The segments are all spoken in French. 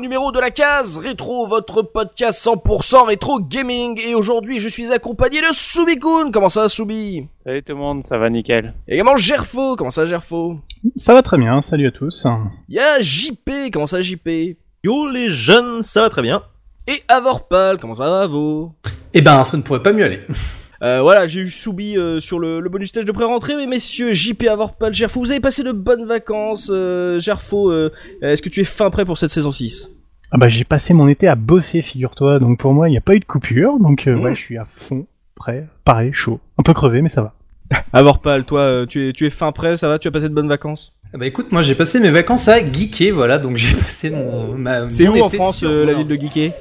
Nouveau numéro de la case rétro, votre podcast 100% rétro gaming. Et aujourd'hui, je suis accompagné de Soubikoun. Comment ça, Soubi? Salut tout le monde, ça va nickel. Et également Gerfo. Comment ça, Gerfo? Ça va très bien, salut à tous. Il y a JP. Comment ça, JP Yo les jeunes, ça va très bien. Et Avorpal. Comment ça va, Avo Eh ben, ça ne pourrait pas mieux aller. Euh, voilà, j'ai eu Soubi euh, sur le, le bonus stage de pré-rentrée, mais messieurs, JP, Avorpal, Gerfo, vous avez passé de bonnes vacances. Euh, Gerfo, euh, est-ce que tu es fin prêt pour cette saison 6 Ah bah j'ai passé mon été à bosser, figure-toi, donc pour moi il n'y a pas eu de coupure, donc euh, Mmh. ouais je suis à fond, prêt, pareil, chaud, un peu crevé mais ça va. Avorpal, toi, euh, tu es, tu es fin prêt, ça va Tu as passé de bonnes vacances? Ah Bah écoute, moi j'ai passé mes vacances à geeker, voilà, donc j'ai passé mon. Ma, C'est mon où en France, sur euh, la ville de. Geeké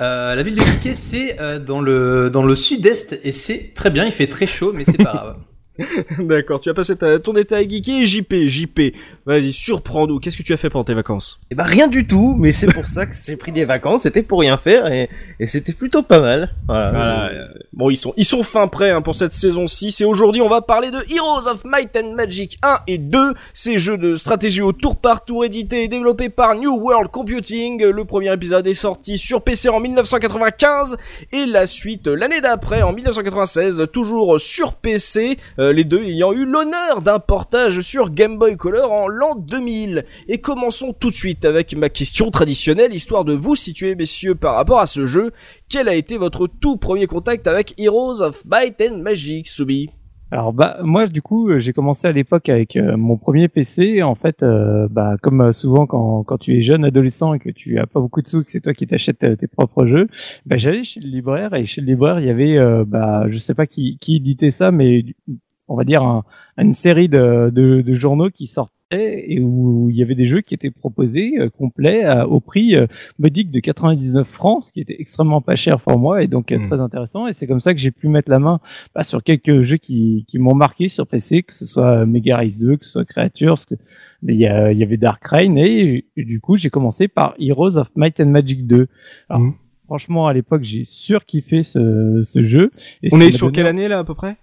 Euh, La ville de geeker, c'est euh, dans le dans le sud-est et c'est très bien. Il fait très chaud, mais c'est pas grave. D'accord, tu as passé ta, ton été à Geeké et JP, JP, vas-y, surprends-nous, qu'est-ce que tu as fait pendant tes vacances? Eh bah rien du tout, mais c'est pour ça que j'ai pris des vacances, c'était pour rien faire et, et c'était plutôt pas mal. Voilà. Voilà, euh, bon, ils sont, ils sont fin prêts hein, pour cette saison 6 et aujourd'hui on va parler de Heroes of Might and Magic 1 et 2, ces jeux de stratégie au tour par tour édités et développés par New World Computing. Le premier épisode est sorti sur PC en 1995 et la suite l'année d'après en 1996, toujours sur PC, euh, les deux ayant eu l'honneur d'un portage sur Game Boy Color en l'an 2000. Et commençons tout de suite avec ma question traditionnelle, histoire de vous situer messieurs par rapport à ce jeu. Quel a été votre tout premier contact avec Heroes of Might and Magic, Subi Alors bah moi du coup euh, j'ai commencé à l'époque avec euh, mon premier PC. En fait, bah comme souvent quand quand tu es jeune adolescent et que tu as pas beaucoup de sous, que c'est toi qui t'achètes tes propres jeux, bah j'allais chez le libraire et chez le libraire il y avait bah je sais pas qui qui éditait ça, mais on va dire un- une série de, de, de journaux qui sortaient et où il y avait des jeux qui étaient proposés euh, complets à- au prix euh, modique de 99 francs, ce qui était extrêmement pas cher pour moi et donc euh, Mm. très intéressant. Et c'est comme ça que j'ai pu mettre la main bah, sur quelques jeux qui, qui m'ont marqué sur PC, que ce soit Mega Rise 2, que ce soit Creatures, que il y, a- il y avait Dark Reign et, et du coup j'ai commencé par Heroes of Might and Magic 2. Alors, Mhm. Franchement, à l'époque, j'ai surkiffé ce, ce jeu. Et On est sur donné- quelle année là à peu près?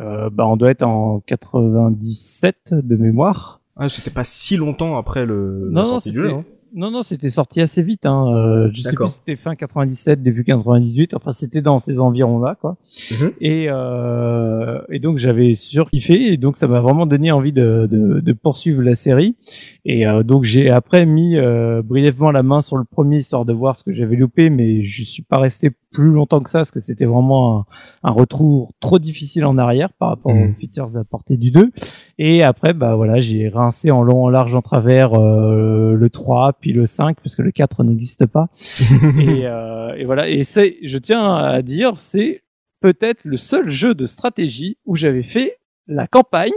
Euh, bah, On doit être en 97 de mémoire. Ah, c'était pas si longtemps après le la Non, non, sortie du jeu. hein. Non, non, c'était sorti assez vite. Hein. Euh, je sais plus si c'était fin 97, début 98. Enfin, c'était dans ces environs-là, quoi. Mhm. Et, euh, et donc, j'avais surkiffé. Et donc, ça m'a vraiment donné envie de, de, de poursuivre la série. Et euh, donc, j'ai après mis euh, brièvement la main sur le premier, histoire de voir ce que j'avais loupé. Mais je suis pas resté plus longtemps que ça, parce que c'était vraiment un, un retour trop difficile en arrière par rapport Mhm. aux features apportés du 2. Et après, bah voilà, j'ai rincé en long, en large, en travers euh, le 3, puis le 5, parce que le 4 n'existe pas. et, euh, et voilà. Et c'est, je tiens à dire, c'est peut-être le seul jeu de stratégie où j'avais fait la campagne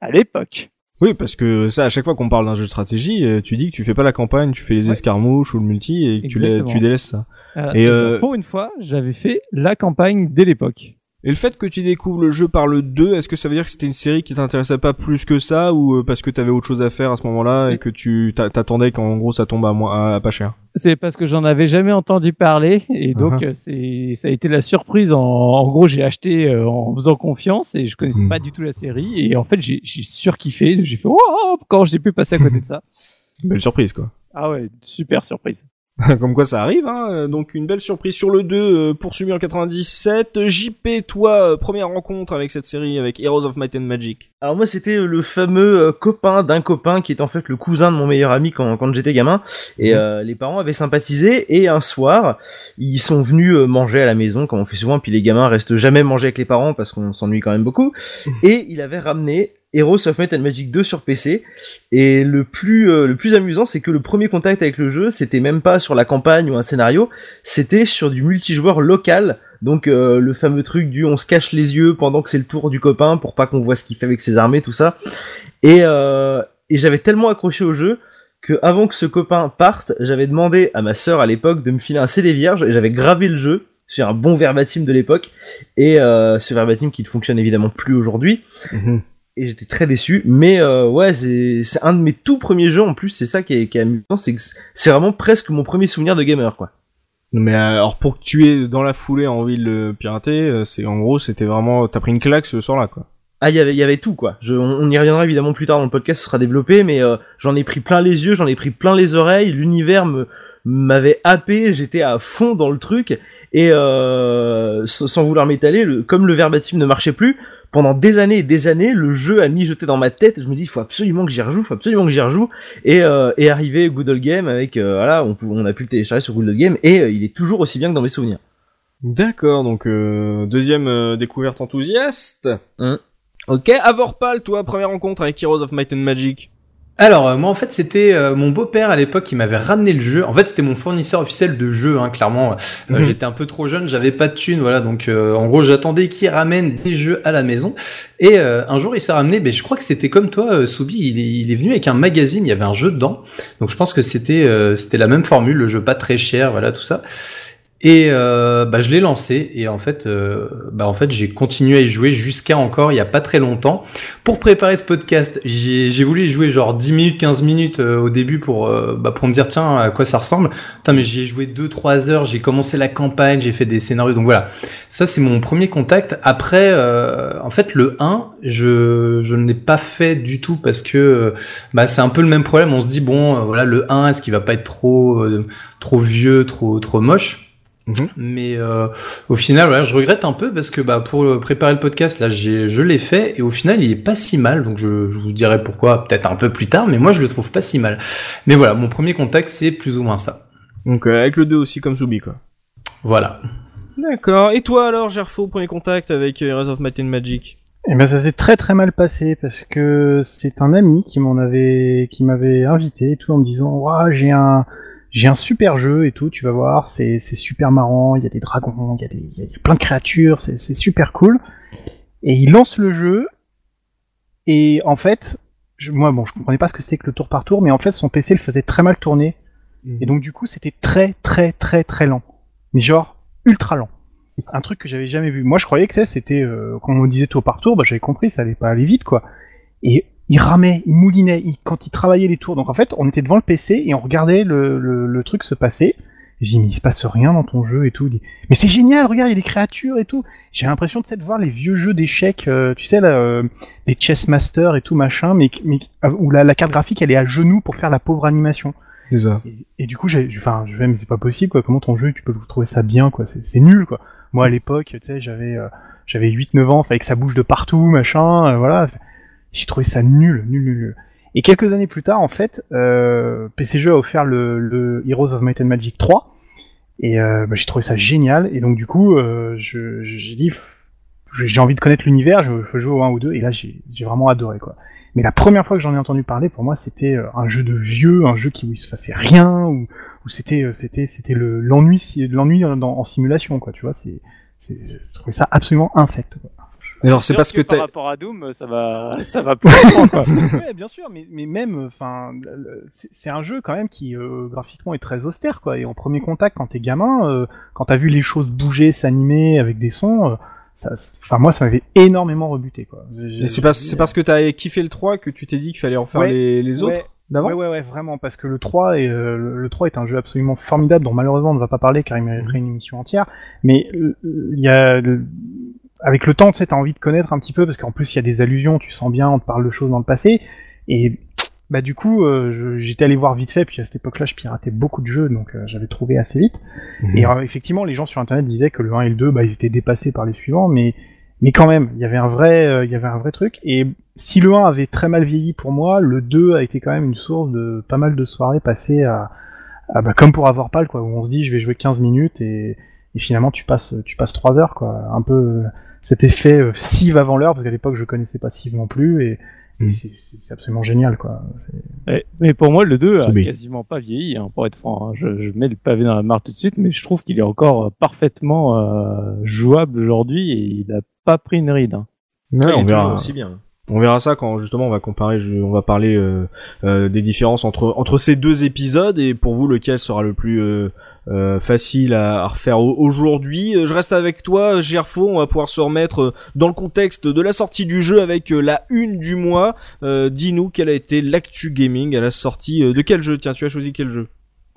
à l'époque. Oui, parce que ça, à chaque fois qu'on parle d'un jeu de stratégie, euh, tu dis que tu fais pas la campagne, tu fais les Ouais. escarmouches ou le multi et que tu, tu délaisses ça. Euh, Et, euh, pour une fois, j'avais fait la campagne dès l'époque. Et le fait que tu découvres le jeu par le 2, est-ce que ça veut dire que c'était une série qui t'intéressait pas plus que ça ou euh, parce que t'avais autre chose à faire à ce moment-là et que tu t'a- t'attendais qu'en gros ça tombe à, moins, à, à pas cher? C'est parce que j'en avais jamais entendu parler et donc Uh-huh. euh, c'est ça a été la surprise. En, en gros, j'ai acheté euh, en faisant confiance et je connaissais Mm. pas du tout la série et en fait j'ai surkiffé. J'ai fait wow quand j'ai pu passer à côté de ça. Belle surprise quoi. Ah ouais, super surprise. Comme quoi ça arrive, hein. euh, donc une belle surprise sur le 2, euh, poursuivi en 97. JP, toi, euh, première rencontre avec cette série, avec Heroes of Might and Magic. Alors moi c'était le fameux euh, copain d'un copain qui est en fait le cousin de mon meilleur ami quand, quand j'étais gamin et Mhm. euh, les parents avaient sympathisé et un soir ils sont venus euh, manger à la maison comme on fait souvent puis les gamins restent jamais manger avec les parents parce qu'on s'ennuie quand même beaucoup et il avait ramené Heroes of Might and Magic 2 sur PC. Et le plus, euh, le plus amusant, c'est que le premier contact avec le jeu, c'était même pas sur la campagne ou un scénario, c'était sur du multijoueur local. Donc euh, le fameux truc du on se cache les yeux pendant que c'est le tour du copain pour pas qu'on voit ce qu'il fait avec ses armées, tout ça. Et, euh, et j'avais tellement accroché au jeu que avant que ce copain parte, j'avais demandé à ma sœur à l'époque de me filer un CD vierge et j'avais gravé le jeu sur un bon verbatim de l'époque et ce verbatim qui ne fonctionne évidemment plus aujourd'hui Mhm. Et j'étais très déçu. Mais euh, ouais c'est c'est un de mes tout premiers jeux en plus c'est ça qui est, qui est amusant c'est que c'est vraiment presque mon premier souvenir de gamer quoi. Non, Mais euh, alors pour que tu aies dans la foulée envie de le pirater, euh, c'est en gros c'était vraiment t'as pris une claque ce soir-là quoi. ah il y avait il y avait tout quoi. Je, on, on y reviendra évidemment plus tard dans le podcast ce sera développé mais euh, j'en ai pris plein les yeux j'en ai pris plein les oreilles l'univers me m'avait happé j'étais à fond dans le truc et euh, sans vouloir m'étaler le- comme le verbatim ne marchait plus pendant des années et des années le jeu a mijoté dans ma tête je me dis il faut absolument que j'y rejoue faut absolument que j'y rejoue et euh, est arrivé Good Old Game avec euh, voilà on, a pu le télécharger sur Good Old Game et euh, il est toujours aussi bien que dans mes souvenirs D'accord, donc euh, deuxième euh, découverte enthousiaste. Hein. Ok, Avorpal, toi, première rencontre avec Heroes of Might and Magic. Alors euh, moi en fait c'était euh, mon beau-père à l'époque qui m'avait ramené le jeu. En fait c'était mon fournisseur officiel de jeu, hein, clairement. Euh, Mhm. J'étais un peu trop jeune, j'avais pas de thunes, voilà. Donc euh, en gros j'attendais qu'il ramène des jeux à la maison. Et euh, un jour il s'est ramené, ben je crois que c'était comme toi, Soubi, il est, il est venu avec un magazine, il y avait un jeu dedans. Donc je pense que c'était euh, c'était la même formule, le jeu pas très cher, voilà tout ça. Et euh, bah, je l'ai lancé et en fait, euh, bah, en fait, j'ai continué à y jouer jusqu'à encore il y a pas très longtemps. Pour préparer ce podcast, j'ai voulu y jouer genre 10 minutes, 15 minutes euh, au début pour euh, bah, pour me dire tiens à quoi ça ressemble. Putain mais j'y ai joué 2-3 heures, j'ai commencé la campagne, j'ai fait des scénarios. Donc voilà, ça c'est mon premier contact. Après, euh, en fait le 1, je je ne l'ai pas fait du tout parce que euh, bah, c'est un peu le même problème. On se dit bon voilà le 1, est-ce qu'il va pas être trop trop vieux, trop trop moche? Mhm. mais euh, au final, voilà, je regrette un peu parce que bah, pour euh, préparer le podcast, là, j'ai, je l'ai fait et au final, il est pas si mal. Donc, je, je vous dirai pourquoi peut-être un peu plus tard, mais moi, je le trouve pas si mal. Mais voilà, mon premier contact, c'est plus ou moins ça. Donc euh, avec le 2 aussi comme Soubi quoi. Voilà. D'accord, et toi alors Gerfo, premier contact avec euh, Heroes of Might and Magic? Eh ben ça s'est très très mal passé parce que c'est un ami qui m'en avait qui m'avait invité et tout en me disant Ouah, j'ai un j'ai un super jeu et tout tu vas voir c'est super marrant il y a des dragons il y a des il y a plein de créatures c'est super cool. Et il lance le jeu et en fait je- moi bon je comprenais pas ce que c'était que le tour par tour mais en fait son PC le faisait très mal tourner. Et donc du coup c'était très très très très lent. Mais genre ultra lent. Un truc que j'avais jamais vu. Moi, je croyais que c'était euh, quand on me disait tour par tour, bah, j'avais compris, ça allait pas aller vite, quoi. Et il ramait, il moulinait, il- quand il travaillait les tours. Donc en fait, on était devant le PC et on regardait le, le, le truc se passer. J'ai dit, mais il se passe rien dans ton jeu et tout. Dit, mais c'est génial, regarde, il y a des créatures et tout. J'ai l'impression de voir les vieux jeux d'échecs, euh, tu sais, là, euh, les Chess Master et tout, machin, mais, mais euh, où la, la carte graphique, elle est à genoux pour faire la pauvre animation. C'est ça. Et, et du coup, j'ai, enfin, je vais, mais c'est pas possible, quoi. Comment ton jeu, tu peux trouver ça bien, quoi? C'est, c'est nul, quoi. Moi, à l'époque, tu sais, j'avais, euh, j'avais 8-9 ans, fallait que ça bouge de partout, machin, euh, voilà. J'ai trouvé ça nul, nul, nul, nul. Et quelques années plus tard, en fait, euh, a offert le, Heroes of Might and Magic 3. Et euh, bah, j'ai trouvé ça génial. Et donc, du coup, euh, j'ai dit, j'ai envie de connaître l'univers, je veux jouer au 1 ou 2. Et là, j'ai, vraiment adoré, quoi. Mais la première fois que j'en ai entendu parler, pour moi, c'était euh, un jeu de vieux, un jeu qui où il se passait rien, où, c'était c'était c'était le l'ennui l'ennui en, simulation, quoi. Tu vois, c'est c'est je ça absolument infect. Alors c'est parce que par t'as... rapport à Doom, ça va, ça va plus loin, quoi. ouais, bien sûr, mais mais même, enfin, c'est c'est un jeu quand même qui euh, graphiquement est très austère, quoi. Et en premier contact, quand t'es gamin, euh, quand t'as vu les choses bouger, s'animer avec des sons. euh, ça, enfin moi ça m'avait énormément rebuté quoi. C'est c'est parce que t'as kiffé le 3 que tu t'es dit qu'il fallait en faire Ouais, les, les autres Ouais, d'avant Ouais, ouais, ouais, vraiment, parce que le 3 est, euh, le le 3 est un jeu absolument formidable dont malheureusement on ne va pas parler car il mériterait une émission entière. Mais euh, il y a, avec le temps, tu sais, t'as envie de connaître un petit peu parce qu'en plus il y a des allusions, tu sens bien, on te parle de choses dans le passé. Et bah du coup, euh, j'étais allé voir vite fait, puis à cette époque-là, je piratais beaucoup de jeux, donc euh, j'avais trouvé assez vite. Et euh, effectivement, les gens sur Internet disaient que le 1 et le 2, bah, ils étaient dépassés par les suivants, mais mais quand même, il y avait un vrai, il y avait un vrai truc. Et si le 1 avait très mal vieilli pour moi, le 2 a été quand même une source de pas mal de soirées passées à, à bah, comme pour avoir pal quoi, où on se dit je vais jouer 15 minutes et, et finalement tu passes, tu passes 3 heures quoi. Un peu euh, cet effet euh, Civ avant l'heure, parce qu'à l'époque je connaissais pas Civ non plus et Et Mm. c'est- absolument génial, quoi. Mais pour moi, le 2 a Soubi. quasiment pas vieilli, hein, pour être franc. hein. Je, je mets le pavé dans la mare tout de suite, mais je trouve qu'il est encore euh, parfaitement euh, jouable aujourd'hui et il a pas pris une ride. hein. Ouais, on verra. aussi bien. On verra ça quand justement on va comparer, je- on va parler euh, euh, des différences entre entre ces deux épisodes et pour vous lequel sera le plus euh, euh, facile à, à refaire au- aujourd'hui. Euh, Je reste avec toi, Gerfo. On va pouvoir se remettre euh, dans le contexte de la sortie du jeu avec la une du mois. Dis-nous quelle a été l'actu gaming à la sortie de quel jeu? Tiens, tu as choisi quel jeu?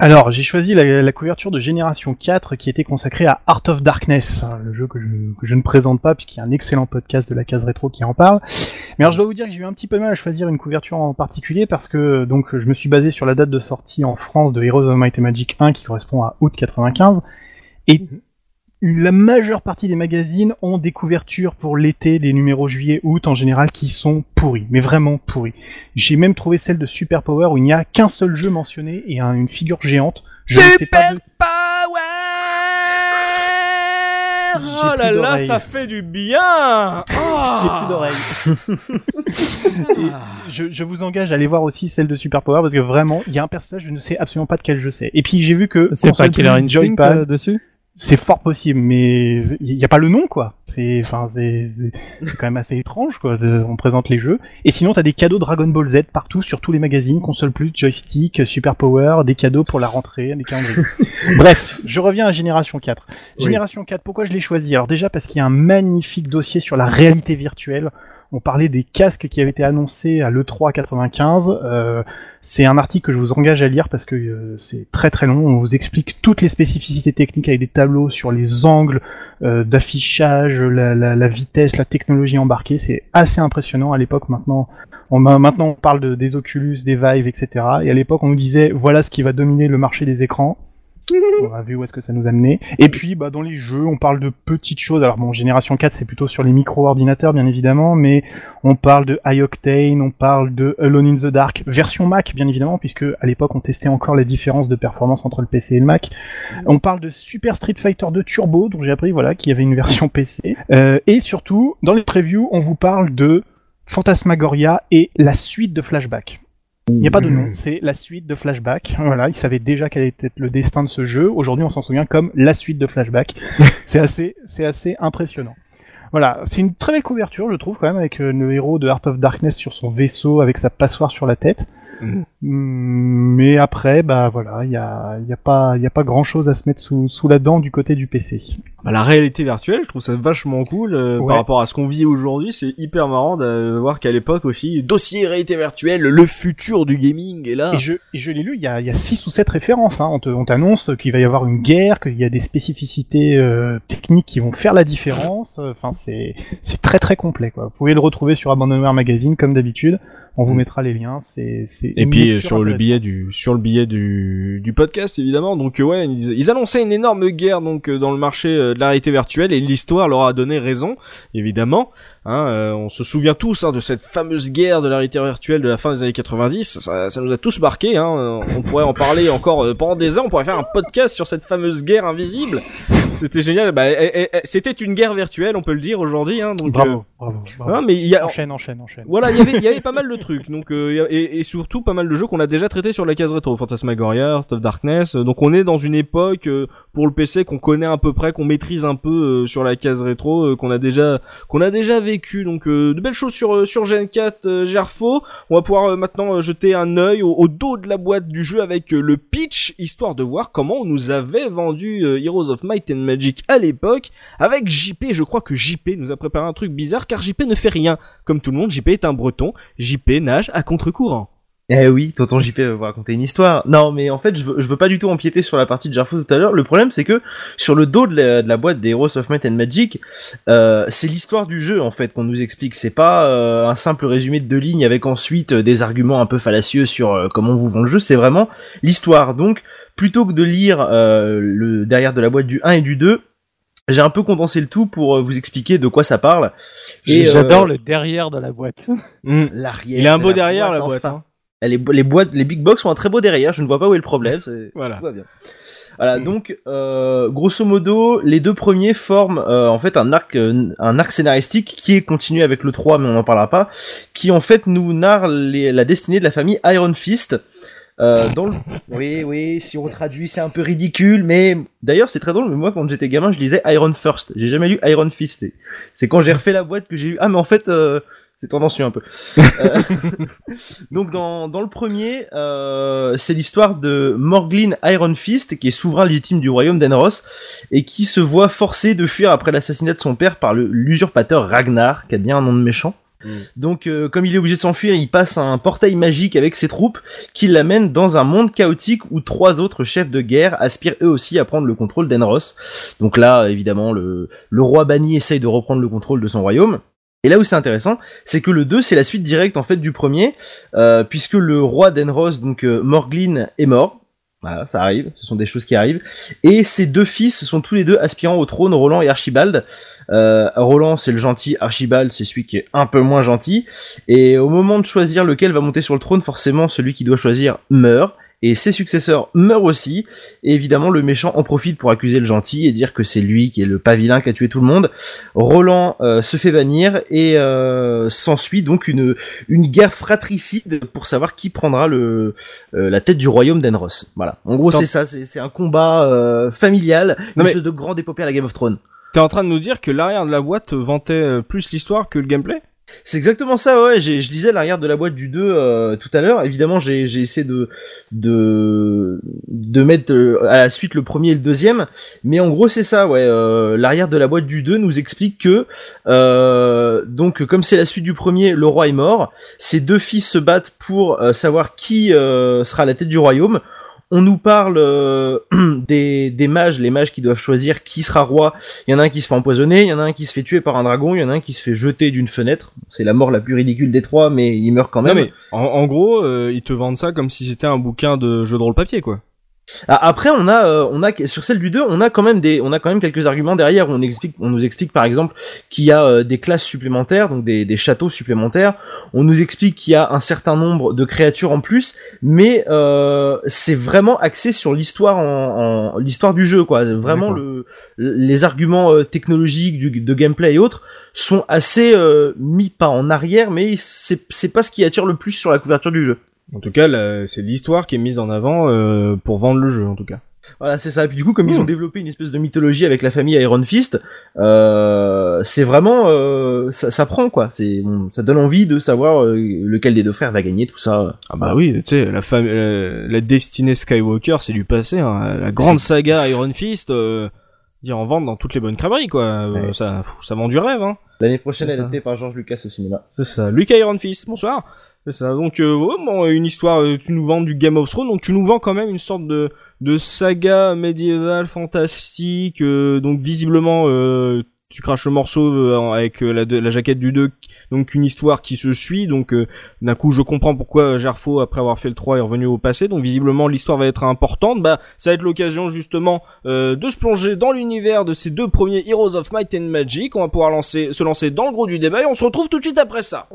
Alors, j'ai choisi la, couverture de Génération 4 qui était consacrée à Art of Darkness, hein, le jeu que je, ne présente pas puisqu'il y a un excellent podcast de la case rétro qui en parle. Mais alors, je dois vous dire que j'ai eu un petit peu de mal à choisir une couverture en particulier parce que donc je me suis basé sur la date de sortie en France de Heroes of Might and Magic 1 qui correspond à août 95 et la majeure partie des magazines ont des couvertures pour l'été, des numéros juillet-août en général, qui sont pourris, mais vraiment pourris. J'ai même trouvé celle de Super Power où il n'y a qu'un seul jeu mentionné et un- une figure géante. Je ne sais pas de- Power Oh là là, ça fait du bien J'ai plus d'oreilles. Je, je vous engage à aller voir aussi celle de Super Power parce que vraiment, il y a un personnage, je ne sais absolument pas de quel jeu c'est. Et puis j'ai vu que C'est pas Killer Instinct euh, dessus? C'est fort possible, mais il n'y a pas le nom quoi. C'est, enfin, c'est quand même assez étrange quoi. On présente les jeux. Et sinon, t'as des cadeaux Dragon Ball Z partout sur tous les magazines, console plus, joystick, Super Power, des cadeaux pour la rentrée, des calendriers. Bref, je reviens à Génération 4. Oui. Génération 4, pourquoi je l'ai choisi? Alors déjà parce qu'il y a un magnifique dossier sur la réalité virtuelle. On parlait des casques qui avaient été annoncés à l'E3 95. Euh, c'est un article que je vous engage à lire parce que euh, c'est très très long. On vous explique toutes les spécificités techniques avec des tableaux sur les angles euh, d'affichage, la, vitesse, la technologie embarquée. C'est assez impressionnant à l'époque. Maintenant, maintenant on parle de, des Oculus, des Vive, etc. Et à l'époque, on nous disait voilà ce qui va dominer le marché des écrans. On a vu où est-ce que ça nous a mené. Et puis, bah, dans les jeux, on parle de petites choses. Alors bon, Génération 4, c'est plutôt sur les micro-ordinateurs, bien évidemment, mais on parle de iOctane, on parle de Alone in the Dark, version Mac, bien évidemment, puisque à l'époque, on testait encore les différences de performance entre le PC et le Mac. On parle de Super Street Fighter 2 Turbo, dont j'ai appris, voilà, qu'il y avait une version PC. Euh, et surtout, dans les previews, on vous parle de Phantasmagoria et la suite de Flashback. Il n'y a pas de nom, c'est la suite de Flashback. Voilà, ils savaient déjà quel était le destin de ce jeu. Aujourd'hui, on s'en souvient comme la suite de Flashback. c'est assez, c'est assez impressionnant. Voilà, c'est une très belle couverture, je trouve, quand même, avec euh, le héros de Heart of Darkness sur son vaisseau, avec sa passoire sur la tête. Mais après, bah voilà, il y a, y a pas, il y a pas grand chose à se mettre sous, sous la dent du côté du PC. Bah, la réalité virtuelle, je trouve ça vachement cool euh, Ouais. par rapport à ce qu'on vit aujourd'hui. C'est hyper marrant de voir qu'à l'époque aussi, dossier réalité virtuelle, le futur du gaming est là. Et je, et je l'ai lu, il y a, y a six ou sept références. Hein. On te- on t'annonce qu'il va y avoir une guerre, qu'il y a des spécificités euh, techniques qui vont faire la différence. Enfin, c'est c'est très très complet. Quoi. Vous pouvez le retrouver sur Abandonware Magazine comme d'habitude. On vous Mm. mettra les liens. C'est c'est Et puis sur le billet du sur le billet du du podcast évidemment. Donc euh, ouais, ils, ils annonçaient une énorme guerre donc euh, dans le marché euh, de la réalité virtuelle et l'histoire leur a donné raison évidemment. Hein, euh, on se souvient tous hein, de cette fameuse guerre de la réalité virtuelle de la fin des années 90. Ça, ça nous a tous marqué. Hein. On pourrait en parler encore pendant des heures. On pourrait faire un podcast sur cette fameuse guerre invisible. C'était génial. Bah, eh, eh, eh, c'était une guerre virtuelle, on peut le dire aujourd'hui. Hein, donc, Bravo, bravo, euh, bravo. hein, mais il y a, Enchaîne, enchaîne, enchaîne. voilà, il y avait, il y avait pas mal de trucs, donc euh, et, et surtout pas mal de jeux qu'on a déjà traités sur la case rétro, Phantasmagoria, Heart of Darkness. euh, donc on est dans une époque euh, pour le PC qu'on connaît à peu près, qu'on maîtrise un peu euh, sur la case rétro, euh, qu'on a déjà qu'on a déjà vécu. Donc euh, de belles choses sur euh, sur Gen 4 euh, Gerfo. On va pouvoir euh, maintenant jeter un œil au, au dos de la boîte du jeu avec le pitch, histoire de voir comment on nous avait vendu Heroes of Might and Magic à l'époque. Avec JP, je crois que JP nous a préparé un truc bizarre car JP ne fait rien. Comme tout le monde, JP est un breton. JP nage à contre-courant. Eh oui, tonton JP va vous raconter une histoire. Non, mais en fait, je veux, veux pas du tout empiéter sur la partie de Jarfo tout à l'heure. Le problème, c'est que sur le dos de la, boîte des Heroes of Might and Magic, euh, c'est l'histoire du jeu en fait qu'on nous explique. C'est pas euh, un simple résumé de deux lignes avec ensuite euh, des arguments un peu fallacieux sur euh, comment vous vend le jeu. C'est vraiment l'histoire. Donc, plutôt que de lire le derrière de la boîte du 1 et du 2, j'ai un peu condensé le tout pour euh, vous expliquer de quoi ça parle. Et, J'adore euh, le derrière de la boîte. Hmm. l'arrière. Il a un beau la derrière la boîte, boîte. enfin. hein. Les, les boîtes, les big box ont un très beau derrière. Je ne vois pas où est le problème. Voilà. Tout va bien. Voilà, donc euh, grosso modo, les deux premiers forment euh, en fait un arc, un arc scénaristique qui est continué avec le 3, mais on n'en parlera pas, qui en fait nous narre les- la destinée de la famille Iron Fist. Euh, dans le... Oui, oui, si on traduit, c'est un peu ridicule, mais d'ailleurs, c'est très drôle. Mais moi, quand j'étais gamin, je lisais Iron First. J'ai jamais lu Iron Fist. C'est quand j'ai refait la boîte que j'ai eu. Ah, mais en fait, euh, c'est tendancieux un peu. Euh, Donc, dans, dans le premier, euh, c'est l'histoire de Morglin Iron Fist, qui est souverain légitime du royaume d'Enros, et qui se voit forcé de fuir après l'assassinat de son père par l'usurpateur Ragnar, qui a bien un nom de méchant. Mm. Donc, euh, comme il est obligé de s'enfuir, il passe un portail magique avec ses troupes qui l'amène dans un monde chaotique où trois autres chefs de guerre aspirent eux aussi à prendre le contrôle d'Enros. Donc là, évidemment, le, roi banni essaye de reprendre le contrôle de son royaume. Et là où c'est intéressant, c'est que le 2, c'est la suite directe en fait du premier, euh, puisque le roi d'Enros, donc euh, Morglin, est mort. Voilà, ça arrive, ce sont des choses qui arrivent. Et ses deux fils sont tous les deux aspirants au trône, Roland et Archibald. Euh, Roland, c'est le gentil, Archibald, c'est celui qui est un peu moins gentil. Et au moment de choisir lequel va monter sur le trône, forcément, celui qui doit choisir meurt. Et ses successeurs meurent aussi. Et évidemment, le méchant en profite pour accuser le gentil et dire que c'est lui qui est le pavilain qui a tué tout le monde. Roland euh, se fait bannir et euh, s'ensuit donc une, une guerre fratricide pour savoir qui prendra le, euh, la tête du royaume d'Enros. Voilà. En gros, c'est ça, c'est un combat euh, familial, une mais- espèce de grande épopée à la Game of Thrones. T'es en train de nous dire que l'arrière de la boîte vantait euh, plus l'histoire que le gameplay? C'est exactement ça, ouais. Je lisais l'arrière de la boîte du 2 euh, tout à l'heure. Évidemment, j'ai, essayé de, de, mettre euh, à la suite le premier et le deuxième. Mais en gros, c'est ça, ouais. Euh, l'arrière de la boîte du 2 nous explique que, donc, comme c'est la suite du premier, le roi est mort. Ses deux fils se battent pour savoir qui sera à la tête du royaume. On nous parle euh, des, des mages, les mages qui doivent choisir qui sera roi. Il y en a un qui se fait empoisonner, il y en a un qui se fait tuer par un dragon, il y en a un qui se fait jeter d'une fenêtre. C'est la mort la plus ridicule des trois, mais il meurt quand même. Non mais en, en gros, euh, ils te vendent ça comme si c'était un bouquin de jeu de rôle papier quoi. Ah, Après, on a, euh, on a sur celle du 2, on a quand même des, on a quand même quelques arguments derrière. Où on explique, on nous explique par exemple qu'il y a euh, des classes supplémentaires, donc des, des châteaux supplémentaires. On nous explique qu'il y a un certain nombre de créatures en plus, mais euh, c'est vraiment axé sur l'histoire en, en- l'histoire du jeu, quoi. Vraiment le, les arguments euh, technologiques du, de gameplay et autres sont assez euh, mis pas en arrière, mais c'est pas ce qui attire le plus sur la couverture du jeu. En tout cas, c'est l'histoire qui est mise en avant euh, pour vendre le jeu en tout cas. Voilà, c'est ça. Et puis du coup, comme ils ont développé une espèce de mythologie avec la famille Iron Fist, euh, c'est vraiment, euh, ça, ça prend quoi. C'est, ça donne envie de savoir euh, lequel des deux frères va gagner, tout ça. Ah bah oui, tu sais, la, fam- euh, la destinée Skywalker, c'est du passé. Hein. La grande saga Iron Fist, euh, dire en vente dans toutes les bonnes crèmeries quoi. Euh, Ouais. Ça, pff, ça vend du rêve. Hein. L'année prochaine, adaptée par George Lucas au cinéma. C'est ça. Lucas Iron Fist, bonsoir. C'est ça. Donc, euh, bon, une histoire, euh, tu nous vends du Game of Thrones, donc tu nous vends quand même une sorte de, de saga médiévale fantastique. euh, donc, visiblement, euh, tu craches le morceau euh, avec euh, la, la jaquette du 2, donc une histoire qui se suit. Donc, euh, d'un coup, je comprends pourquoi Gerfo, après avoir fait le 3, est revenu au passé. Donc, visiblement, l'histoire va être importante. Bah, ça va être l'occasion, justement, euh, de se plonger dans l'univers de ces deux premiers Heroes of Might and Magic. On va pouvoir lancer, se lancer dans le gros du débat et on se retrouve tout de suite après ça.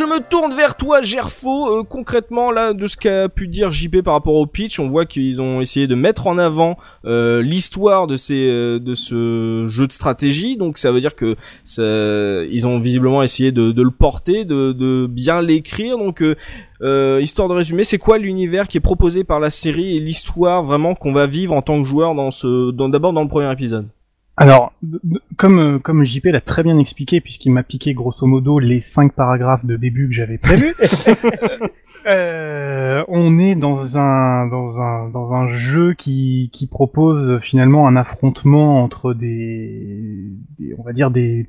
Je me tourne vers toi, Gerfo. Euh, concrètement, là, de ce qu'a pu dire JP par rapport au pitch, on voit qu'ils ont essayé de mettre en avant euh, l'histoire de ces euh, de ce jeu de stratégie. Donc ça veut dire que ça, ils ont visiblement essayé de, de le porter, de, de bien l'écrire. Donc euh, histoire de résumer, c'est quoi l'univers qui est proposé par la série et l'histoire vraiment qu'on va vivre en tant que joueur dans ce, d'abord dans le premier épisode? Alors, comme euh, comme JP l'a très bien expliqué, puisqu'il m'a piqué grosso modo les cinq paragraphes de début que j'avais prévus, euh, on est dans un dans un dans un jeu qui qui propose finalement un affrontement entre des, des on va dire des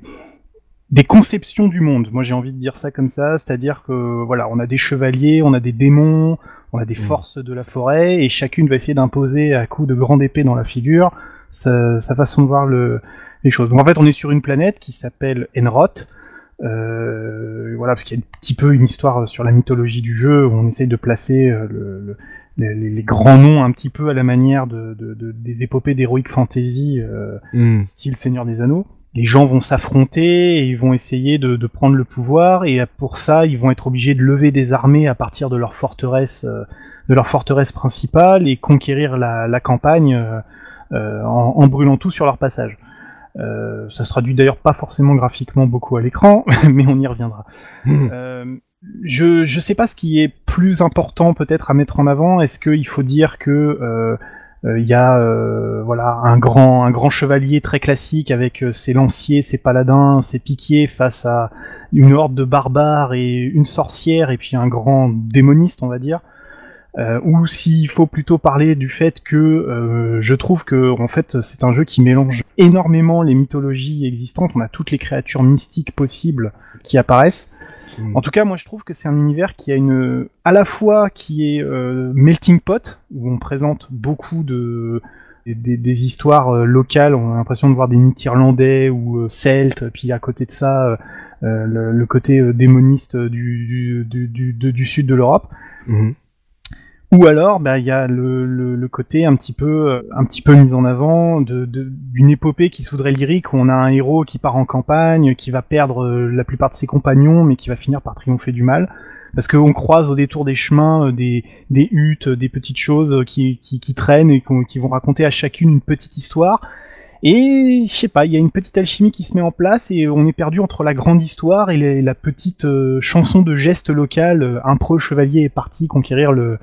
des conceptions du monde. Moi, j'ai envie de dire ça comme ça, c'est-à-dire que voilà, on a des chevaliers, on a des démons, on a des mmh. forces de la forêt, et chacune va essayer d'imposer à coups de grande épée dans la figure sa, sa façon de voir le, les choses. Donc en fait, on est sur une planète qui s'appelle Enroth. Euh, voilà, parce qu'il y a un petit peu une histoire sur la mythologie du jeu où on essaye de placer euh, le, les, les, grands noms un petit peu à la manière de, de, de des épopées d'heroic fantasy, euh, mm. style Seigneur des Anneaux. Les gens vont s'affronter et ils vont essayer de, de, prendre le pouvoir et pour ça ils vont être obligés de lever des armées à partir de leur forteresse, de leur forteresse principale et conquérir la, la campagne euh, en, brûlant tout sur leur passage. Euh, ça se traduit d'ailleurs pas forcément graphiquement beaucoup à l'écran, mais on y reviendra. Hmm. Euh, je je sais pas ce qui est plus important peut-être à mettre en avant. Est-ce qu'il faut dire que il y a voilà un grand un grand chevalier très classique avec ses lanciers, ses paladins, ses piquiers face à une horde de barbares et une sorcière et puis un grand démoniste on va dire euh, ou s'il faut plutôt parler du fait que euh, je trouve que en fait c'est un jeu qui mélange énormément les mythologies existantes. On a toutes les créatures mystiques possibles qui apparaissent. Hmm. En tout cas, moi je trouve que c'est un univers qui a une à la fois qui est euh, melting pot où on présente beaucoup de des, des histoires euh, locales. On a l'impression de voir des mythes irlandais ou euh, celtes. Puis à côté de ça, le, le, côté démoniste du, du, du, du, sud de l'Europe. Hmm. Ou alors, bah, il y a le, le, côté un petit peu, euh, un petit peu mis en avant de, d'une épopée qui voudrait lyrique, où on a un héros qui part en campagne, qui va perdre euh, la plupart de ses compagnons, mais qui va finir par triompher du mal. Parce qu'on croise au détour des chemins euh, des, des huttes, des petites choses qui, qui, qui traînent et qui vont raconter à chacune une petite histoire. Et je sais pas, il y a une petite alchimie qui se met en place et on est perdu entre la grande histoire et la petite chanson de geste local. un pro chevalier est parti conquérir le,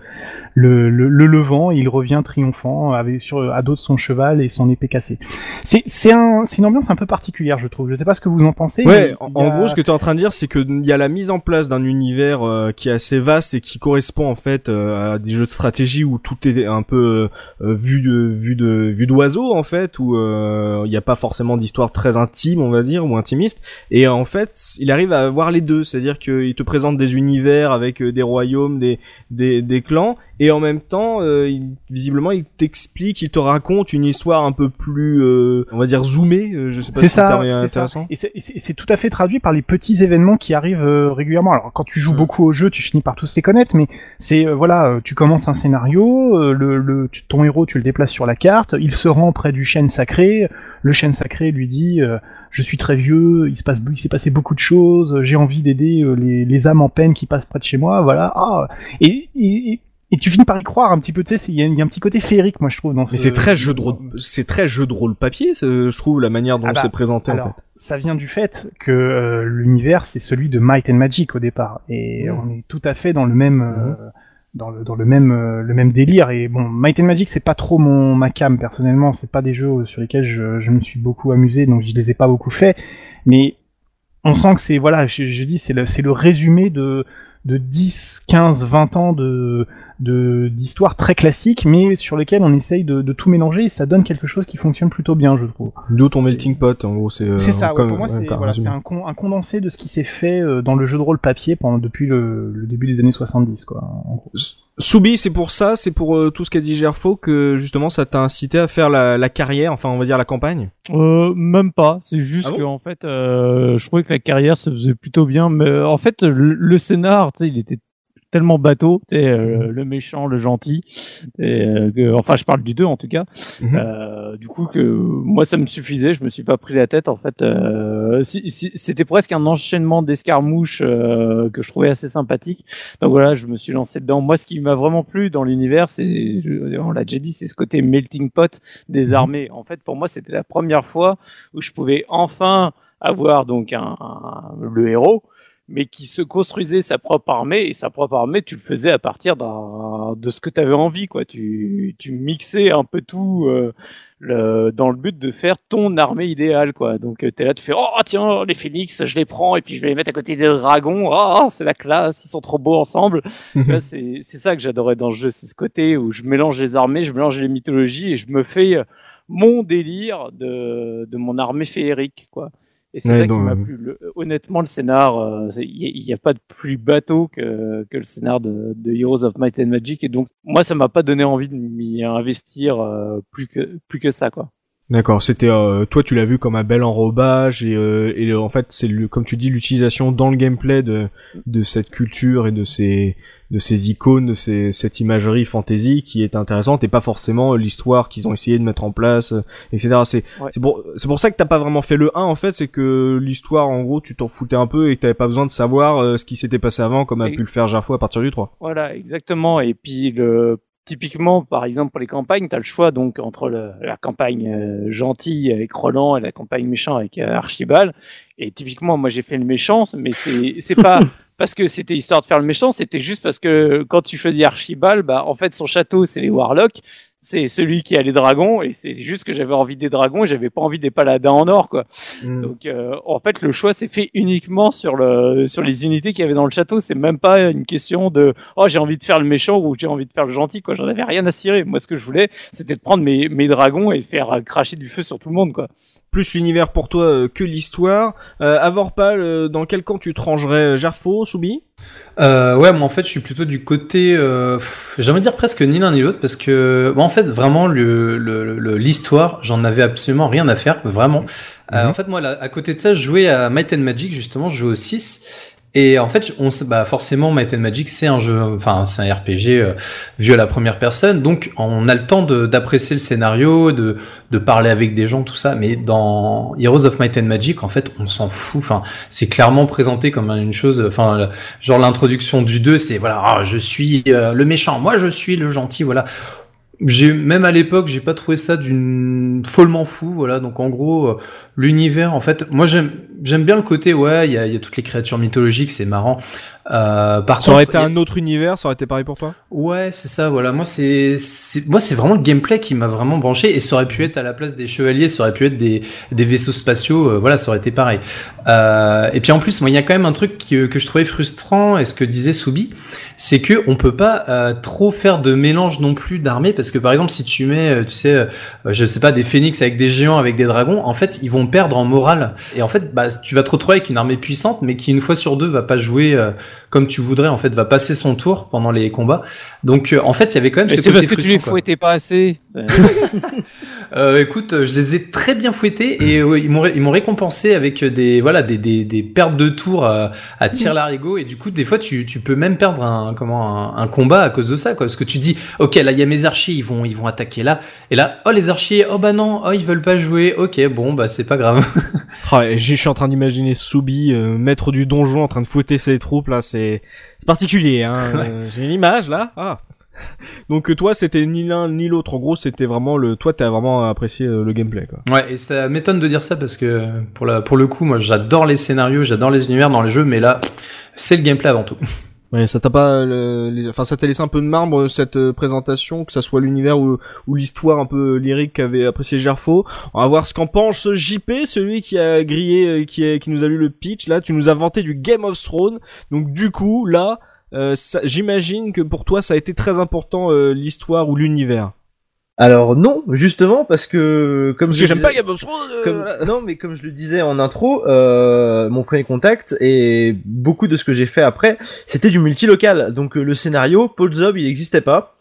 le, le, le levant, il revient triomphant avec sur à dos de son cheval et son épée cassée. C'est c'est un c'est une ambiance un peu particulière, je trouve. Je sais pas ce que vous en pensez. Ouais, en, gros, ce que tu es en train de dire, c'est que il y a la mise en place d'un univers euh, qui est assez vaste et qui correspond en fait euh, à des jeux de stratégie où tout est un peu euh, vu de vu de d'oiseau en fait, où il n'y a pas forcément d'histoire très intime, on va dire, ou intimiste. Et en fait, il arrive à avoir les deux, c'est-à-dire qu'il te présente des univers avec des royaumes, des des, des clans et en même temps, euh, il, visiblement, il t'explique, il te raconte une histoire un peu plus, euh, on va dire, zoomée. Euh, je sais pas si c'est intéressant. Et c'est tout à fait traduit par les petits événements qui arrivent régulièrement. Alors, quand tu joues beaucoup au jeu, tu finis par tous les connaître, mais c'est voilà, tu commences un scénario, le, le, ton héros, tu le déplaces sur la carte, il se rend près du chêne sacré. Le chêne sacré lui dit je suis très vieux, il se passe, il s'est passé beaucoup de choses, j'ai envie d'aider les, les, âmes en peine qui passent près de chez moi, voilà. Ah, et, et, et tu finis par y croire un petit peu, tu sais, il y, a un petit côté féerique, moi je trouve. Dans Mais c'est très jeu de rôle, c'est très jeu de rôle papier, je trouve la manière dont ah bah, c'est présenté. Alors, en fait. ça vient du fait que euh, l'univers c'est celui de Might and Magic au départ, et mmh. on est tout à fait dans le même. Euh, dans le, dans le même euh, le même délire et bon Might and Magic c'est pas trop mon ma cam personnellement c'est pas des jeux sur lesquels je, je me suis beaucoup amusé donc je les ai pas beaucoup fait mais on sent que c'est voilà je, je dis c'est le c'est le résumé de de 10 15 20 ans de d'histoires très classiques, mais sur lesquelles on essaye de, de, tout mélanger et ça donne quelque chose qui fonctionne plutôt bien, je trouve. D'où ton melting pot, en gros, c'est. Euh, c'est ça. Ouais, pour moi, c'est voilà, un, con, un, condensé de ce qui s'est fait euh, dans le jeu de rôle papier pendant depuis le, le début des années 70, quoi. En gros. Soubi, c'est pour ça, c'est pour euh, tout ce qu'a dit Gerfo que justement ça t'a incité à faire la, la, carrière, enfin on va dire la campagne? Euh, même pas, c'est juste ah que en fait, euh, je trouvais que la carrière se faisait plutôt bien, mais en fait le, le scénar, tu sais, il était tellement bateau, tu le méchant, le gentil. Et, enfin, je parle du 2 en tout cas. Mhm. du coup, que moi, ça me suffisait. Je me suis pas pris la tête. En fait, si, c'était presque un enchaînement d'escarmouches que je trouvais assez sympathique. Donc voilà, je me suis lancé dedans. Moi, ce qui m'a vraiment plu dans l'univers, c'est, on l'a déjà dit, c'est ce côté melting pot des mhm. armées. En fait, pour moi, c'était la première fois où je pouvais enfin avoir donc un, le héros, mais qui se construisait sa propre armée et sa propre armée, tu le faisais à partir de ce que tu avais envie, quoi. Tu, tu mixais un peu tout. Euh, le, dans le but de faire ton armée idéale, quoi. Donc, euh, tu es là, tu fais, oh, tiens, les phoenix, je les prends et puis je vais les mettre à côté des dragons. Oh, c'est la classe, ils sont trop beaux ensemble. C'est, c'est ça que j'adorais dans le jeu, c'est ce côté où je mélange les armées, je mélange les mythologies et je me fais mon délire de, de mon armée féerique, quoi. Et c'est ça qui m'a plu. honnêtement, le scénar, il n'y a, pas de plus bateau que, que le scénar de, de, Heroes of Might and Magic. Et donc, moi, ça m'a pas donné envie de m'y investir euh, plus, que, plus que ça, quoi. D'accord, c'était euh, toi tu l'as vu comme un bel enrobage et, euh, et en fait c'est le comme tu dis l'utilisation dans le gameplay de de cette culture et de ces de ces icônes, de ces, cette imagerie fantasy qui est intéressante et pas forcément l'histoire qu'ils ont essayé de mettre en place, euh, etc. C'est c'est pour c'est pour ça que t'as pas vraiment fait le 1 en fait, c'est que l'histoire en gros tu t'en foutais un peu et que t'avais pas besoin de savoir ce qui s'était passé avant comme a pu le faire Jarfo à partir du 3. Voilà, exactement. Et puis le typiquement, par exemple, pour les campagnes, tu as le choix donc entre la campagne euh, gentille avec Roland et la campagne méchant avec euh, Archibald. Et typiquement, moi, j'ai fait le méchant, mais c'est pas parce que c'était histoire de faire le méchant, c'était juste parce que quand tu choisis Archibald, bah, en fait, son château, c'est les Warlocks c'est celui qui a les dragons et c'est juste que j'avais envie des dragons et j'avais pas envie des paladins en or quoi. Mm. Donc euh, en fait le choix s'est fait uniquement sur le sur les unités qu'il y avait dans le château, c'est même pas une question de oh j'ai envie de faire le méchant ou j'ai envie de faire le gentil quoi, j'en avais rien à cirer. Moi ce que je voulais, c'était de prendre mes mes dragons et faire cracher du feu sur tout le monde quoi plus l'univers pour toi euh, que l'histoire. Euh, Avorpal, euh, dans quel camp tu te rangerais Jarfo, Soubi? Euh, Ouais, moi en fait je suis plutôt du côté, euh, j'aimerais dire presque ni l'un ni l'autre, parce que en fait vraiment l'histoire, le, j'en avais absolument rien à faire, vraiment. Mhm. en fait moi à côté de ça, je jouais à Might and Magic justement, je jouais au 6, et en fait, on bah forcément, Might and Magic, c'est un jeu, enfin, c'est un RPG euh, vu à la première personne, donc on a le temps d'apprécier le scénario, de, parler avec des gens, tout ça. Mais dans Heroes of Might and Magic, en fait, on s'en fout. Enfin, c'est clairement présenté comme une chose. Enfin, genre l'introduction du 2, c'est voilà, ah, je suis euh, le méchant, moi je suis le gentil, voilà même à l'époque j'ai pas trouvé ça d'une follement fou voilà. Donc en gros euh, l'univers en fait moi j'aime j'aime bien le côté ouais il y a, y a, toutes les créatures mythologiques c'est marrant euh, par ça aurait été un autre univers ça aurait été pareil pour toi? Ouais c'est ça voilà. Moi c'est moi c'est vraiment le gameplay qui m'a vraiment branché et ça aurait pu être à la place des chevaliers ça aurait pu être des, des vaisseaux spatiaux euh, voilà ça aurait été pareil. Euh, et puis en plus moi il y a quand même un truc qui, que je trouvais frustrant et ce que disait Soubi c'est que on peut pas euh, trop faire de mélange non plus d'armées parce que par exemple si tu mets euh, tu sais euh, je sais pas des phénix avec des géants avec des dragons en fait ils vont perdre en morale. Et en fait bah tu vas te retrouver avec une armée puissante mais qui une fois sur deux va pas jouer comme tu voudrais en fait va passer son tour pendant les combats. Donc en fait il y avait quand même c'est parce que tu les fouettais pas assez écoute je les ai très bien fouettés et ils m'ont ils m'ont récompensé avec des voilà des, des, des pertes de tours à, à tir larigot. Et du coup des fois tu, tu peux même perdre un comment un, combat à cause de ça quoi. Parce que tu dis ok là il y a mes archers ils vont ils vont attaquer là. Et là oh les archers oh bah non oh ils veulent pas jouer. Ok bon bah c'est pas grave. Oh, je suis en train d'imaginer Soubi euh, maître du donjon en train de fouetter ses troupes là. C'est particulier hein. J'ai une image là. Ah donc toi c'était ni l'un ni l'autre en gros c'était vraiment le toi t'as vraiment apprécié euh, le gameplay quoi. Ouais et ça m'étonne de dire ça parce que pour la pour le coup moi j'adore les scénarios j'adore les univers dans les jeux mais là c'est le gameplay avant tout. Ouais, ça t'a pas, enfin ça t'a laissé un peu de marbre cette euh, présentation, que ça soit l'univers ou, ou l'histoire un peu lyrique qu'avait apprécié Gerfo. On va voir ce qu'en pense JP, celui qui a grillé, euh, qui, a, qui nous a lu le pitch. Là, tu nous as vanté du Game of Thrones. Donc du coup, là, euh, j'imagine que pour toi, ça a été très important l'histoire ou l'univers. Alors non, justement parce que comme je j'aime pas Game euh, non, mais comme je le disais en intro, euh, mon premier contact et beaucoup de ce que j'ai fait après, c'était du multilocal. Donc euh, le scénario, Paul Zob, il n'existait pas.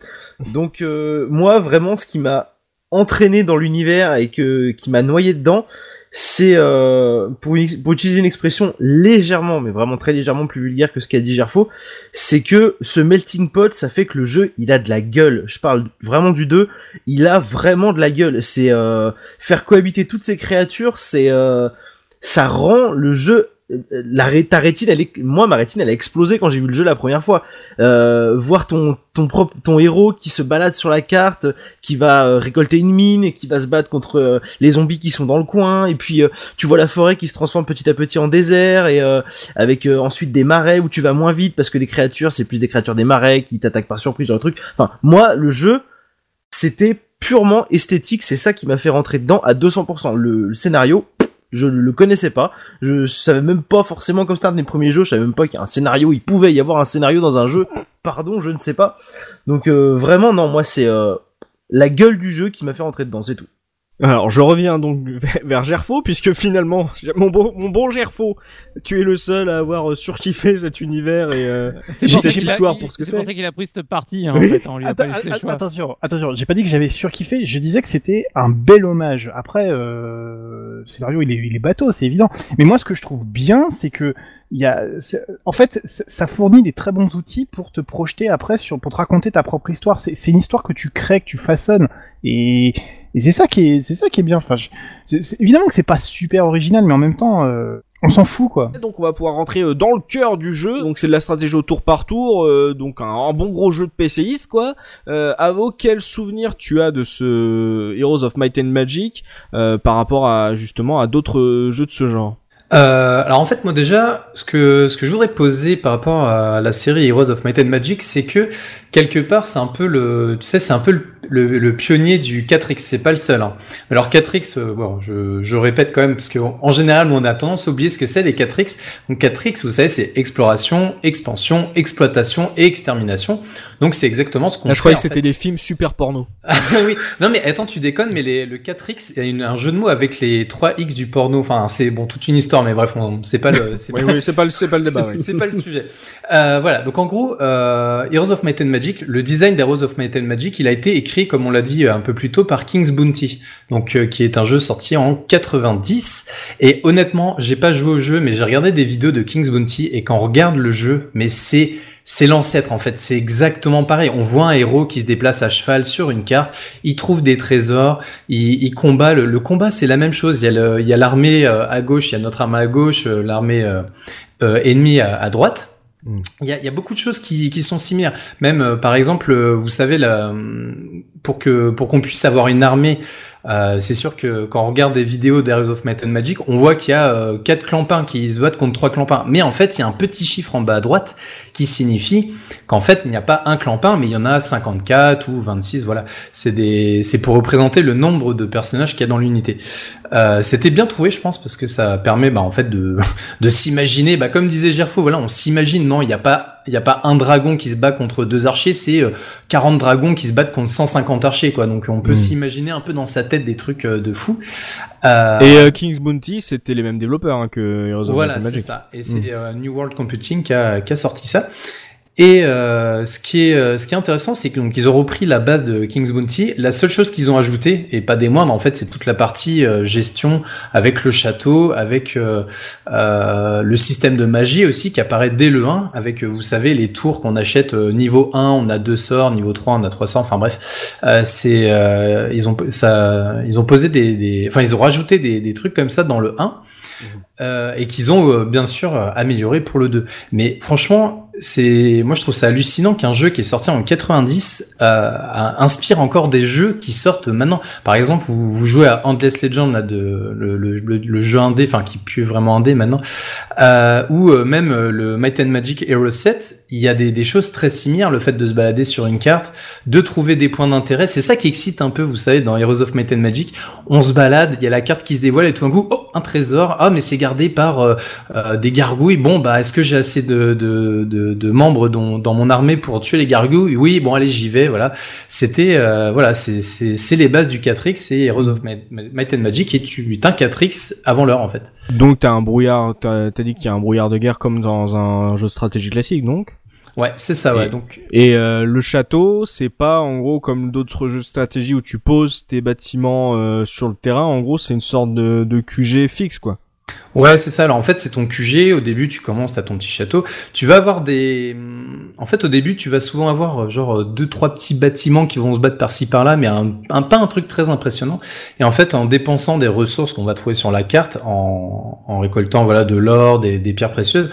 Donc moi vraiment, ce qui m'a entraîné dans l'univers et que qui m'a noyé dedans, c'est euh, pour, utiliser une expression légèrement, mais vraiment très légèrement plus vulgaire que ce qu'a dit Gerfo, c'est que ce melting pot, ça fait que le jeu, il a de la gueule. Je parle vraiment du 2, il a vraiment de la gueule. C'est euh, faire cohabiter toutes ces créatures, c'est euh, ça rend le jeu la ré- ta rétine elle est moi ma rétine elle a explosé quand j'ai vu le jeu la première fois. Euh, voir ton ton propre ton héros qui se balade sur la carte qui va euh, récolter une mine et qui va se battre contre euh, les zombies qui sont dans le coin et puis euh, tu vois la forêt qui se transforme petit à petit en désert et avec ensuite des marais où tu vas moins vite parce que les créatures c'est plus des créatures des marais qui t'attaquent par surprise genre de truc. Enfin moi le jeu c'était purement esthétique c'est ça qui m'a fait rentrer dedans à 200% le, le scénario je le connaissais pas. Je savais même pas forcément comme c'était un des premiers jeux. Je savais même pas qu'il y a un scénario il pouvait y avoir un scénario dans un jeu. Pardon je ne sais pas. Donc euh, vraiment non moi c'est euh, la gueule du jeu qui m'a fait rentrer dedans c'est tout Alors, je reviens donc vers- Gerfo, puisque finalement, mon bon, mon bon Gerfo, tu es le seul à avoir euh, surkiffé cet univers et euh, cette a- histoire il- pour ce que c'est c'est. pour ça qu'il a pris cette partie, hein, en fait. On lui a pas laissé attention, attention, j'ai pas dit que j'avais surkiffé, je disais que c'était un bel hommage. Après, euh, le scénario il est, il est bateau, c'est évident. Mais moi ce que je trouve bien, c'est que il y a, en fait, ça ça fournit des très bons outils pour te projeter après sur, pour te raconter ta propre histoire. C'est c'est une histoire que tu crées, que tu façonnes, et, et c'est ça qui est, c'est ça qui est bien. Enfin, je- c'est- c'est- évidemment que c'est pas super original, mais en même temps, euh, on s'en fout quoi. donc on va pouvoir rentrer euh, dans le cœur du jeu. Donc c'est de la stratégie au tour par tour, euh, donc un, un bon gros jeu de PCiste quoi. Euh, Avo, quel souvenir tu as de ce Heroes of Might and Magic euh, par rapport à justement à d'autres jeux de ce genre? Euh, alors en fait moi déjà ce que ce que je voudrais poser par rapport à la série Heroes of Might and Magic c'est que quelque part c'est un peu le tu sais c'est un peu le, le, le pionnier du 4X c'est pas le seul hein. alors 4X euh, bon je, je répète quand même parce que en général on a tendance à oublier ce que c'est les 4X donc 4X vous savez c'est exploration expansion exploitation et extermination donc c'est exactement ce qu'on Là, je fait, croyais que c'était fait. des films super porno. Ah oui, non mais attends, tu déconnes, mais les, le 4X, il y a une- un jeu de mots avec les 3X du porno. Enfin, c'est bon, toute une histoire, mais bref, on- c'est pas le, c'est Oui, pas, oui, c'est pas le, c'est pas le débat. c'est pas le sujet. Euh, voilà, donc en gros, euh, Heroes of Might and Magic, le design d'Heroes of Might and Magic, il a été écrit, comme on l'a dit euh, un peu plus tôt, par King's Bounty, donc euh, qui est un jeu sorti en 90. Et honnêtement, j'ai pas joué au jeu, mais j'ai regardé des vidéos de King's Bounty, et quand on regarde le jeu, mais c'est l'ancêtre en fait, c'est exactement pareil. On voit un héros qui se déplace à cheval sur une carte, il trouve des trésors, il, combat. Le, combat c'est la même chose. Il y a l'armée euh, à gauche, il y a notre armée à gauche, l'armée ennemie à droite. Mm. Il y, a, beaucoup de choses qui, sont similaires. Même euh, par exemple, euh, vous savez, la, pour que pour qu'on puisse avoir une armée, euh, c'est sûr que quand on regarde des vidéos d'Heroes of Might and Magic, on voit qu'il y a quatre clampins qui se battent contre trois clampins. Mais en fait, il y a un petit chiffre en bas à droite qui signifie qu'en fait, il n'y a pas un clampin, mais il y en a 54 ou 26. Voilà, c'est c'est pour représenter le nombre de personnages qu'il y a dans l'unité. Euh, C'était bien trouvé, je pense, parce que ça permet, bah, en fait, de de s'imaginer. Bah, comme disait Gerfo, voilà, on s'imagine. Non, il n'y a pas, il a pas un dragon qui se bat contre deux archers, c'est euh, 40 dragons qui se battent contre 150 archers, quoi. Donc, on peut Mm. s'imaginer un peu dans sa tête des trucs euh, de fou. Euh, Et euh, King's Bounty, c'était les mêmes développeurs hein, que Heroes of voilà, c'est ça. Et c'est euh, New World Computing qui a, qui a sorti ça. Et euh, ce qui est euh, ce qui est intéressant, c'est que donc ils ont repris la base de King's Bounty. La seule chose qu'ils ont ajouté, et pas des moindres, en fait, c'est toute la partie euh, gestion avec le château, avec euh, euh, le système de magie aussi qui apparaît dès le 1, avec euh, vous savez les tours qu'on achète euh, niveau 1, on a deux sorts, niveau 3, on a trois sorts. Enfin bref, euh, c'est euh, ils ont ça, ils ont posé des, des enfin ils ont rajouté des, des trucs comme ça dans le 1. Euh, et qu'ils ont euh, bien sûr amélioré pour le 2. Mais franchement, moi je trouve ça hallucinant qu'un jeu qui est sorti en 90 euh, inspire encore des jeux qui sortent maintenant. Par exemple, vous, jouez à Endless Legend le, le, le, jeu indé, enfin qui pue vraiment indé maintenant, euh, ou euh, même le Might and Magic Hero 7, il y a des, choses très similaires, le fait de se balader sur une carte, de trouver des points d'intérêt, c'est ça qui excite un peu, vous savez, dans Heroes of Might and Magic, on se balade, il y a la carte qui se dévoile et tout d'un coup, oh, un trésor, ah mais c'est gardé par des gargouilles, bon bah est-ce que j'ai assez de, de membres dans, dans mon armée pour tuer les gargouilles Oui, bon allez j'y vais, voilà. C'était, euh, voilà, c'est les bases du 4X, c'est Heroes of Might and Magic et tu es un 4X avant l'heure en fait. Donc t'as un brouillard, t'as t'as dit qu'il y a un brouillard de guerre comme dans un jeu de stratégie classique, donc? Ouais, c'est ça, ouais. Donc, Et euh, le château, c'est pas en gros comme d'autres jeux de stratégie où tu poses tes bâtiments euh, sur le terrain. En gros, c'est une sorte de, de QG fixe, quoi. Ouais, c'est ça. Alors en fait, c'est ton QG. Au début, tu commences à ton petit château. Tu vas avoir des. En fait, au début, tu vas souvent avoir euh, genre deux, trois petits bâtiments qui vont se battre par-ci par-là, mais un, un- pas un truc très impressionnant. Et en fait, en dépensant des ressources qu'on va trouver sur la carte, en, en récoltant voilà de l'or, des pierres précieuses,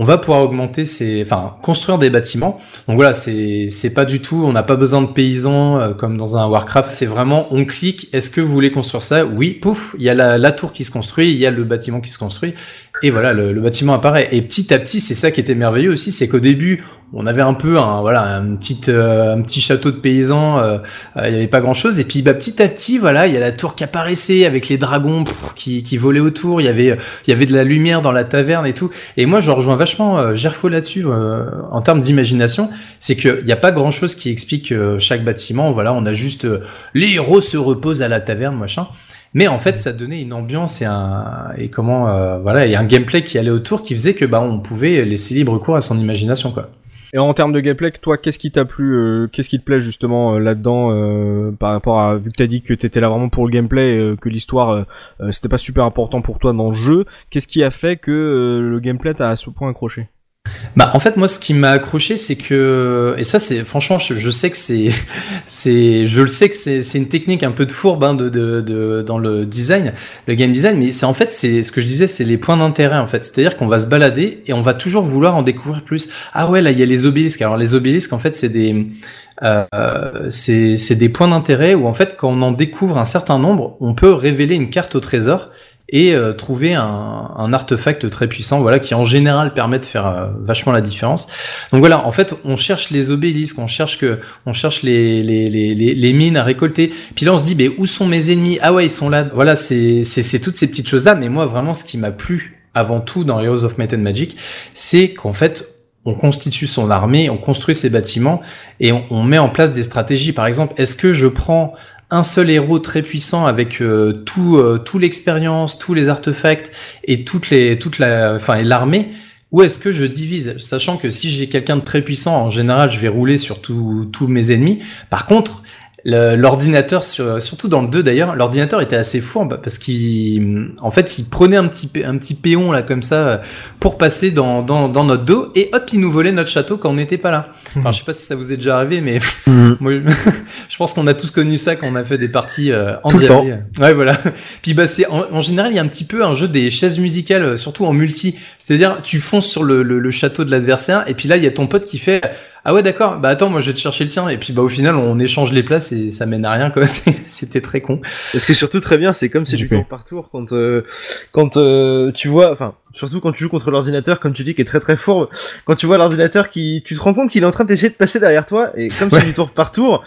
on va pouvoir augmenter ces, enfin, construire des bâtiments. Donc voilà, c'est c'est pas du tout. On n'a pas besoin de paysans euh, comme dans un Warcraft. C'est vraiment, on clique. Est-ce que vous voulez construire ça? Oui. Pouf, il y a la, la tour qui se construit, il y a le bâtiment qui se construit. Et voilà, le, bâtiment apparaît. Et petit à petit, c'est ça qui était merveilleux aussi, c'est qu'au début, on avait un peu un voilà un petit euh, un petit château de paysans. euh, euh, Il y avait pas grand chose. Et puis bah petit à petit, voilà, il y a la tour qui apparaissait avec les dragons qui, volaient autour. Il y avait il y avait de la lumière dans la taverne et tout. Et moi, je rejoins vachement Gerfo là-dessus en termes d'imagination. C'est qu'il n'y a pas grand chose qui explique chaque bâtiment. Voilà, on a juste les héros se reposent à la taverne, machin. Mais en fait, ça donnait une ambiance et un et comment euh, voilà et un gameplay qui allait autour qui faisait que bah on pouvait laisser libre cours à son imagination quoi. Et en termes de gameplay, toi, qu'est-ce qui t'a plu, euh, qu'est-ce qui te plaît justement euh, là-dedans, euh, par rapport à vu que t'as dit que t'étais là vraiment pour le gameplay, que l'histoire c'était pas super important pour toi dans le jeu, qu'est-ce qui a fait que le gameplay t'a à ce point accroché? Bah en fait moi ce qui m'a accroché c'est que et ça c'est franchement je, sais que c'est c'est je le sais que c'est c'est une technique un peu de fourbe hein, de, de, de dans le design le game design mais c'est en fait c'est ce que je disais c'est les points d'intérêt en fait. C'est-à-dire qu'on va se balader et on va toujours vouloir en découvrir plus. Ah ouais là il y a les obélisques. Alors les obélisques en fait c'est des euh, c'est c'est des points d'intérêt où en fait quand on en découvre un certain nombre on peut révéler une carte au trésor et euh, trouver un, un artefact très puissant, voilà, qui en général permet de faire euh, vachement la différence. Donc voilà, en fait, on cherche les obélisques, on cherche que, on cherche les, les, les, les, mines à récolter. Puis là, on se dit, mais où sont mes ennemis? Ah ouais, ils sont là. Voilà, c'est toutes ces petites choses-là. Mais moi, vraiment, ce qui m'a plu avant tout dans Heroes of Might and Magic, c'est qu'en fait, on constitue son armée, on construit ses bâtiments et on, on met en place des stratégies. Par exemple, est-ce que je prends un seul héros très puissant avec euh, tout, euh, tout l'expérience, tous les artefacts et toutes les, toute la, enfin, l'armée, ou est-ce que je divise, sachant que si j'ai quelqu'un de très puissant, en général, je vais rouler sur tous mes ennemis. Par contre, l'ordinateur, sur- surtout dans le 2 d'ailleurs, l'ordinateur était assez fourbe parce qu'il, en fait, il prenait un petit, un petit péon là comme ça pour passer dans, dans, dans notre dos et hop, il nous volait notre château quand on n'était pas là. Enfin, je sais pas si ça vous est déjà arrivé, mais moi, je pense qu'on a tous connu ça quand on a fait des parties euh, en Tout le direct. Ouais, voilà. Puis bah c'est en, en général il y a un petit peu un jeu des chaises musicales, euh, surtout en multi. C'est-à-dire tu fonces sur le, le, le château de l'adversaire et puis là il y a ton pote qui fait ah ouais d'accord bah attends moi je vais te chercher le tien et puis bah au final on échange les places et ça mène à rien quoi. C'est- C'était très con. Et ce qui est surtout très bien, c'est comme c'est du tour par tour quand euh, quand euh, tu vois, enfin surtout quand tu joues contre l'ordinateur, comme tu dis, qui est très très fort. Quand tu vois l'ordinateur qui, tu te rends compte qu'il est en train d'essayer de passer derrière toi, et comme Ouais. c'est du tour par tour,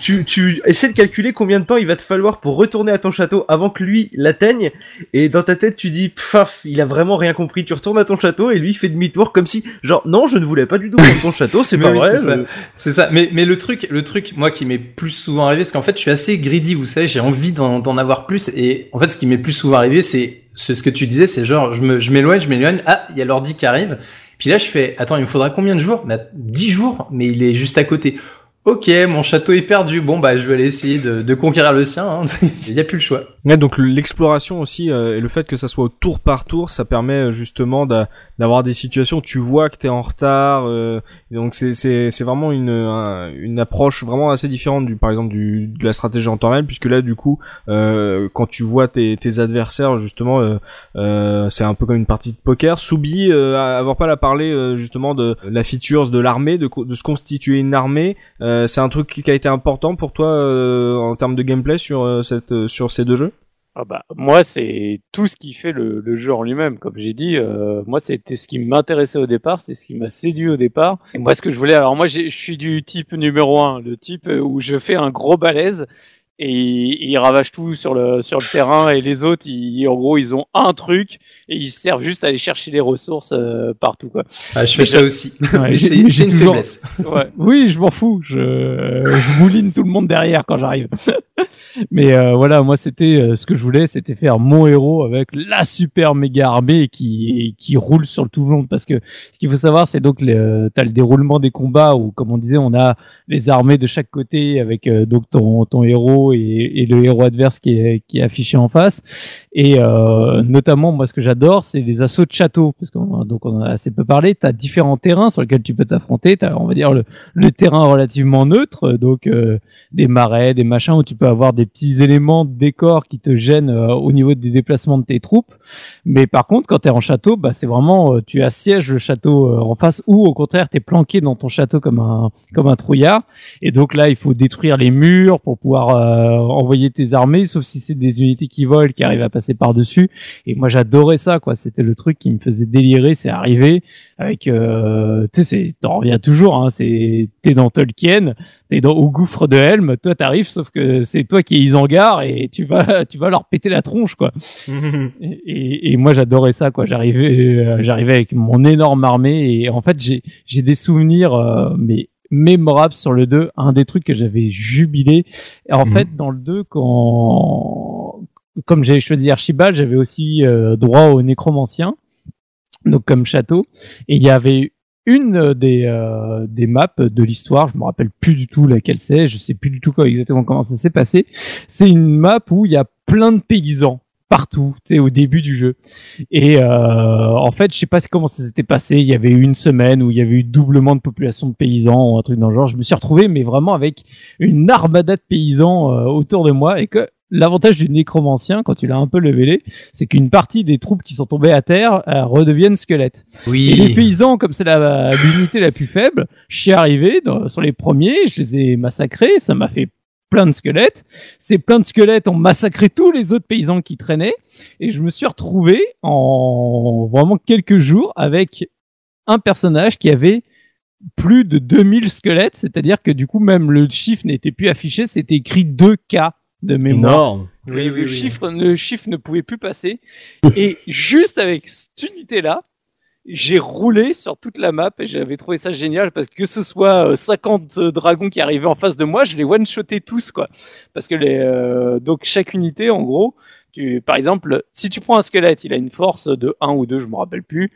tu tu essaies de calculer combien de temps il va te falloir pour retourner à ton château avant que lui l'atteigne. Et dans ta tête, tu dis, paf, il a vraiment rien compris. Tu retournes à ton château et lui fait demi-tour comme si, genre, non, je ne voulais pas du tout prendre ton château, c'est pas oui, vrai. c'est ça. je- C'est ça. Mais, mais le truc, le truc, moi, qui m'est plus souvent arrivé, parce qu'en fait, je suis assez greedy, vous savez, j'ai envie d'en d'en avoir plus. Et en fait, ce qui m'est plus souvent arrivé, c'est c'est ce que tu disais, c'est genre, je m'éloigne, je m'éloigne. Ah, il y a l'ordi qui arrive. Puis là, je fais, attends, il me faudra combien de jours? Bah, 10 jours, mais il est juste à côté. Ok, mon château est perdu. Bon, bah, je vais aller essayer de, de conquérir le sien. hein. Il n'y a plus le choix. Ouais, donc l'exploration aussi euh, et le fait que ça soit au tour par tour, ça permet euh, justement d'a- d'avoir des situations où tu vois que t'es en retard. euh, donc c'est vraiment une un- une approche vraiment assez différente du par exemple du de la stratégie en temps réel puisque là du coup euh, quand tu vois tes tes adversaires justement euh, euh, c'est un peu comme une partie de poker. Soubi avoir pas la parler justement de la features de l'armée de de se constituer une armée. euh, c'est un truc qui a été important pour toi euh, en termes de gameplay sur euh, cette euh, sur ces deux jeux? Ah bah, moi, c'est tout ce qui fait le, jeu en lui-même. Comme j'ai dit, euh, moi, c'était ce qui m'intéressait au départ, c'est ce qui m'a séduit au départ. Moi, ce que je voulais, alors moi, je suis du type numéro un, le type euh, où je fais un gros balèze. Et ils ravagent tout sur le sur le terrain et les autres ils, en gros ils ont un truc et ils servent juste à aller chercher les ressources euh, partout quoi. Ah, je fais ça aussi. Ouais, c'est une toujours- faiblesse. Ouais. Oui, je m'en fous. Je, je mouline tout le monde derrière quand j'arrive. Mais euh, voilà, moi c'était euh, ce que je voulais, c'était faire mon héros avec la super méga armée qui qui roule sur le tout le monde. Parce que ce qu'il faut savoir, c'est donc le, t'as le déroulement des combats où, comme on disait, on a les armées de chaque côté avec euh, donc ton ton héros et, et le héros adverse qui est qui est affiché en face. Et euh, notamment, moi, ce que j'adore, c'est les assauts de château, parce qu'on donc on en a assez peu parlé. T'as différents terrains sur lesquels tu peux t'affronter. T'as, on va dire le le terrain relativement neutre, donc euh, des marais, des machins où tu peux avoir des petits éléments de décor qui te gênent euh, au niveau des déplacements de tes troupes. Mais par contre, quand tu es en château, bah, c'est vraiment euh, tu assièges le château euh, en face ou au contraire tu es planqué dans ton château comme un comme un trouillard. Et donc là, il faut détruire les murs pour pouvoir euh, envoyer tes armées, sauf si c'est des unités qui volent, qui arrivent à passer par dessus. Et moi, j'adorais ça, quoi. C'était le truc qui me faisait délirer. C'est arrivé avec, euh, tu sais, t'en reviens toujours. Hein, c'est t'es dans Tolkien, t'es dans au gouffre de Helm. Toi, t'arrives, sauf que c'est toi qui es Isengard et tu vas, tu vas leur péter la tronche, quoi. Et, et- et moi j'adorais ça quoi. J'arrivais, euh, j'arrivais avec mon énorme armée et en fait j'ai j'ai des souvenirs euh, mais mémorables sur le 2. Un des trucs que j'avais jubilé. Et en Mhm. fait dans le 2 quand comme j'ai choisi Archibald, j'avais aussi euh, droit au nécromancien donc comme château et il y avait une des euh, des maps de l'histoire, je me rappelle plus du tout laquelle c'est, je sais plus du tout quoi, exactement comment ça s'est passé. C'est une map où il y a plein de paysans partout, au début du jeu. Et euh, en fait, je sais pas comment ça s'était passé. Il y avait eu une semaine où il y avait eu doublement de population de paysans ou un truc dans le genre. Je me suis retrouvé, mais vraiment avec une armada de paysans euh, autour de moi et que L'avantage du nécromancien, quand tu l'as un peu levelé, c'est qu'une partie des troupes qui sont tombées à terre euh, redeviennent squelettes. Et les Oui. paysans, comme c'est la- l'unité la plus faible, je suis arrivé dans- sur les premiers, je les ai massacrés, ça m'a fait plein de squelettes. Ces plein de squelettes ont massacré tous les autres paysans qui traînaient, et je me suis retrouvé en vraiment quelques jours avec un personnage qui avait plus de 2000 squelettes, c'est-à-dire que du coup même le chiffre n'était plus affiché, c'était écrit 2K de mémoire. Énorme. Oui, le, oui, chiffre, le chiffre ne pouvait plus passer. Et juste avec cette unité-là, j'ai roulé sur toute la map et j'avais trouvé ça génial parce que que ce soit euh, 50 dragons qui arrivaient en face de moi, je les one-shotais tous, quoi. Parce que les, euh, donc chaque unité, en gros, tu, par exemple, si tu prends un squelette, il a une force de 1 ou 2, je me rappelle plus.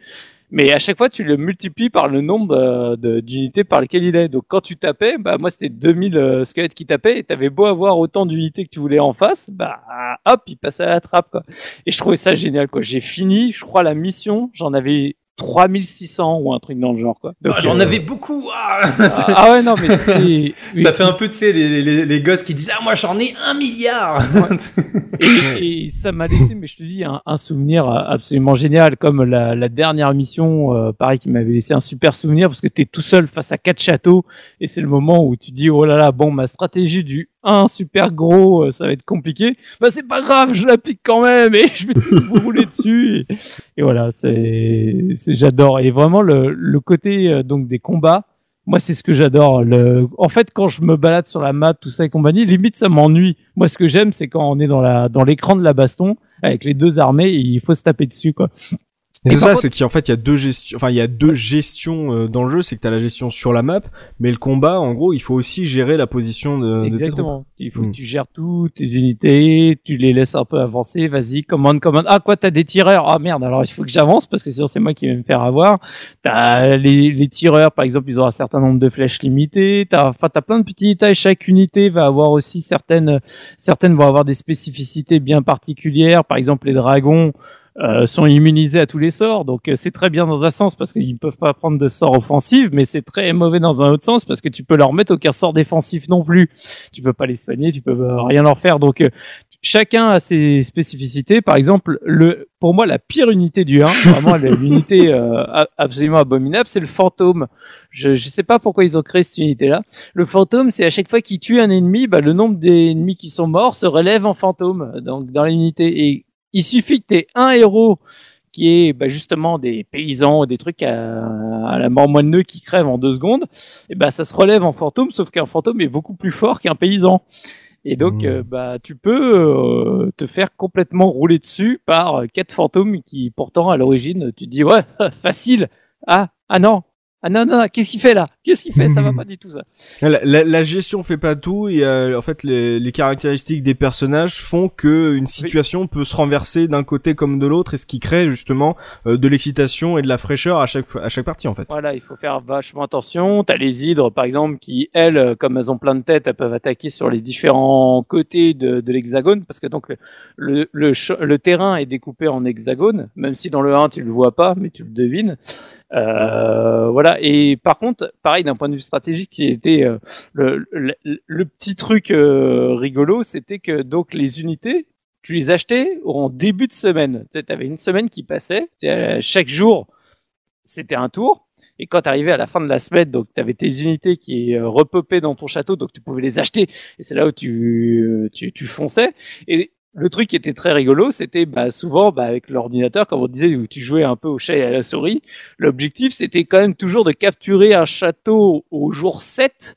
Mais à chaque fois, tu le multiplies par le nombre euh, d'unités par lesquelles il est. Donc quand tu tapais, bah moi c'était 2000 euh, squelettes qui tapaient et t'avais beau avoir autant d'unités que tu voulais en face, bah hop, il passait à la trappe quoi. Et je trouvais ça génial. J'ai fini, je crois la mission, j'en avais 3600 ou un truc dans le genre quoi. Ah, J'en euh, avais beaucoup. ah. ah, ah ouais non mais Ça fait un peu, tu sais, les, les, les gosses qui disent Ah, moi j'en ai un milliard et, et ça m'a laissé, mais je te dis, un, un souvenir euh, absolument génial, comme la, la dernière mission, euh, pareil, qui m'avait laissé un super souvenir, parce que tu es tout seul face à quatre châteaux, et c'est le moment où tu dis, oh là là, bon, ma stratégie du 1 super gros, euh, ça va être compliqué. Bah c'est pas grave, je l'applique quand même, et je vais tous vous rouler dessus. Et, voilà, c'est, j'adore. Et vraiment, le, le côté euh, donc des combats, moi, c'est ce que j'adore. En fait, quand je me balade sur la map, tout ça et compagnie, limite, ça m'ennuie. Moi, ce que j'aime, c'est quand on est dans la dans l'écran de la baston avec les deux armées, il faut se taper dessus, quoi. C'est ça, contre- c'est qu'en fait il y a deux gestions, enfin il y a deux gestions euh, dans le jeu, c'est que t'as la gestion sur la map, mais le combat, en gros, il faut aussi gérer la position de, de tes. Exactement. Il faut que tu gères toutes tes unités, tu les laisses un peu avancer, vas-y, commande, commande. Ah, quoi, t'as des tireurs? Ah, merde, alors il faut que j'avance parce que sinon c'est moi qui vais me faire avoir. T'as les, les tireurs, par exemple, ils ont un certain nombre de flèches limitées. T'as, enfin, t'as plein de petits détails. Chaque unité va avoir aussi certaines, certaines vont avoir des spécificités bien particulières. Par exemple, les dragons, euh, sont immunisés à tous les sorts. Donc euh, c'est très bien dans un sens parce qu'ils ne peuvent pas prendre de sorts offensifs, mais c'est très mauvais dans un autre sens parce que tu peux leur mettre aucun sort défensif non plus. Tu peux pas les soigner, tu peux euh, rien leur faire. Donc euh, chacun a ses spécificités. Par exemple, le pour moi la pire unité du 1, vraiment l'unité euh, absolument abominable, c'est le fantôme. Je je sais pas pourquoi ils ont créé cette unité là. Le fantôme, c'est à chaque fois qu'il tue un ennemi, bah, le nombre d'ennemis qui sont morts se relève en fantôme donc dans l'unité et il suffit que tu un héros qui est bah, justement des paysans, des trucs à, à la mort moineux qui crèvent en deux secondes, et ben ça se relève en fantôme, sauf qu'un fantôme est beaucoup plus fort qu'un paysan. Et donc, Mmh. euh, bah, tu peux euh, te faire complètement rouler dessus par euh, quatre fantômes qui, pourtant, à l'origine, tu te dis ouais, facile. Ah, ah non, ah non non, non, qu'est-ce qu'il fait là? Qu'est-ce qu'il fait? Ça va pas du tout ça. La, la- la gestion fait pas tout et euh, en fait les, les caractéristiques des personnages font que une situation peut se renverser d'un côté comme de l'autre et ce qui crée justement euh, de l'excitation et de la fraîcheur à chaque à chaque partie en fait. Voilà, il faut faire vachement attention. T'as les hydres, par exemple, qui, elles, euh, comme elles ont plein de têtes, elles peuvent attaquer sur les différents côtés de, de l'hexagone, parce que donc le, le, le, le terrain est découpé en hexagone, même si dans le 1 tu le vois pas, mais tu le devines. Euh, voilà. Et par contre, pareil d'un point de vue stratégique, qui était euh, le, le, le petit truc euh, rigolo, c'était que donc les unités, tu les achetais en début de semaine. Tu sais, avais une semaine qui passait. Chaque jour, c'était un tour. Et quand tu arrivais à la fin de la semaine, donc tu avais tes unités qui repopaient dans ton château, donc tu pouvais les acheter. Et c'est là où tu, tu, tu fonçais. Et le truc qui était très rigolo, c'était bah, souvent bah, avec l'ordinateur, comme on disait, où tu jouais un peu au chat et à la souris. L'objectif, c'était quand même toujours de capturer un château au jour 7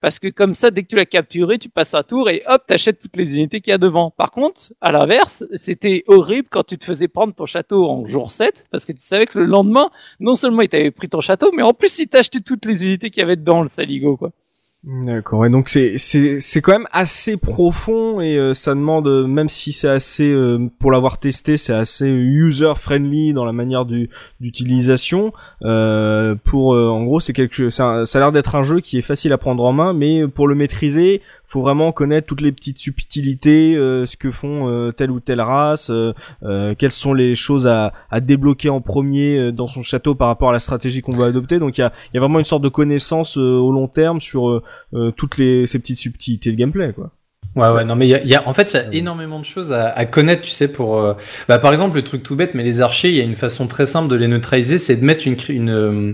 parce que comme ça, dès que tu l'as capturé, tu passes un tour et hop, t'achètes toutes les unités qu'il y a devant. Par contre, à l'inverse, c'était horrible quand tu te faisais prendre ton château en jour 7, parce que tu savais que le lendemain, non seulement il t'avait pris ton château, mais en plus il t'a acheté toutes les unités qu'il y avait dedans, le saligo, quoi. D'accord. Et donc c'est c'est c'est quand même assez profond et euh, ça demande euh, même si c'est assez euh, pour l'avoir testé c'est assez user friendly dans la manière du d'utilisation. Euh, pour en gros c'est quelque ça, ça a l'air d'être un jeu qui est facile à prendre en main mais pour le maîtriser faut vraiment connaître toutes les petites subtilités euh, ce que font euh, telle ou telle race euh, quelles sont les choses à, débloquer en premier dans son château par rapport à la stratégie qu'on va adopter donc il y a, vraiment une sorte de connaissance au long terme sur toutes les ces petites subtilités de gameplay quoi. Ouais, ouais, non, mais il y a, y a- en fait, il y a énormément de choses à, à connaître, tu sais, pour, euh, bah, par exemple, le truc tout bête, mais les archers, il y a une façon très simple de les neutraliser, c'est de mettre une, une, euh,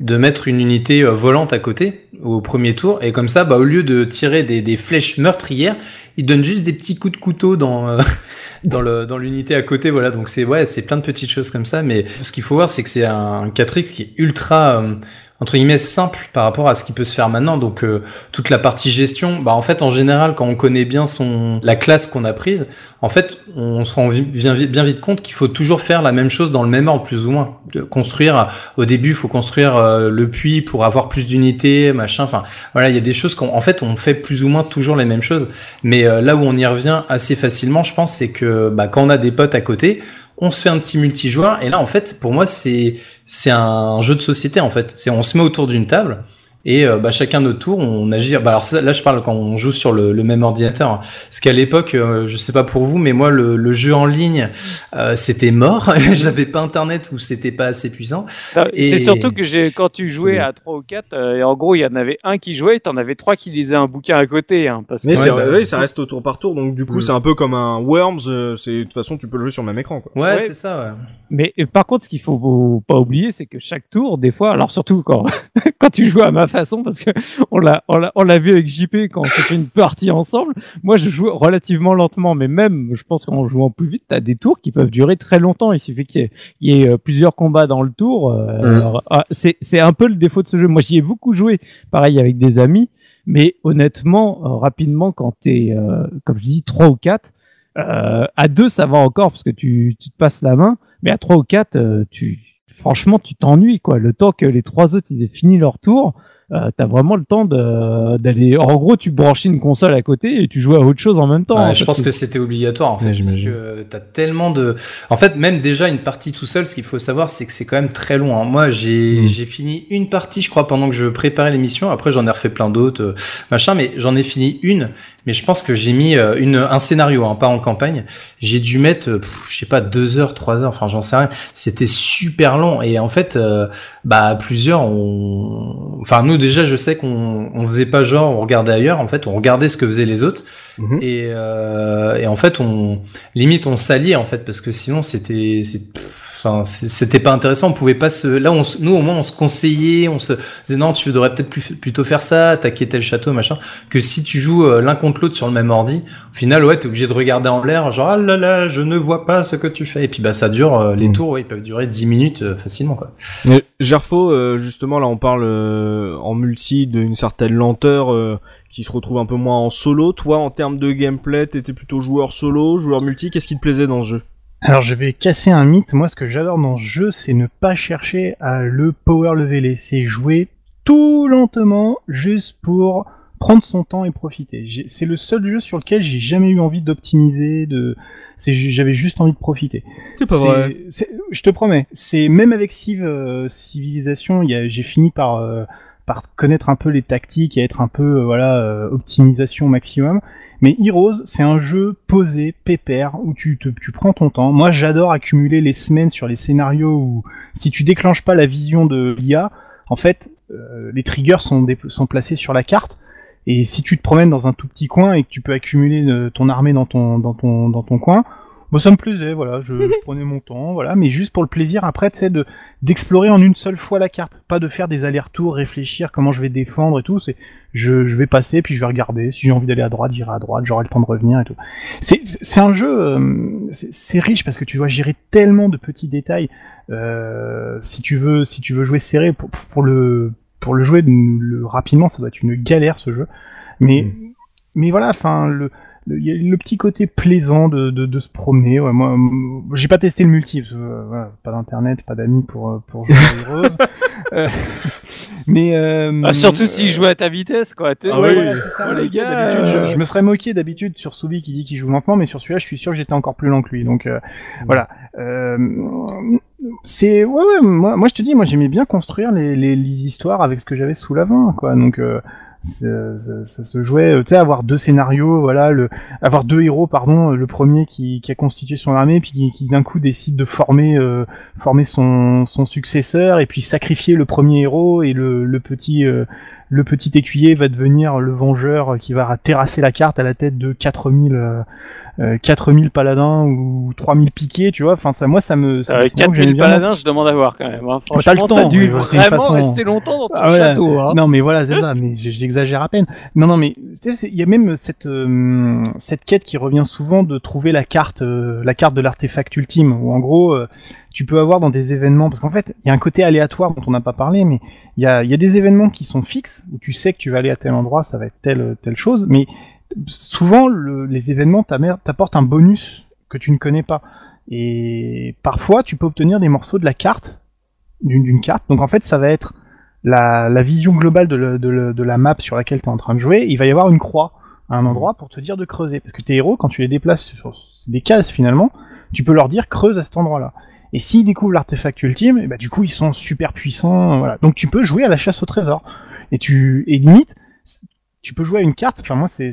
de mettre une unité euh, volante à côté au premier tour, et comme ça, bah, au lieu de tirer des, des flèches meurtrières, ils donnent juste des petits coups de couteau dans, euh, dans le, dans l'unité à côté, voilà. Donc c'est, ouais, c'est plein de petites choses comme ça, mais ce qu'il faut voir, c'est que c'est un 4X qui est ultra, euh, entre guillemets simple par rapport à ce qui peut se faire maintenant. Donc euh, toute la partie gestion, bah en fait en général quand on connaît bien son la classe qu'on a prise, en fait on se rend bien, vite- compte qu'il faut toujours faire la même chose dans le même ordre plus ou moins. De construire au début, il faut construire euh, le puits pour avoir plus d'unités, machin. Enfin voilà, il y a des choses qu'on en fait on fait plus ou moins toujours les mêmes choses. Mais euh, là où on y revient assez facilement, je pense, c'est que bah, quand on a des potes à côté, on se fait un petit multijoueur et là en fait pour moi c'est c'est un jeu de société en fait. C'est on se met autour d'une table et euh, bah, chacun notre tour on agit. Bah, alors là je parle quand on joue sur le, le même ordinateur. hein. Parce qu'à l'époque, euh, je sais pas pour vous, mais moi le, le jeu en ligne euh, c'était mort. J'avais pas internet ou c'était pas assez puissant. Et- C'est surtout que j'ai, quand tu jouais à 3 ou 4, euh, et en gros, il y en avait un qui jouait, et t'en avais trois qui lisaient un bouquin à côté, hein, parce que Mais Ouais, bah, oui, ça reste au tour par tour donc du coup Mm. c'est un peu comme un Worms c'est de toute façon tu peux le jouer sur le même écran quoi. Ouais, Ouais. c'est ça. Ouais. Mais par contre, ce qu'il faut pas oublier, c'est que chaque tour, des fois, alors surtout quand quand tu joues à ma façon, parce que on l'a on l'a vu avec JP quand on s'est fait une partie ensemble. Moi, je joue relativement lentement, mais même, je pense qu'en jouant plus vite, t'as des tours qui peuvent durer très longtemps. Il suffit qu'il y ait, il y ait, euh, plusieurs combats dans le tour. euh, Mm. alors, ah, c'est c'est un peu le défaut de ce jeu. Moi, j'y ai beaucoup joué, pareil avec des amis, mais honnêtement, euh, rapidement, quand t'es, euh, comme je dis, trois ou quatre. Euh, à deux, ça va encore parce que tu, tu te passes la main, mais à trois ou quatre, euh, tu, franchement, tu t'ennuies quoi. Le temps que les trois autres ils aient fini leur tour, euh, t'as vraiment le temps d'aller. En gros, tu branches une console à côté et tu joues à autre chose en même temps. Ouais, hein, je pense que c'était obligatoire en fait, Ouais, parce que t'as tellement de. En fait, même déjà une partie tout seul, ce qu'il faut savoir, c'est que c'est quand même très long. hein. Moi, j'ai Mm. j'ai fini une partie, je crois, pendant que je préparais l'émission. Après, j'en ai refait plein d'autres, euh, machin, mais j'en ai fini une. Mais je pense que j'ai mis euh, une un scénario, hein, pas en campagne. J'ai dû mettre, euh, pff, je sais pas, deux heures, trois heures. Enfin, j'en sais rien. C'était super long et en fait, euh, bah plusieurs, on. Enfin, nous déjà, je sais qu'on on faisait pas genre, on regardait ailleurs. En fait, on regardait ce que faisaient les autres. Mhm. Et, euh, et en fait, on limite on s'alliait en fait parce que sinon c'était enfin c'était pas intéressant. On pouvait pas se là on se- nous au moins on se conseillait, on se disait non tu devrais peut-être plus- plutôt faire ça, attaquer tel château machin. Que si tu joues euh, l'un contre l'autre sur le même ordi, au final ouais t'es obligé de regarder en l'air genre ah là là je ne vois pas ce que tu fais et puis bah ça dure euh, les Mm. tours ouais, ils peuvent durer 10 minutes euh, facilement quoi. Mais Gerfo, euh, justement, là, on parle euh, en multi d'une certaine lenteur qui se retrouve un peu moins en solo. Toi, en termes de gameplay, t'étais plutôt joueur solo, joueur multi. Qu'est-ce qui te plaisait dans ce jeu? Alors je vais casser un mythe. Moi, ce que j'adore dans ce jeu, c'est ne pas chercher à le power leveler. C'est jouer tout lentement, juste pour prendre son temps et profiter. C'est le seul jeu sur lequel j'ai jamais eu envie d'optimiser. De, j'avais juste envie de profiter. C'est pas vrai. Je te promets. C'est même avec Civ euh, Civilisation, j'ai fini par euh, par connaître un peu les tactiques et être un peu euh, voilà euh, optimisation maximum. Mais Heroes, c'est un jeu posé, pépère, où tu, te, tu prends ton temps. Moi, j'adore accumuler les semaines sur les scénarios où si tu déclenches pas la vision de l'IA, en fait, euh, les triggers sont, sont placés sur la carte. Et si tu te promènes dans un tout petit coin et que tu peux accumuler euh, ton armée dans ton, dans ton, dans ton coin, bon, ça me plaisait, voilà, je, je prenais mon temps, voilà, mais juste pour le plaisir après, tu sais, de, d'explorer en une seule fois la carte, pas de faire des allers-retours, réfléchir comment je vais défendre et tout, c'est, je, je vais passer puis je vais regarder, si j'ai envie d'aller à droite, j'irai à droite, j'aurai le temps de revenir et tout. C'est, un jeu, euh, c'est, c'est riche parce que tu dois gérer tellement de petits détails, euh, si tu veux, si tu veux jouer serré pour, pour le, pour le jouer le, rapidement, ça doit être une galère ce jeu. Mais, mais voilà, enfin, le, le, il y a le petit côté plaisant de, de, de se promener. Ouais, moi, j'ai pas testé le multi, parce que, euh, voilà, pas d'internet, pas d'amis pour, euh, pour jouer à Heroes. Euh, mais euh, Ah, surtout s'il joue à ta vitesse, quoi. Ah Ouais, oui. voilà, c'est ça. Oh, les gars, D'habitude, je, je me serais moqué d'habitude sur Soubi qui dit qu'il joue lentement, mais sur celui-là, je suis sûr que j'étais encore plus lent que lui. Donc euh, voilà. Euh, c'est ouais, ouais. Moi, moi, je te dis, moi, j'aimais bien construire les, les, les histoires avec ce que j'avais sous la main, quoi. Donc euh, c'est- ça, ça se jouait, euh, tu sais, avoir deux scénarios, voilà, le, avoir deux héros, pardon, le premier qui, qui a constitué son armée, puis qui, qui d'un coup décide de former, euh, former son, son successeur, et puis sacrifier le premier héros et le, le petit, euh, le petit écuyer va devenir le vengeur qui va terrasser la carte à la tête de 4000 euh, euh, 4000 paladins ou 3000 piquets, tu vois. Enfin ça moi ça me c'est Euh, des scénarios que 4000 j'aime bien. paladins, je demande à voir quand même. Hein. t'as le Franchement, temps, t'as dû vraiment façon- rester longtemps dans ton Ah, voilà. château. Hein. Non mais voilà, c'est ça, mais je- j'exagère à peine. Non non mais tu sais, c'est- il y a même cette euh, cette quête qui revient souvent de trouver la carte euh, la carte de l'artefact ultime où en gros euh, tu peux avoir dans des événements parce qu'en fait, il y a un côté aléatoire dont on n'a pas parlé mais il y a des événements qui sont fixes où tu sais que tu vas aller à tel endroit, ça va être telle telle chose mais souvent le- les événements t'apportent un bonus que tu ne connais pas et parfois tu peux obtenir des morceaux de la carte d'une carte. Donc en fait, ça va être la, vision globale de, de, la map sur laquelle tu es en train de jouer. Il va y avoir une croix à un endroit pour te dire de creuser. Parce que tes héros, quand tu les déplaces sur des cases finalement, tu peux leur dire creuse à cet endroit-là. Et s'ils découvrent l'artefact ultime, bah, du coup ils sont super puissants. Voilà. Donc tu peux jouer à la chasse au trésor. Et tu limite, tu peux jouer à une carte. Enfin moi c'est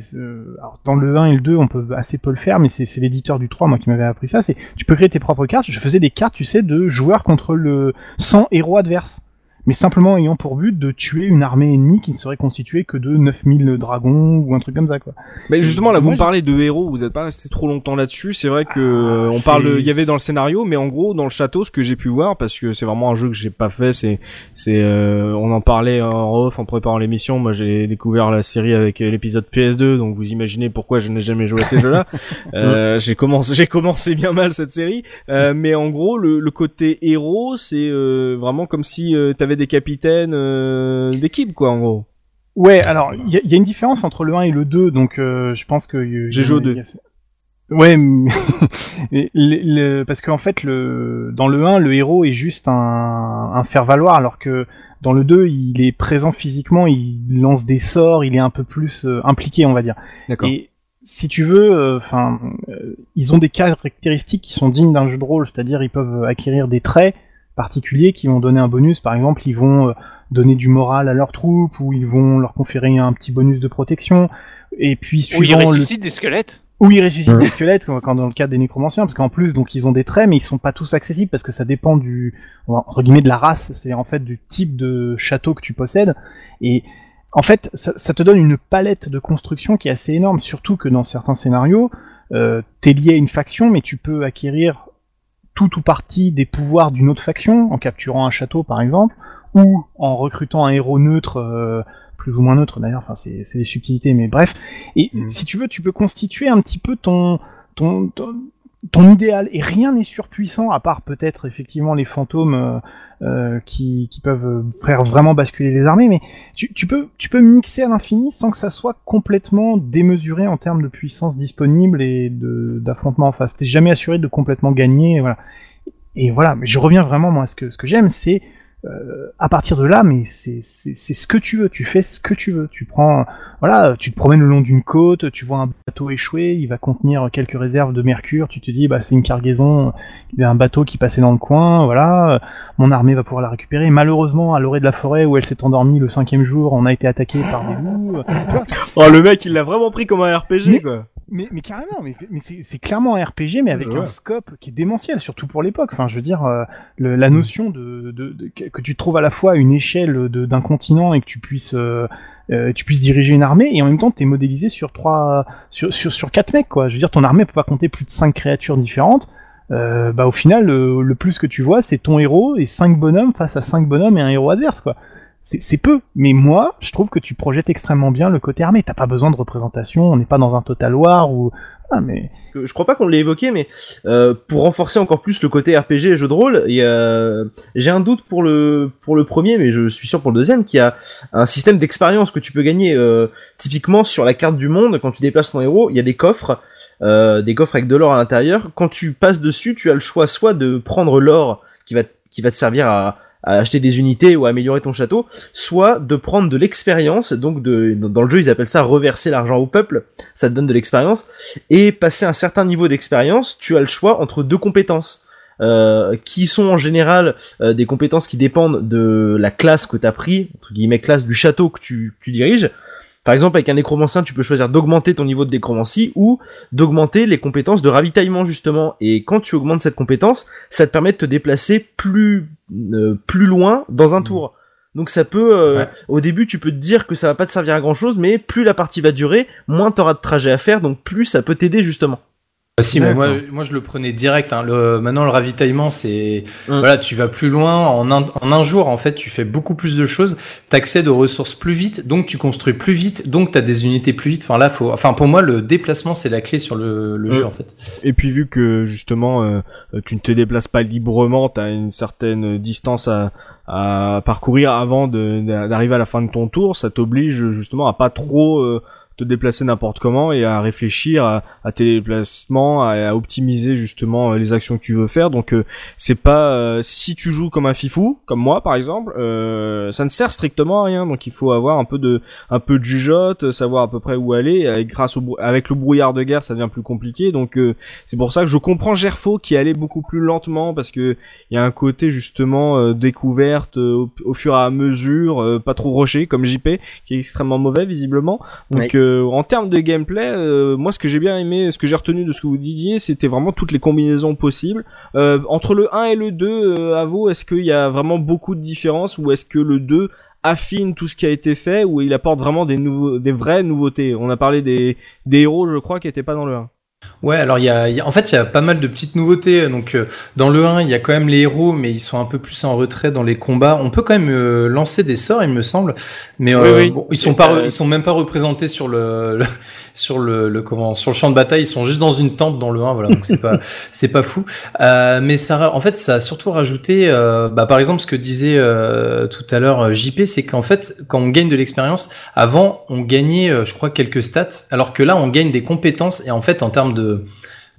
alors, dans le 1 et le 2 on peut assez peu le faire, mais c'est l'éditeur du 3 moi qui m'avait appris ça. C'est tu peux créer tes propres cartes. Je faisais des cartes, tu sais, de joueurs contre le 100 héros adverses mais simplement ayant pour but de tuer une armée ennemie qui ne serait constituée que de 9000 dragons ou un truc comme ça quoi. Mais justement là, vous me parlez de héros, vous êtes pas resté trop longtemps là-dessus. C'est vrai que Ah, on parle, il y avait dans le scénario, mais en gros dans le château, ce que j'ai pu voir, parce que c'est vraiment un jeu que j'ai pas fait, c'est, c'est, euh, on en parlait en off en préparant l'émission. Moi, j'ai découvert la série avec euh, l'épisode PS2, donc vous imaginez pourquoi je n'ai jamais joué à ces jeux-là. Euh, j'ai commencé, j'ai commencé bien mal cette série, Euh, mais en gros le, le côté héros, c'est euh, vraiment comme si euh, t'avais des capitaines euh, d'équipe, quoi, en gros. Ouais, alors il y, a- il y a une différence entre le 1 et le 2, donc euh, je pense que J'ai joué au il y a- 2. il y a- Ouais, mais- le- le- parce qu'en fait le dans le 1 le héros est juste un, un faire valoir alors que dans le 2 il est présent physiquement, il lance des sorts, il est un peu plus euh, impliqué on va dire. D'accord. Et si tu veux, enfin, ils ont des caractéristiques qui sont dignes d'un jeu de rôle, c'est-à-dire ils peuvent acquérir des traits particuliers qui vont donner un bonus. Par exemple, ils vont euh, donner du moral à leurs troupes ou ils vont leur conférer un petit bonus de protection. Et puis Ou suivant le ressuscite des squelettes. ou ils ressuscitent des squelettes, quand dans le cas des nécromanciens, parce qu'en plus, donc ils ont des traits, mais ils sont pas tous accessibles parce que ça dépend du entre guillemets de la race, c'est-à-dire en fait du type de château que tu possèdes. Et en fait, ça, ça te donne une palette de construction qui est assez énorme, surtout que dans certains scénarios, euh, t'es lié à une faction, mais tu peux acquérir tout ou partie des pouvoirs d'une autre faction en capturant un château, par exemple, ou en recrutant un héros neutre. euh, plus ou moins neutre d'ailleurs, enfin c'est des subtilités, mais bref. Et Mhm. si tu veux, tu peux constituer un petit peu ton, ton, ton- ton idéal et rien n'est surpuissant à part peut-être effectivement les fantômes euh, euh, qui, qui peuvent faire vraiment basculer les armées mais tu, tu peux tu peux mixer à l'infini sans que ça soit complètement démesuré en termes de puissance disponible et d'affrontement en face. T'es jamais assuré de complètement gagner voilà. Et voilà mais je reviens vraiment moi ce que ce que j'aime c'est euh, à partir de là, mais c'est ce que tu veux, tu fais ce que tu veux. Tu prends, voilà, tu te promènes le long d'une côte, tu vois un bateau échoué, il va contenir quelques réserves de mercure, tu te dis, bah c'est une cargaison d'un bateau qui passait dans le coin, voilà, mon armée va pouvoir la récupérer. Malheureusement, à l'orée de la forêt où elle s'est endormie le cinquième jour, on a été attaqué par des loups. oh le mec, il l'a vraiment pris comme un RPG, quoi mais, mais carrément, mais, mais c'est clairement un RPG, mais avec un scope qui est démentiel, surtout pour l'époque. Enfin, je veux dire, euh, le, la notion de, de, de, que tu trouves à la fois une échelle d'un continent et que tu puisses euh, euh, tu puisses diriger une armée et en même temps t'es modélisé sur trois sur, sur sur quatre mecs quoi. Je veux dire, ton armée peut pas compter plus de cinq créatures différentes. Euh, bah au final, le, le plus que tu vois, c'est ton héros et cinq bonhommes face à cinq bonhommes et un héros adverse quoi c'est peu, mais moi, je trouve que tu projettes extrêmement bien le côté armé. T'as pas besoin de représentation, on n'est pas dans un Total War ou. Ah, mais... Je crois pas qu'on l'ait évoqué, mais euh, pour renforcer encore plus le côté RPG et jeu de rôle, j'ai un doute pour le pour le premier, mais je suis sûr pour le deuxième, qu'il y a un système d'expérience que tu peux gagner. Euh, typiquement sur la carte du monde, quand tu déplaces ton héros, il y a des coffres, euh, des coffres avec de l'or à l'intérieur. Quand tu passes dessus, tu as le choix soit de prendre l'or qui va qui va te servir à à acheter des unités ou à améliorer ton château, soit de prendre de l'expérience, donc de, dans le jeu ils appellent ça reverser l'argent au peuple, ça te donne de l'expérience, et passer un certain niveau d'expérience, tu as le choix entre deux compétences. Euh, qui sont en général euh, des compétences qui dépendent de la classe que tu as pris, entre guillemets classe du château que tu, tu diriges, par exemple, avec un nécromancien, tu peux choisir d'augmenter ton niveau de nécromancie ou d'augmenter les compétences de ravitaillement justement. Et quand tu augmentes cette compétence, ça te permet de te déplacer plus euh, plus loin dans un mmh. tour. Donc ça peut, euh, au début, tu peux te dire que ça va pas te servir à grand chose, mais plus la partie va durer, moins t'auras de trajet à faire, donc plus ça peut t'aider justement. Ah, si, mais moi, moi je le prenais direct. Hein. Le, maintenant, le ravitaillement, c'est hum. voilà, tu vas plus loin. En un, en un jour, en fait, tu fais beaucoup plus de choses. Tu accèdes aux ressources plus vite, donc tu construis plus vite, donc tu as des unités plus vite. Enfin là, faut. Enfin pour moi, le déplacement, c'est la clé sur le, le jeu, hum. en fait. Et puis vu que justement, euh, tu ne te déplaces pas librement, tu as une certaine distance à, à parcourir avant d'arriver à la fin de ton tour, ça t'oblige justement à pas trop euh, te déplacer n'importe comment et à réfléchir à, à tes déplacements, à, optimiser justement euh, les actions que tu veux faire. Donc euh, c'est pas euh, si tu joues comme un fifou, comme moi par exemple, ça ne sert strictement à rien. Donc il faut avoir un peu de un peu de jugeote, savoir à peu près où aller. Grâce au avec le brouillard de guerre, ça devient plus compliqué. Donc c'est pour ça que je comprends Gerfo qui allait beaucoup plus lentement parce que il y a un côté justement découverte au, fur et à mesure, pas trop rocher comme JP qui est extrêmement mauvais visiblement. En termes de gameplay, euh, moi ce que j'ai bien aimé, ce que j'ai retenu de ce que vous disiez, c'était vraiment toutes les combinaisons possibles. Euh, entre le 1 et le 2, euh, à vous, est-ce qu'il y a vraiment beaucoup de différences ou est-ce que le 2 affine tout ce qui a été fait ou il apporte vraiment des nouveaux, des vraies nouveautés? On a parlé des, des héros, je crois, qui n'étaient pas dans le 1. Ouais, alors il y a, en fait il y a pas mal de petites nouveautés. Donc euh, dans le 1, il y a quand même les héros, mais ils sont un peu plus en retrait dans les combats. On peut quand même euh, lancer des sorts, il me semble, mais euh, ils sont pas, ils sont même pas représentés sur le, sur le, le, comment, sur le champ de bataille. Ils sont juste dans une tente dans le 1, voilà. Donc c'est pas, c'est pas fou. mais ça, en fait, ça a surtout rajouté, bah, par exemple, ce que disait tout à l'heure JP, c'est qu'en fait, quand on gagne de l'expérience, avant on gagnait, je crois, quelques stats, alors que là on gagne des compétences et en fait en termes de,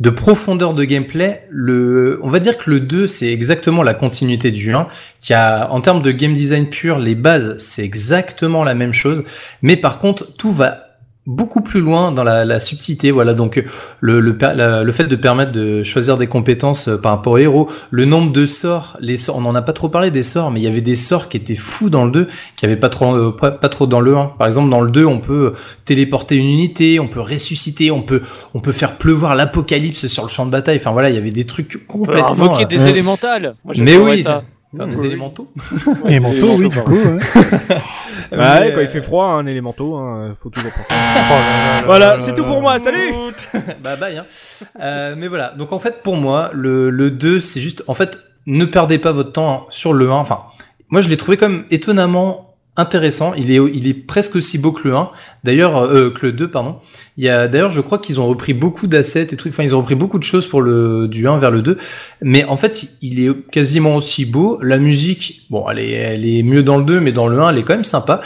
de profondeur de gameplay, on va dire que le 2, c'est exactement la continuité du 1, qui a, en termes de game design pur, les bases, c'est exactement la même chose, mais par contre, tout va beaucoup plus loin dans la, la subtilité. Voilà, donc le, le, le, fait de permettre de choisir des compétences euh, par rapport aux héros, le nombre de sorts, les sorts, on n'en a pas trop parlé des sorts, mais il y avait des sorts qui étaient fous dans le 2, qui avait pas trop, euh, pas, trop dans le 1. Par exemple, dans le 2, on peut téléporter une unité, on peut ressusciter, on peut, on peut faire pleuvoir l'apocalypse sur le champ de bataille. Enfin voilà, il y avait des trucs complètement. Invoquer des élémentales. mais oui. Ça. Faire des élémentaux Élémentaux, oui, du coup. bah ouais, quand il fait froid, un élémentaux, hein, faut toujours prendre. Ah. voilà, c'est tout pour moi, salut Bah bye. Hein. Euh, mais voilà, donc en fait, pour moi, le, le 2, c'est juste... En fait, ne perdez pas votre temps sur le 1. Enfin, moi, je l'ai trouvé comme étonnamment intéressant. Il est, il est presque aussi beau que le 1. D'ailleurs, euh, que le 2, pardon. Il y a, d'ailleurs, je crois qu'ils ont repris beaucoup d'assets et tout. Enfin, ils ont repris beaucoup de choses pour le, du 1 vers le 2. Mais en fait, il est quasiment aussi beau. La musique, bon, elle est, elle est mieux dans le 2, mais dans le 1, elle est quand même sympa.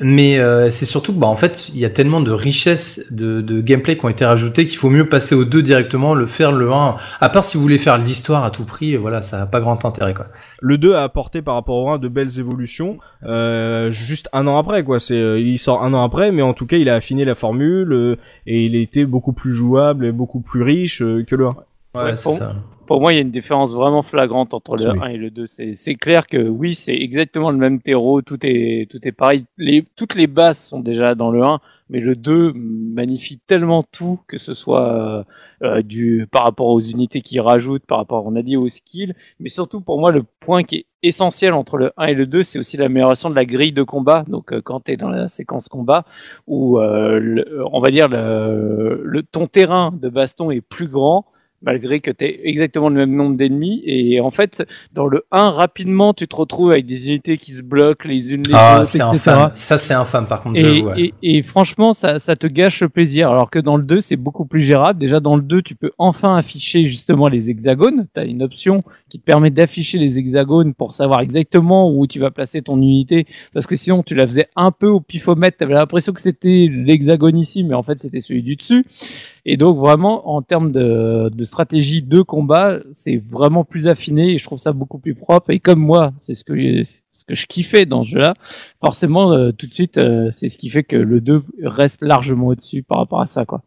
Mais euh, c'est surtout que bah en fait il y a tellement de richesses de, de gameplay qui ont été rajoutées qu'il faut mieux passer au 2 directement, le faire le 1. À part si vous voulez faire l'histoire à tout prix, voilà ça n'a pas grand intérêt quoi. Le 2 a apporté par rapport au 1 de belles évolutions, euh, juste un an après quoi. C'est euh, il sort un an après, mais en tout cas il a affiné la formule euh, et il a été beaucoup plus jouable et beaucoup plus riche euh, que le 1. Ouais, Ouais, c'est ça. Pour moi, il y a une différence vraiment flagrante entre le Oui. 1 et le 2. C'est, clair que oui, c'est exactement le même terreau, tout est, tout est pareil. Les, toutes les bases sont déjà dans le 1, mais le 2 magnifie tellement tout, que ce soit euh, euh, du, par rapport aux unités qu'il rajoute, par rapport, on a dit, aux skills, mais surtout pour moi, le point qui est essentiel entre le 1 et le 2, c'est aussi l'amélioration de la grille de combat. Donc, euh, quand tu es dans la séquence combat, où euh, le- on va dire le, le, ton terrain de baston est plus grand, malgré que tu aies exactement le même nombre d'ennemis. Et en fait, dans le 1, rapidement, tu te retrouves avec des unités qui se bloquent les unes les Ah, autres, c'est etc. infâme. Ça, c'est infâme, par contre, Et, j'avoue. ouais. et, et franchement, ça, ça te gâche le plaisir. Alors que dans le 2, c'est beaucoup plus gérable. Déjà, dans le 2, tu peux enfin afficher justement les hexagones. Tu as une option qui te permet d'afficher les hexagones pour savoir exactement où tu vas placer ton unité. Parce que sinon, tu la faisais un peu au pifomètre. Tu avais l'impression que c'était l'hexagone ici, mais en fait, c'était celui du dessus. Et donc, vraiment, en termes de, de stratégie de combat, c'est vraiment plus affiné et je trouve ça beaucoup plus propre. Et comme moi, c'est ce que, ce que je kiffais dans ce jeu-là, forcément, euh, tout de suite, euh, c'est ce qui fait que le 2 reste largement au-dessus par rapport à ça, quoi.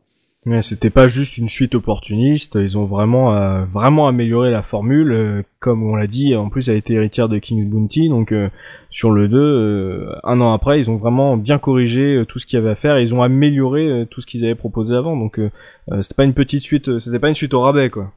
Mais c'était pas juste une suite opportuniste, ils ont vraiment euh, vraiment amélioré la formule, euh, comme on l'a dit, en plus elle été héritière de King's Bounty, donc euh, sur le 2, euh, un an après, ils ont vraiment bien corrigé tout ce qu'il y avait à faire, et ils ont amélioré tout ce qu'ils avaient proposé avant, donc c'était pas une petite suite, c'était pas une suite au rabais quoi.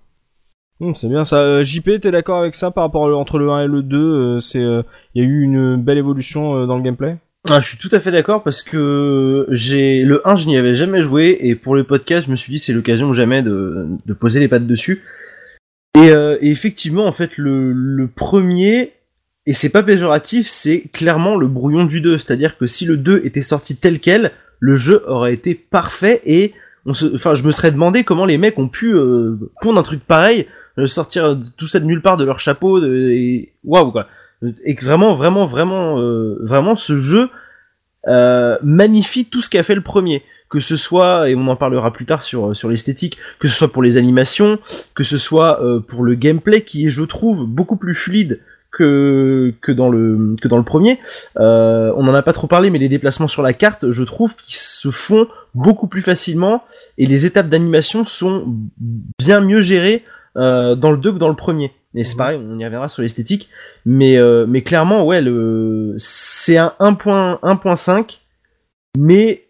Hum, c'est bien ça. JP, t'es d'accord avec ça par rapport entre le 1 et le 2 euh, C'est, il y a eu une belle évolution dans le gameplay? Ah, je suis tout à fait d'accord parce que j'ai le 1, je n'y avais jamais joué et pour le podcast, je me suis dit c'est l'occasion jamais de, de poser les pattes dessus. Et, euh, et effectivement, en fait, le, le premier, et c'est pas péjoratif, c'est clairement le brouillon du 2. C'est-à-dire que si le 2 était sorti tel quel, le jeu aurait été parfait et on se, enfin, je me serais demandé comment les mecs ont pu euh, pondre un truc pareil, euh, sortir tout ça de nulle part de leur chapeau, de, et waouh quoi. Et vraiment, vraiment, vraiment, euh, vraiment, ce jeu euh, magnifie tout ce qu'a fait le premier. Que ce soit, et on en parlera plus tard sur, sur l'esthétique, que ce soit pour les animations, que ce soit euh, pour le gameplay qui est, je trouve, beaucoup plus fluide que, que, dans, le, que dans le premier. On n'en a pas trop parlé, mais les déplacements sur la carte, je trouve qu'ils se font beaucoup plus facilement et les étapes d'animation sont bien mieux gérées dans le 2 que dans le premier. Et c'est Mhm. pareil, on y reviendra sur l'esthétique. Mais, euh, mais clairement, ouais, le, c'est un 1.1, 1.5, mais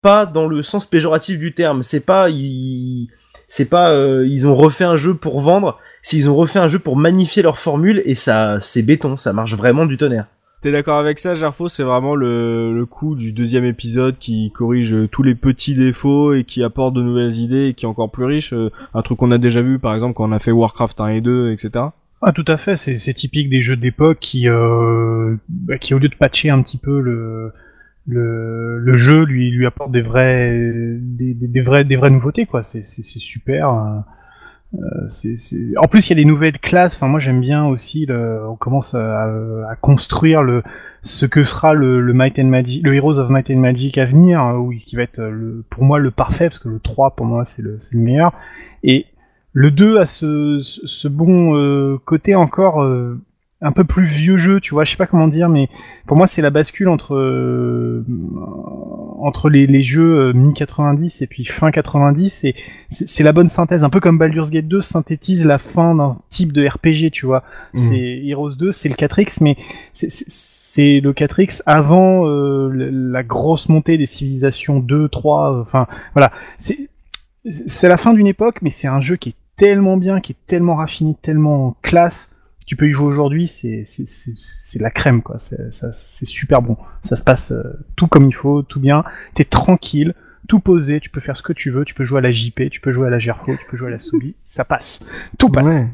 pas dans le sens péjoratif du terme. C'est pas, ils, c'est pas, euh, ils ont refait un jeu pour vendre, c'est ils ont refait un jeu pour magnifier leur formule et ça, c'est béton, ça marche vraiment du tonnerre. T'es d'accord avec ça, Gerfo C'est vraiment le, le coup du deuxième épisode qui corrige tous les petits défauts et qui apporte de nouvelles idées et qui est encore plus riche. euh, un truc qu'on a déjà vu, par exemple, quand on a fait Warcraft 1 et 2, etc. Ah, tout à fait, c'est typique des jeux d'époque qui, euh, bah, qui, au lieu de patcher un petit peu le, jeu, lui, apporte des vrais, des, vraies, nouveautés, quoi. C'est super. Euh, En plus, il y a des nouvelles classes. Enfin, moi, j'aime bien aussi. Le... On commence à, à construire le ce que sera le, le Might and Magic, le Heroes of Might and Magic à venir, hein, qui va être euh, le, pour moi le parfait, parce que le 3 pour moi c'est le, le meilleur. Et le 2 a ce, ce ce bon euh, côté encore euh, un peu plus vieux jeu, tu vois, je sais pas comment dire, mais pour moi c'est la bascule entre euh, entre les, les jeux euh, mi-90 et puis fin 90, et c'est c'est la bonne synthèse, un peu comme Baldur's Gate 2 synthétise la fin d'un type de RPG, tu vois. C'est Heroes 2, c'est le 4X, mais c'est- le 4X avant euh, la grosse montée des civilisations 2, 3, enfin voilà, c'est c'est la fin d'une époque, mais c'est un jeu qui est tellement bien, qui est tellement raffiné, tellement classe. Tu peux y jouer aujourd'hui, c'est c'est c'est c'est de la crème quoi. C'est ça- c'est super bon. Ça se passe euh, tout comme il faut, tout bien. T'es tranquille, tout posé. Tu peux faire ce que tu veux. Tu peux jouer à la JP, tu peux jouer à la Gerfo, tu peux jouer à la Soubi. Ça passe, tout passe. Ouais.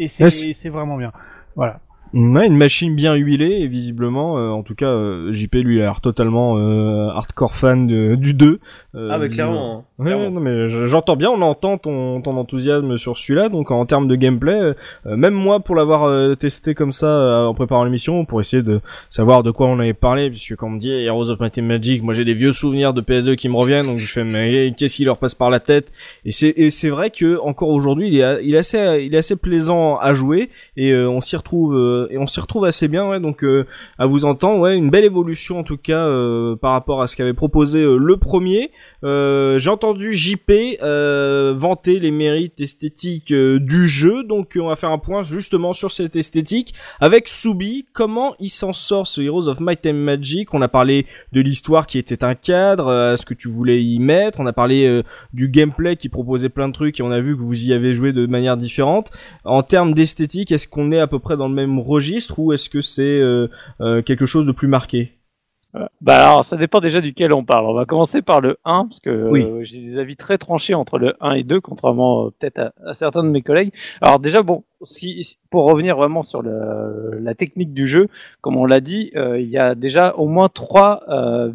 Et c'est vraiment bien. Voilà. Ouais, une machine bien huilée et visiblement, euh, en tout cas, euh, JP lui a l'air totalement euh, hardcore fan de- du 2. Euh, Ah bah clairement. Ouais, clairement. non mais je- j'entends bien, on entend ton, ton enthousiasme sur celui-là, donc en termes de gameplay, euh, même moi pour l'avoir euh, testé comme ça euh, en préparant l'émission, pour essayer de savoir de quoi on avait parlé, puisque quand on me dit Heroes of Might and Magic, moi j'ai des vieux souvenirs de PSE qui me reviennent, donc je fais mais qu'est-ce qui leur passe par la tête? Et c'est et c'est vrai que encore aujourd'hui il est il est assez il est assez plaisant à jouer et euh, on s'y retrouve euh, et on s'y retrouve assez bien, ouais, donc euh, à vous entendre, ouais, une belle évolution en tout cas euh, par rapport à ce qu'avait proposé le premier. Euh, J'ai entendu JP euh, vanter les mérites esthétiques euh, du jeu, donc euh, on va faire un point justement sur cette esthétique avec Subi. Comment il s'en sort ce Heroes of Might and Magic? On a parlé de l'histoire qui était un cadre, ce que tu voulais y mettre. On a parlé du gameplay qui proposait plein de trucs et on a vu que vous y avez joué de manière différente. En termes d'esthétique, est-ce qu'on est à peu près dans le même registre ou est-ce que c'est quelque chose de plus marqué? Bah alors, ça dépend déjà duquel on parle. On va commencer par le 1, parce que euh, j'ai des avis très tranchés entre le 1 et 2, contrairement euh, peut-être à, à certains de mes collègues. Alors déjà, bon, si, pour revenir vraiment sur le, la technique du jeu, comme on l'a dit, euh, il y a déjà au moins trois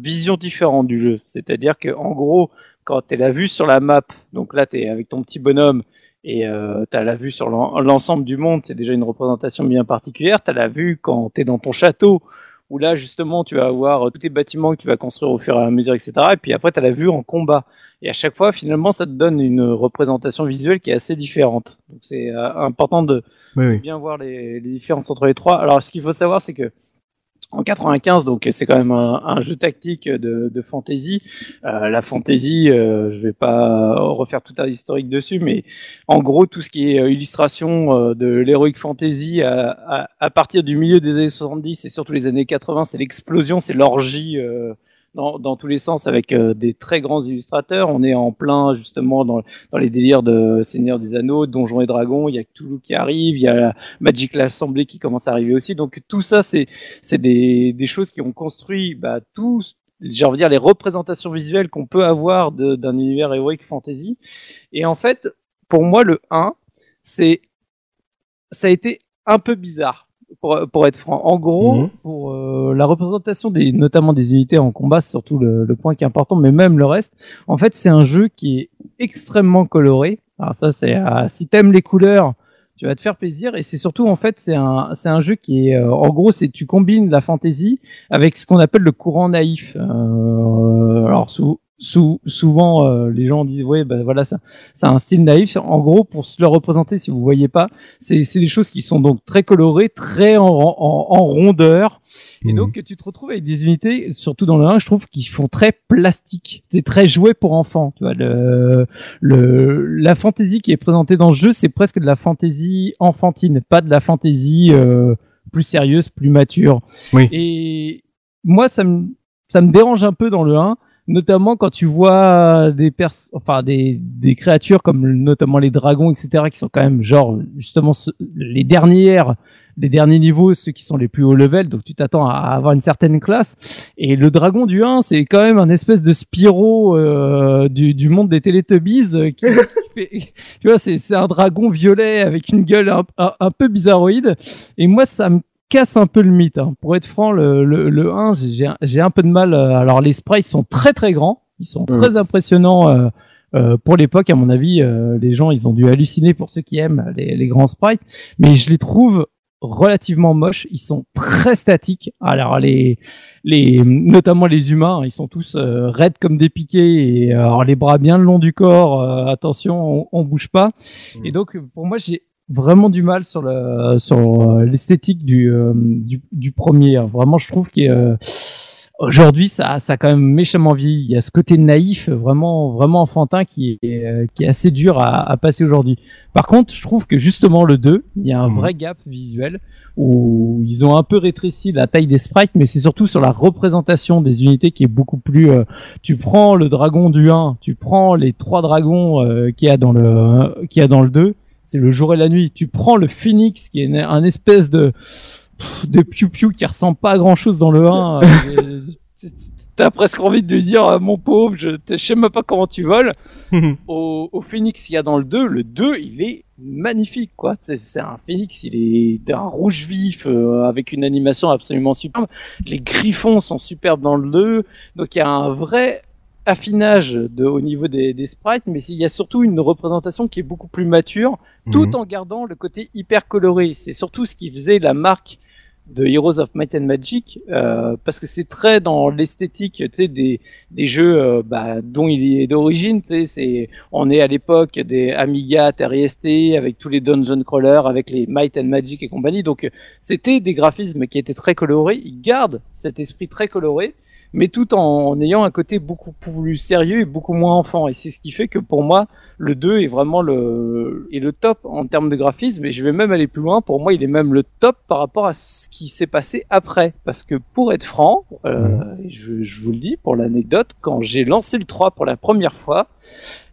visions différentes du jeu. C'est-à-dire que en gros, quand tu la vue sur la map, donc là, tu es avec ton petit bonhomme, et euh, tu as la vue sur l'en- l'ensemble du monde, c'est déjà une représentation bien particulière. Tu as la vue quand tu es dans ton château, où là justement tu vas avoir euh, tous tes bâtiments que tu vas construire au fur et à mesure, etc. Et puis après tu as la vue en combat. Et à chaque fois finalement ça te donne une représentation visuelle qui est assez différente. Donc c'est euh, important de Oui, oui. bien voir les, les différences entre les trois. Alors ce qu'il faut savoir c'est que en 95, donc c'est quand même un, un jeu tactique de, de fantasy. Euh, la fantasy, euh, je vais pas refaire tout un historique dessus, mais en gros tout ce qui est euh, illustration euh, de l'heroic fantasy à, à, à partir du milieu des années 70 et surtout les années 80, c'est l'explosion, c'est l'orgie euh, dans, dans tous les sens avec euh, des très grands illustrateurs. On est en plein justement dans, dans les délires de Seigneur des Anneaux, Donjons et Dragons. Il y a Cthulhu qui arrive, il y a Magic l'Assemblée qui commence à arriver aussi. Donc tout ça, c'est c'est des, des choses qui ont construit bah, tout, j'ai envie de dire les représentations visuelles qu'on peut avoir d'un univers heroic fantasy. Et en fait, pour moi, le 1, c'est ça a été un peu bizarre. Pour, pour être franc, en gros, Mhm. pour euh, la représentation des, notamment des unités en combat, c'est surtout le, le point qui est important, mais même le reste. En fait, c'est un jeu qui est extrêmement coloré. Alors ça, c'est euh, si t'aimes les couleurs, tu vas te faire plaisir. Et c'est surtout, en fait, c'est un, c'est un jeu qui est, euh, en gros, c'est tu combines la fantasy avec ce qu'on appelle le courant naïf. Euh, alors sou- sou- souvent, euh, les gens disent, ouais, ben voilà, ça, c'est un style naïf. En gros, pour se le représenter, si vous voyez pas, c'est c'est des choses qui sont donc très colorées, très en, en, en rondeur. Et Mhm. donc, tu te retrouves avec des unités, surtout dans le 1, je trouve, qui font très plastique. C'est très joué pour enfants. Tu vois, le, le, la fantaisie qui est présentée dans le jeu, c'est presque de la fantaisie enfantine, pas de la fantaisie euh, plus sérieuse, plus mature. Oui. Et moi, ça me, ça me dérange un peu dans le 1, notamment quand tu vois des pers enfin des, des créatures comme notamment les dragons, etc., qui sont quand même genre justement ce- les dernières les derniers niveaux, ceux qui sont les plus hauts level, donc tu t'attends à avoir une certaine classe. Et le dragon du 1, c'est quand même un espèce de Spyro euh, du, du monde des Teletubbies. euh, Qui, qui fait, tu vois, c'est c'est un dragon violet avec une gueule un, un, un peu bizarroïde. Et moi, ça me casse un peu le mythe. hein. Pour être franc, le, le, le 1, j'ai un peu de mal. euh, Alors, les sprites sont très très grands. Ils sont très impressionnants. euh, euh, pour l'époque, à mon avis, euh, les gens, ils ont dû halluciner pour ceux qui aiment les, les grands sprites. Mais je les trouve relativement moches. Ils sont très statiques. Alors les, les, notamment les humains, ils sont tous euh, raides comme des piquets et alors les bras bien le long du corps. attention, on, on bouge pas. Et donc pour moi, j'ai vraiment du mal sur le sur euh, l'esthétique du, euh, du du premier. hein. Vraiment, je trouve que euh, aujourd'hui ça ça a quand même méchamment vieilli. Il y a ce côté naïf, vraiment vraiment enfantin qui est euh, qui est assez dur à, à passer aujourd'hui. Par contre, je trouve que justement le 2, il y a un Mhm. vrai gap visuel où ils ont un peu rétréci la taille des sprites, mais c'est surtout sur la représentation des unités qui est beaucoup plus. euh, tu prends le dragon du 1, tu prends les trois dragons euh, qu'il y a dans le qu'il y a dans le 2, c'est le jour et la nuit. Tu prends le phoenix qui est un espèce de pff, de piou piou qui ressemble pas à grand chose dans le 1. euh, et- T'as presque envie de lui dire, euh, mon pauvre, je, je sais même pas comment tu voles au, au Phoenix qu'il y a dans le 2, le 2, il est magnifique, quoi. C'est un phénix, il est d'un rouge vif euh, avec une animation absolument superbe. Les griffons sont superbes dans le 2, donc il y a un vrai affinage de, au niveau des, des sprites, mais il y a surtout une représentation qui est beaucoup plus mature, tout Mhm. en gardant le côté hyper coloré. C'est surtout ce qui faisait la marque de Heroes of Might and Magic, euh, parce que c'est très dans l'esthétique, des, des jeux euh, bah, dont il est d'origine. C'est, on est à l'époque des Amiga, Atari ST, avec tous les dungeon crawlers, avec les Might and Magic et compagnie. Donc, euh, c'était des graphismes qui étaient très colorés. Ils gardent cet esprit très coloré, mais tout en, ayant un côté beaucoup plus sérieux et beaucoup moins enfant. Et c'est ce qui fait que pour moi, le 2 est vraiment le, est le top en termes de graphisme. Et je vais même aller plus loin. Pour moi, il est même le top par rapport à ce qui s'est passé après. Parce que pour être franc, euh, je, je vous le dis pour l'anecdote, quand j'ai lancé le 3 pour la première fois,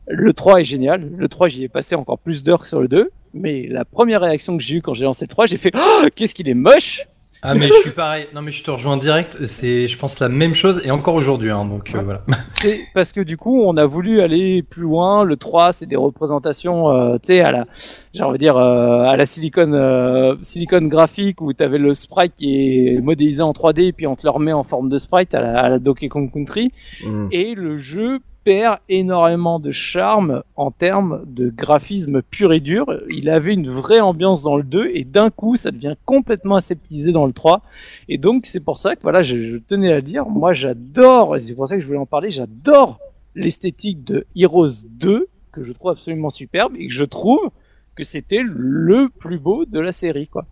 le 3 est génial. Le 3, j'y ai passé encore plus d'heures que sur le 2. Mais la première réaction que j'ai eue quand j'ai lancé le 3, j'ai fait oh, Qu'est-ce qu'il est moche Ah mais je suis pareil. Non mais je te rejoins direct. C'est, je pense la même chose et encore aujourd'hui. Hein, donc euh, voilà. C'est parce que du coup, on a voulu aller plus loin. Le 3, c'est des représentations, euh, tu sais, à la, j'ai envie de dire, euh, à la silicone, euh, silicone graphique où tu avais le sprite qui est modélisé en 3D et puis on te le remet en forme de sprite à la, à la Donkey Kong Country. Mhm. Et le jeu perd énormément de charme en termes de graphisme pur et dur. Il avait une vraie ambiance dans le 2 et d'un coup ça devient complètement aseptisé dans le 3. Et donc c'est pour ça que voilà, je, tenais à dire, moi j'adore, et c'est pour ça que je voulais en parler, j'adore l'esthétique de Heroes 2 que je trouve absolument superbe et que je trouve que c'était le plus beau de la série quoi.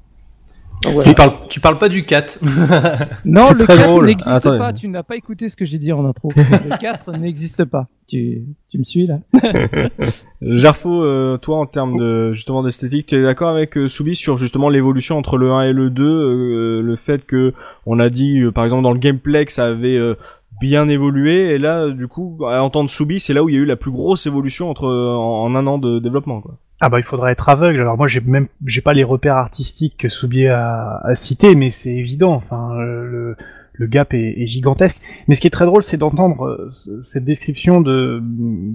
Voilà. Tu parles, tu parles pas du 4. Non, le très 4 drôle. n'existe pas. Tu n'as pas écouté ce que j'ai dit en intro. Le 4 n'existe pas. Tu, tu me suis là Gerfo, euh, toi en termes de justement d'esthétique, tu es d'accord avec euh, Soubi sur justement l'évolution entre le 1 et le 2, euh, le fait que on a dit euh, par exemple dans le gameplay que ça avait euh, bien évolué et là du coup à entendre Soubi, c'est là où il y a eu la plus grosse évolution entre en, en un an de développement quoi. Ah bah il faudrait être aveugle. Alors moi j'ai même j'ai pas les repères artistiques que Soubier a, a cités, mais c'est évident. Enfin le le gap est, est gigantesque. Mais ce qui est très drôle, c'est d'entendre euh, ce- cette description de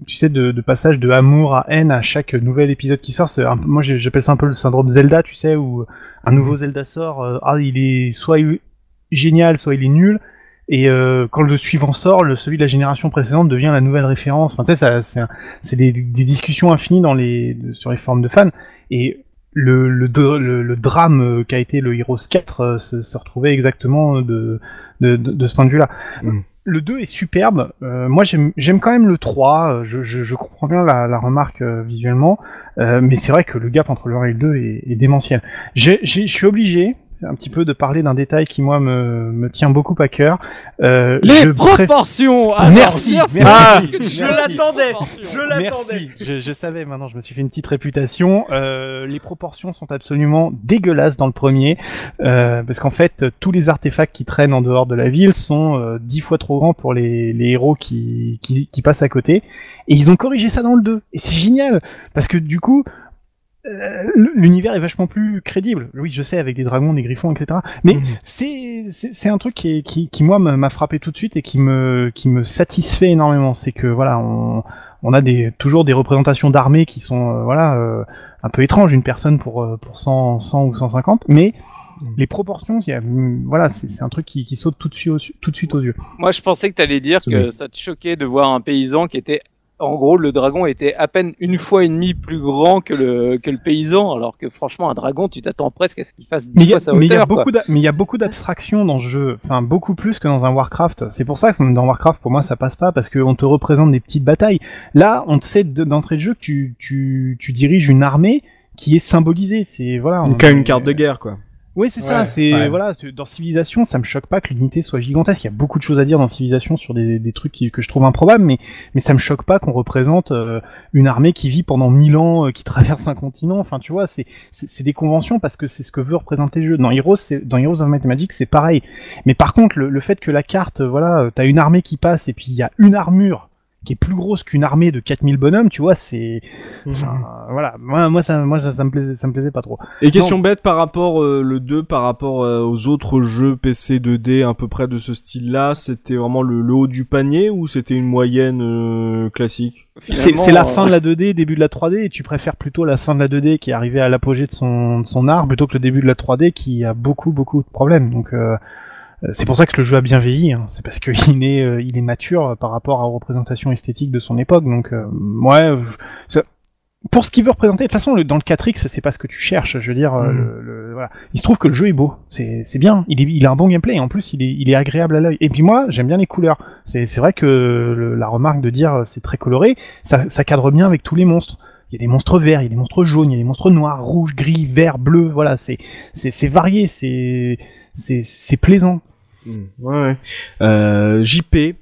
tu sais de, de passage de amour à haine à chaque nouvel épisode qui sort. Un moi j'appelle ça un peu le syndrome Zelda, tu sais, où un nouveau Zelda sort, euh, ah il est soit génial, soit il est nul. Et euh, quand le suivant sort, le celui de la génération précédente devient la nouvelle référence. Enfin, tu sais, c'est des, des discussions infinies dans les de- sur les forums de fans et le, le, le, le drame euh, qu'a été le Heroes 4 euh, se, se retrouvait exactement de, de, de, de ce point de vue-là. Mm. Le 2 est superbe. Euh, moi, j'aime quand même le 3. euh, Je, je, je comprends bien la, la remarque euh, visuellement. Euh, mais c'est vrai que le gap entre le 1 et le 2 est, est démentiel. Je suis obligé un petit peu de parler d'un détail qui moi me, me tient beaucoup à cœur. Euh, Les proportions Merci, Alors, merci. Ah, je l'attendais, je l'attendais. Je, je savais maintenant, je me suis fait une petite réputation. Euh, les proportions sont absolument dégueulasses dans le premier, euh, parce qu'en fait, tous les artefacts qui traînent en dehors de la ville sont euh, dix fois trop grands pour les, les héros qui, qui, qui passent à côté. Et ils ont corrigé ça dans le 2. Et c'est génial, parce que du coup, l'univers est vachement plus crédible. Oui, je sais, avec des dragons, des griffons, etc. Mais Mhm. c'est c'est c'est un truc qui, est- qui, qui moi m'a frappé tout de suite et qui me qui me satisfait énormément. C'est que voilà, on on a des toujours des représentations d'armées qui sont euh, voilà euh, un peu étranges, une personne pour euh, pour 100 100 ou 150, mais les proportions, il y a, mm, voilà, c'est c'est un truc qui, qui saute tout de suite aux, tout de suite aux yeux. Moi, je pensais que tu allais dire que ça te choquait de voir un paysan qui était. En gros, le dragon était à peine une fois et demie plus grand que le, que le paysan, alors que franchement, un dragon, tu t'attends presque à ce qu'il fasse Mais dix il y a, fois sa mais il y a hauteur. mais il y a beaucoup d'abstractions dans ce jeu, enfin beaucoup plus que dans un Warcraft. C'est pour ça que dans Warcraft, pour moi, ça passe pas parce qu'on te représente des petites batailles. Là, on te sait de- d'entrée de jeu que tu, tu, tu diriges une armée qui est symbolisée. C'est voilà. on- Donc une carte de guerre quoi. Oui, c'est ça. C'est ouais. voilà. Dans Civilisation, ça me choque pas que l'unité soit gigantesque. Il y a beaucoup de choses à dire dans Civilisation sur des, des trucs qui- que je trouve improbables, mais mais ça me choque pas qu'on représente euh, une armée qui vit pendant mille ans, euh, qui traverse un continent. Enfin, tu vois, c'est c'est des conventions parce que c'est ce que veut représenter le jeu. Dans Heroes, c'est dans Heroes of Might Magic, c'est pareil. Mais par contre, le, le fait que la carte, euh, voilà, t'as une armée qui passe et puis il y a une armure qui est plus grosse qu'une armée de 4000 bonhommes, tu vois, c'est, Mhm. enfin, voilà, moi, moi, ça, moi, ça, ça me plaisait, ça me plaisait pas trop. Et question bête par rapport euh, le 2 par rapport euh, aux autres jeux PC 2D à peu près de ce style-là, c'était vraiment le, le haut du panier ou c'était une moyenne euh, classique? C'est la euh, fin de la 2D, début de la 3D, et tu préfères plutôt la fin de la 2D qui est arrivée à l'apogée de son, de son art plutôt que le début de la 3D qui a beaucoup, beaucoup de problèmes. Donc, euh, c'est pour ça que le jeu a bien vieilli. hein. C'est parce qu'il est, euh, il est mature euh, par rapport aux représentations esthétiques de son époque. Donc, euh, ouais, je- ça- pour ce qu'il veut représenter, de toute façon, le- dans le 4X, c'est pas ce que tu cherches. Je veux dire, euh, Mhm. le- le- voilà. il se trouve que le jeu est beau. C'est c'est bien. Il, est, il a un bon gameplay. Et en plus, il est, il est agréable à l'œil. Et puis moi, j'aime bien les couleurs. C'est c'est vrai que le- la remarque de dire euh, c'est très coloré, ça, ça cadre bien avec tous les monstres. Il y a des monstres verts, il y a des monstres jaunes, il y a des monstres noirs, rouges, gris, verts, bleus. Voilà, c'est c'est c'est varié, c'est c'est c'est plaisant. Hmm, Ouais. ouais. Euh, JP,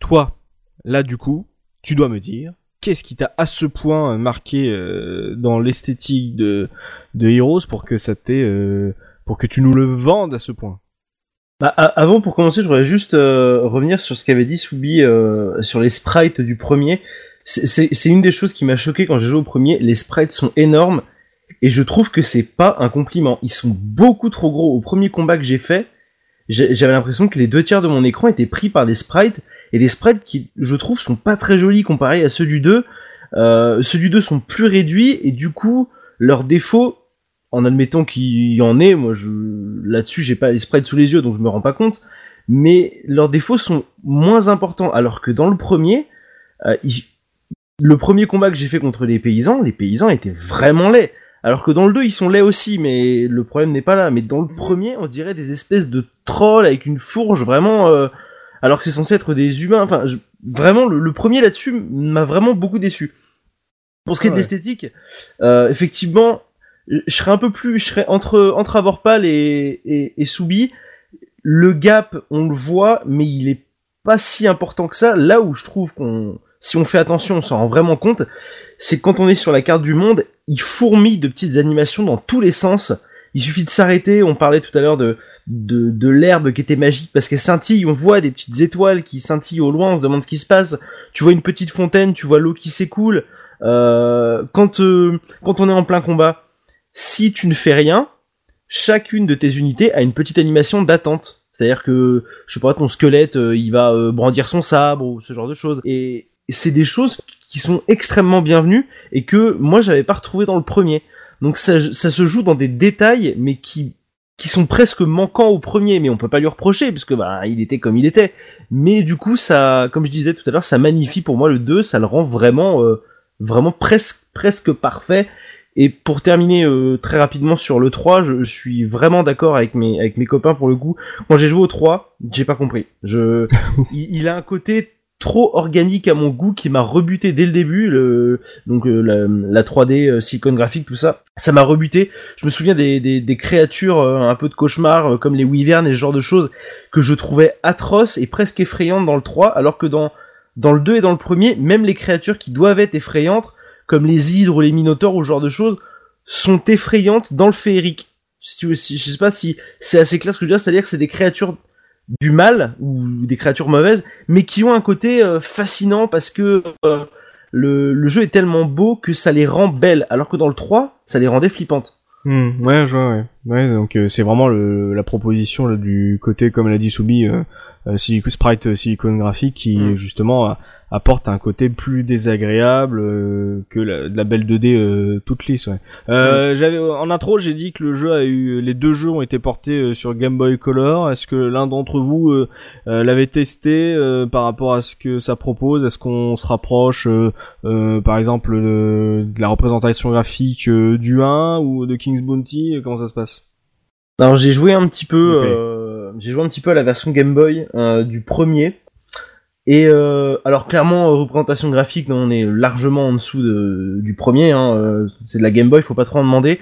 toi, là du coup, tu dois me dire qu'est-ce qui t'a à ce point marqué euh, dans l'esthétique de de Heroes pour que ça t'ait euh, pour que tu nous le vendes à ce point? Bah, avant, pour commencer, je voudrais juste euh, revenir sur ce qu'avait dit Soubi euh, sur les sprites du premier. C'est- une des choses qui m'a choqué quand j'ai joué au premier. Les sprites sont énormes et je trouve que c'est pas un compliment. Ils sont beaucoup trop gros. Au premier combat que j'ai fait, j'avais l'impression que les deux tiers de mon écran étaient pris par des sprites et des sprites qui, je trouve, sont pas très jolis comparés à ceux du 2. Euh, ceux du 2 sont plus réduits et du coup, leurs défauts, en admettant qu'il y en ait, moi je là-dessus j'ai pas les sprites sous les yeux donc je me rends pas compte, mais leurs défauts sont moins importants alors que dans le premier, euh, il- le premier combat que j'ai fait contre les paysans, les paysans étaient vraiment laids. Alors que dans le 2, ils sont laids aussi, mais le problème n'est pas là. Mais dans le premier, on dirait des espèces de trolls avec une fourche, vraiment... euh, alors que c'est censé être des humains. Enfin, je- vraiment, le, le premier là-dessus m'a vraiment beaucoup déçu. Pour ce qui est de Ouais. l'esthétique, euh, effectivement, je serais un peu plus... Je serais entre, entre Avorpal et, et, et Soubi. Le gap, on le voit, mais il est pas si important que ça. Là où je trouve qu'on... Si on fait attention, on s'en rend vraiment compte, c'est que quand on est sur la carte du monde, il fourmille de petites animations dans tous les sens. Il suffit de s'arrêter, on parlait tout à l'heure de, de, l'herbe qui était magique parce qu'elle scintille, on voit des petites étoiles qui scintillent au loin, on se demande ce qui se passe. Tu vois une petite fontaine, tu vois l'eau qui s'écoule. Euh, quand, euh, quand on est en plein combat, si tu ne fais rien, chacune de tes unités a une petite animation d'attente. C'est-à-dire que, je sais pas, ton squelette, euh, il va euh, brandir son sabre ou ce genre de choses. Et c'est des choses qui sont extrêmement bienvenues et que moi j'avais pas retrouvé dans le premier. Donc ça, ça se joue dans des détails, mais qui qui sont presque manquants au premier, mais on peut pas lui reprocher puisque bah il était comme il était. Mais du coup ça, comme je disais tout à l'heure, ça magnifie pour moi le 2, ça le rend vraiment euh, vraiment presque presque parfait. Et pour terminer euh, très rapidement sur le 3, je, suis vraiment d'accord avec mes avec mes copains pour le coup. Quand j'ai joué au 3, j'ai pas compris. Je il, il a un côté trop organique à mon goût qui m'a rebuté dès le début le donc euh, la, la 3D euh, Silicon graphique tout ça. Ça m'a rebuté. Je me souviens des, des, des créatures euh, un peu de cauchemar euh, comme les wyverns et ce genre de choses que je trouvais atroces et presque effrayantes dans le 3 alors que dans dans le 2 et dans le premier même les créatures qui doivent être effrayantes comme les hydres ou les minotaures ou ce genre de choses sont effrayantes dans le féerique. Si tu si, je sais pas si c'est assez clair ce que je veux dire c'est à dire que c'est des créatures du mal ou des créatures mauvaises, mais qui ont un côté euh, fascinant parce que euh, le, jeu est tellement beau que ça les rend belles, alors que dans le 3, ça les rendait flippantes. Hmm, ouais, je vois, ouais. Donc euh, c'est vraiment la proposition du côté, comme l'a dit Soubi, Sprite euh, Silicon Graphic qui Mm. justement a- apporte un côté plus désagréable euh, que la, de la belle 2D euh, toute lisse. Ouais. Euh, J'avais en intro, j'ai dit que le jeu a eu, les deux jeux ont été portés euh, sur Game Boy Color. Est-ce que l'un d'entre vous euh, euh, l'avait testé euh, par rapport à ce que ça propose? Est-ce qu'on se rapproche, euh, euh, par exemple, de, de la représentation graphique euh, du 1 ou de King's Bounty? Comment ça se passe? Alors j'ai joué un petit peu, euh, j'ai joué un petit peu à la version Game Boy euh, du premier. Et euh, alors clairement euh, représentation graphique, on est largement en dessous de, du premier. Hein, euh, c'est de la Game Boy, faut pas trop en demander.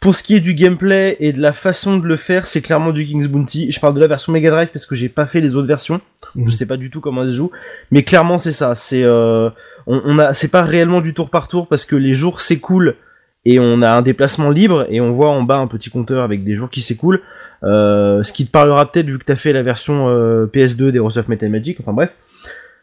Pour ce qui est du gameplay et de la façon de le faire, c'est clairement du King's Bounty. Je parle de la version Mega Drive parce que j'ai pas fait les autres versions. Mhm. Je sais pas du tout comment elle se joue, mais clairement c'est ça. C'est euh, on, on a, c'est pas réellement du tour par tour parce que les jours s'écoulent et on a un déplacement libre et on voit en bas un petit compteur avec des jours qui s'écoulent. Euh, ce qui te parlera peut-être vu que t'as fait la version euh, PS2 d'Heroes of Metal Magic. Enfin bref.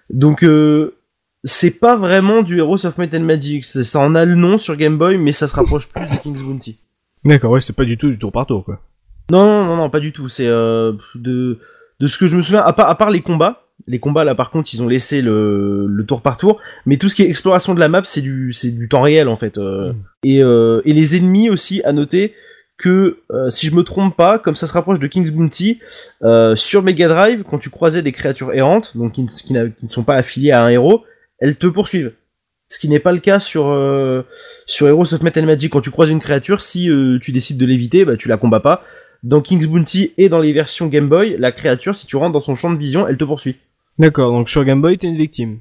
Donc euh, c'est pas vraiment du Heroes of and Magic. Ça, ça en a le nom sur Game Boy, mais ça se rapproche plus de King's Bounty. D'accord, ouais, c'est pas du tout du tour par tour, quoi. Non, non, non, non, pas du tout. C'est de de ce que je me souviens, à part, à part les combats. Les combats là, par contre, ils ont laissé le, le tour par tour. Mais tout ce qui est exploration de la map, c'est du c'est du temps réel en fait. euh. Mm. Et euh, et les ennemis aussi à noter que euh, si je me trompe pas, comme ça se rapproche de King's Bounty, sur Mega Drive, quand tu croisais des créatures errantes, donc qui, ne- qui ne sont pas affiliées à un héros, elles te poursuivent. Ce qui n'est pas le cas sur sur Heroes of and Magic. Quand tu croises une créature, si tu décides de l'éviter, bah, tu la combats pas. Dans King's Bounty et dans les versions Game Boy, la créature, si tu rentres dans son champ de vision, elle te poursuit. D'accord, donc sur Game Boy, t'es une victime.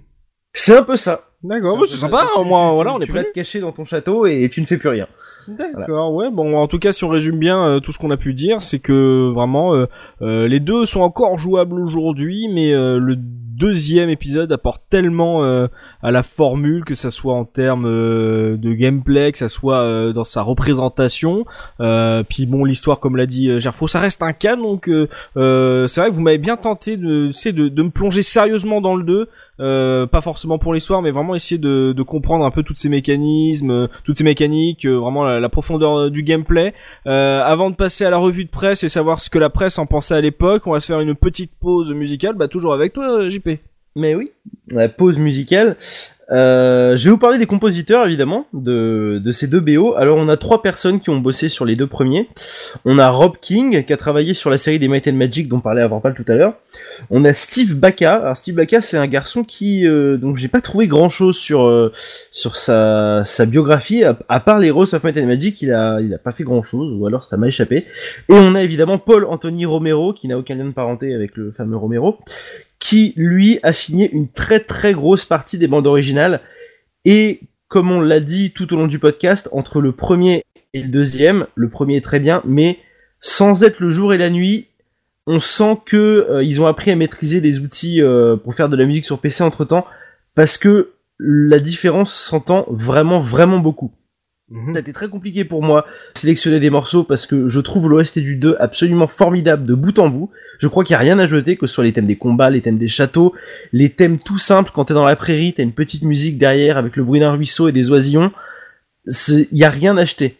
C'est un peu ça. D'accord, bah, c'est ça. sympa, au moins, voilà, on est Tu vas te cacher dans ton château et tu ne fais plus rien. D'accord, ouais. Bon, en tout cas, si on résume bien euh, tout ce qu'on a pu dire, c'est que vraiment euh, euh, les deux sont encore jouables aujourd'hui, mais euh, le deuxième épisode apporte tellement euh, à la formule, que ça soit en termes euh, de gameplay, que ça soit euh, dans sa représentation. Puis bon, l'histoire, comme l'a dit Gerfo, ça reste un cas, donc c'est vrai que vous m'avez bien tenté de, de, de me plonger sérieusement dans le 2. Euh, pas forcément pour l'histoire, mais vraiment essayer de, comprendre un peu tous ces mécanismes, euh, toutes ces mécaniques, euh, vraiment la, profondeur du gameplay. Avant de passer à la revue de presse et savoir ce que la presse en pensait à l'époque, on va se faire une petite pause musicale, bah toujours avec toi, JP. Mais oui, la pause musicale. Euh, je vais vous parler des compositeurs évidemment de, de ces deux BO. Alors on a trois personnes qui ont bossé sur les deux premiers. On a Rob King qui a travaillé sur la série des Might and Magic dont parlait Avanpal tout à l'heure. On a Steve Bacca. Alors Steve Bacca c'est un garçon qui euh, donc j'ai pas trouvé grand chose sur euh, sur sa, sa biographie à, part les Heroes of Might and Magic il a il a pas fait grand chose ou alors ça m'a échappé. Et on a évidemment Paul Anthony Romero qui n'a aucun lien de parenté avec le fameux Romero qui lui a signé une très très grosse partie des bandes originales. Et comme on l'a dit tout au long du podcast entre le premier et le deuxième le premier est très bien mais sans être le jour et la nuit on sent que euh, ils ont appris à maîtriser les outils euh, pour faire de la musique sur PC entre temps parce que la différence s'entend vraiment vraiment beaucoup ça a été très compliqué pour moi sélectionner des morceaux parce que je trouve l'OST du 2 absolument formidable de bout en bout. Je crois qu'il n'y a rien à jeter, que ce soit les thèmes des combats, les thèmes des châteaux, les thèmes tout simples quand t'es dans la prairie, t'as une petite musique derrière avec le bruit d'un ruisseau et des oisillons. Il n'y a rien à acheter.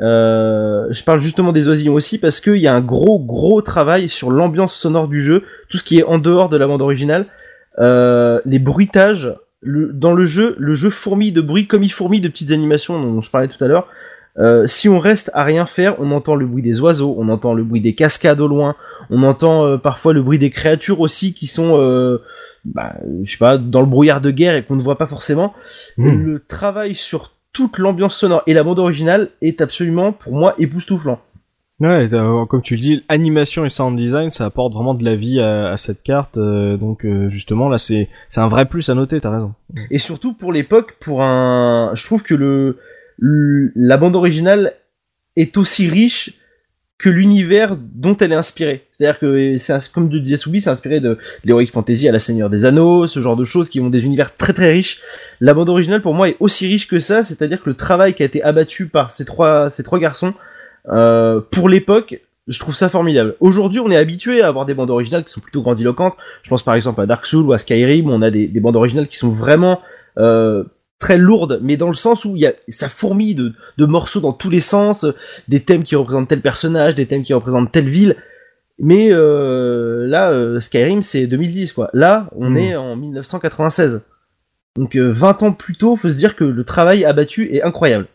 Euh, je parle justement des oisillons aussi parce qu'il y a un gros gros travail sur l'ambiance sonore du jeu, tout ce qui est en dehors de la bande originale, euh, les bruitages, le, dans le jeu, le jeu fourmille de bruit comme il fourmille de petites animations dont je parlais tout à l'heure. Euh, si on reste à rien faire, on entend le bruit des oiseaux, on entend le bruit des cascades au loin, on entend euh, parfois le bruit des créatures aussi qui sont, euh, bah, je sais pas, dans le brouillard de guerre et qu'on ne voit pas forcément. Mm. Le travail sur toute l'ambiance sonore et la bande originale est absolument, pour moi, époustouflant. Ouais, t'as- comme tu le dis, animation et sound design, ça apporte vraiment de la vie à, cette carte. euh, donc euh, justement, là, c'est un vrai plus à noter. T'as raison. Et surtout pour l'époque, pour un, je trouve que la bande originale est aussi riche que l'univers dont elle est inspirée. C'est-à-dire que c'est comme disait Soubi, c'est inspiré de l'heroic fantasy à la Seigneur des Anneaux, ce genre de choses qui ont des univers très très riches. La bande originale pour moi est aussi riche que ça, c'est-à-dire que le travail qui a été abattu par ces trois ces trois garçons euh, pour l'époque, je trouve ça formidable. Aujourd'hui, on est habitué à avoir des bandes originales qui sont plutôt grandiloquentes. Je pense par exemple à Dark Souls ou à Skyrim, où on a des, des bandes originales qui sont vraiment euh, très lourdes, mais dans le sens où il y a, ça fourmille de, de morceaux dans tous les sens, des thèmes qui représentent tel personnage, des thèmes qui représentent telle ville. Mais euh, là, euh, Skyrim, c'est 2010, quoi. Là, on Mm. est en 1996. Donc euh, 20 ans plus tôt, faut se dire que le travail abattu est incroyable.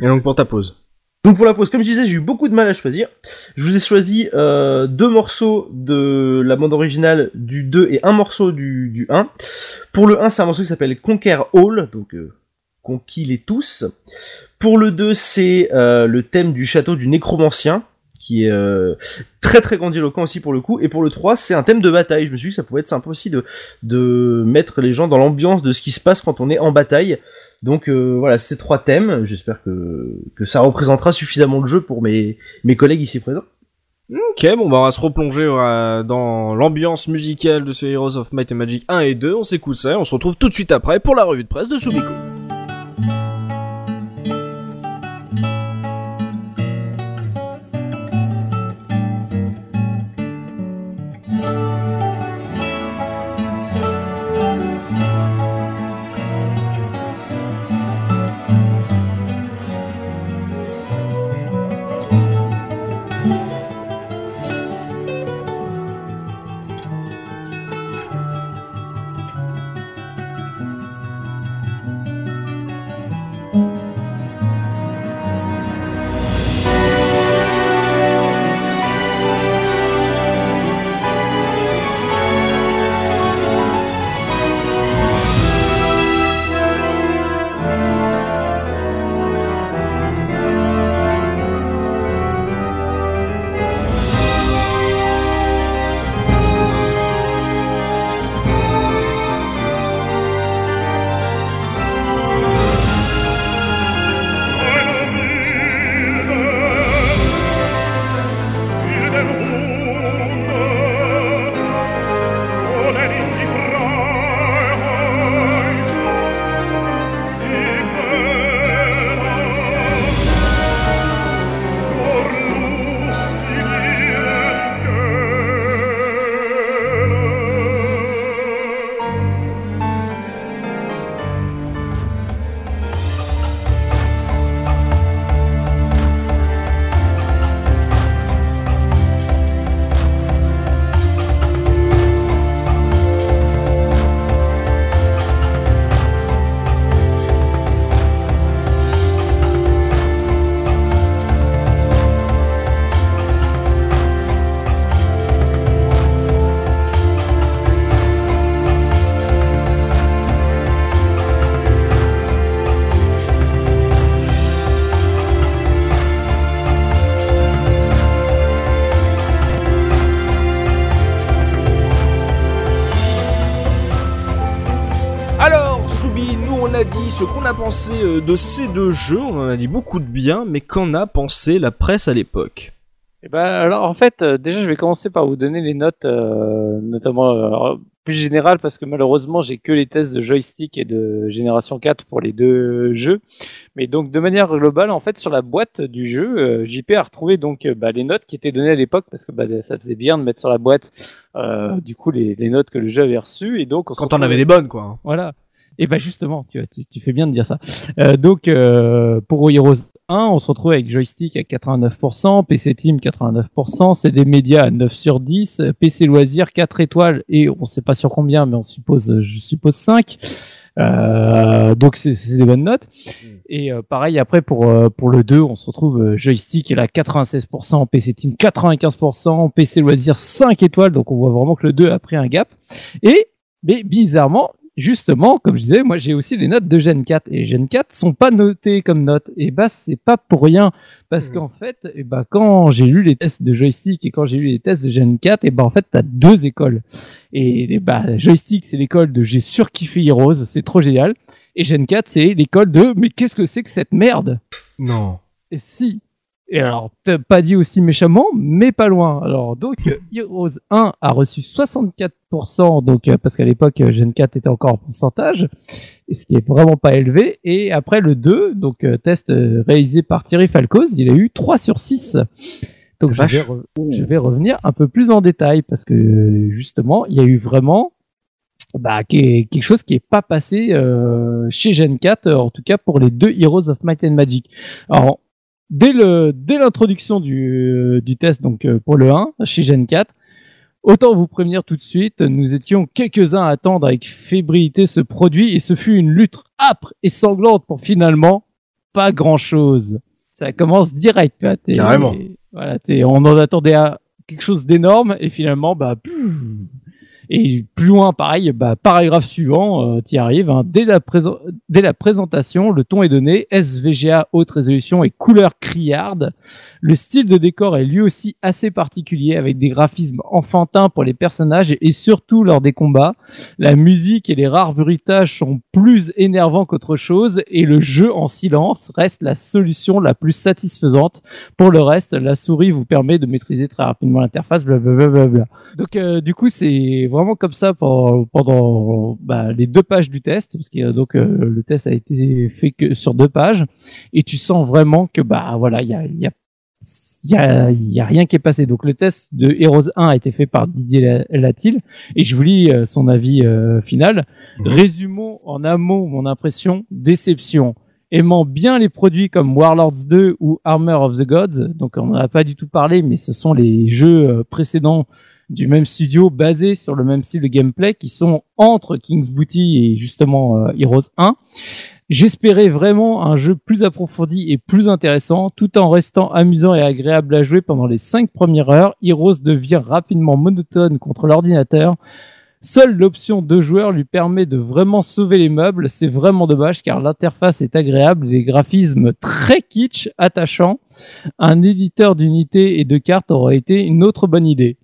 Et donc pour ta pause. Donc pour la pause, comme je disais, j'ai eu beaucoup de mal à choisir. Je vous ai choisi euh, deux morceaux de la bande originale du 2 et un morceau du, du 1. Pour le 1, c'est un morceau qui s'appelle Conquer All, donc euh, Conquis les tous. Pour le 2, c'est euh, le thème du château du nécromancien, qui est euh, très très grandiloquent aussi pour le coup. Et pour le 3, c'est un thème de bataille. Je me suis dit que ça pouvait être sympa aussi de mettre les gens dans l'ambiance de ce qui se passe quand on est en bataille. Donc euh, voilà, ces trois thèmes. J'espère que, que ça représentera suffisamment le jeu pour mes, mes collègues ici présents. Ok, bon bah on va se replonger euh, dans l'ambiance musicale de ce Heroes of Might and Magic 1 et 2. On s'écoute ça et on se retrouve tout de suite après pour la revue de presse de Subiko. Ce qu'on a pensé euh, de ces deux jeux, on en a dit beaucoup de bien, mais qu'en a pensé la presse à l'époque? Eh ben, alors en fait, euh, déjà je vais commencer par vous donner les notes, euh, notamment euh, plus générales, parce que malheureusement j'ai que les tests de joystick et de génération 4 pour les deux jeux. Mais donc de manière globale, en fait, sur la boîte du jeu, euh, JP a retrouvé donc euh, bah, les notes qui étaient données à l'époque, parce que bah, ça faisait bien de mettre sur la boîte euh, du coup les, les notes que le jeu avait reçues. Et donc on Quand on avait des bonnes, quoi. voilà. Et ben justement, tu, tu, tu fais bien de dire ça. Euh, donc euh, pour Heroes 1, on se retrouve avec joystick à 89%, PC Team 89%, CD Media à 9 sur 10, euh, PC Loisirs 4 étoiles et on sait pas sur combien, mais on suppose, je suppose 5. Euh, donc c'est c'est des bonnes notes. Et euh, pareil après pour euh, pour le 2, on se retrouve euh, joystick est là 96%, PC Team 95%, PC Loisirs 5 étoiles, donc on voit vraiment que le 2 a pris un gap. Et mais bizarrement, justement, comme je disais, moi j'ai aussi les notes de Gen 4 et Gen 4 sont pas notées comme notes. Et bah c'est pas pour rien parce Hmm. qu'en fait, et bah quand j'ai lu les tests de joystick et quand j'ai lu les tests de Gen 4, et bah en fait t'as deux écoles. Et, et bah joystick c'est l'école de j'ai surkiffé Heroes, c'est trop génial. Et Gen 4 c'est l'école de mais qu'est-ce que c'est que cette merde? Non. et si. Et alors, pas dit aussi méchamment, mais pas loin. Alors, donc, euh, Heroes 1 a reçu 64%, donc, euh, parce qu'à l'époque, euh, Gen 4 était encore en pourcentage, et ce qui est vraiment pas élevé. Et après le 2, donc, test réalisé par Thierry Falcoz, il a eu 3 sur 6. Donc, je vais, re- je vais revenir un peu plus en détail, parce que, justement, il y a eu vraiment, bah, quelque chose qui est pas passé euh, chez Gen 4, euh, en tout cas pour les deux Heroes of Might and Magic. Alors, dès le dès l'introduction du, euh, du test, donc euh, pour le 1 chez Gen 4, autant vous prévenir tout de suite, nous étions quelques-uns à attendre avec fébrilité ce produit et ce fut une lutte âpre et sanglante pour finalement pas grand-chose. Ça commence direct, t'es- Carrément. Voilà, on en attendait à quelque chose d'énorme et finalement, bah, pff, et plus loin, pareil, bah, paragraphe suivant, euh, t'y arrives. hein. Dès, la présentation, le ton est donné, SVGA haute résolution et couleur criarde. Le style de décor est lui aussi assez particulier, avec des graphismes enfantins pour les personnages et, surtout lors des combats. La musique et les rares bruitages sont plus énervants qu'autre chose et le jeu en silence reste la solution la plus satisfaisante. Pour le reste, la souris vous permet de maîtriser très rapidement l'interface. Donc euh, du coup, c'est vraiment comme ça pendant, pendant bah, les deux pages du test, parce que donc euh, le test a été fait que sur deux pages, et tu sens vraiment que bah voilà, il y a, y a il y a, il y a rien qui est passé. Donc le test de Heroes 1 a été fait par Didier La- Latil et je vous lis euh, son avis euh, final. Résumons en un mot mon impression déception. Aimant bien les produits comme Warlords 2 ou Armor of the Gods, donc on n'en a pas du tout parlé, mais ce sont les jeux précédents du même studio basés sur le même style de gameplay qui sont entre King's Booty et justement euh, Heroes 1. J'espérais vraiment un jeu plus approfondi et plus intéressant, tout en restant amusant et agréable à jouer pendant les cinq premières heures. Heroes devient rapidement monotone contre l'ordinateur. Seule l'option deux joueurs lui permet de vraiment sauver les meubles. C'est vraiment dommage car l'interface est agréable les graphismes très kitsch, attachants. Un éditeur d'unités et de cartes aurait été une autre bonne idée.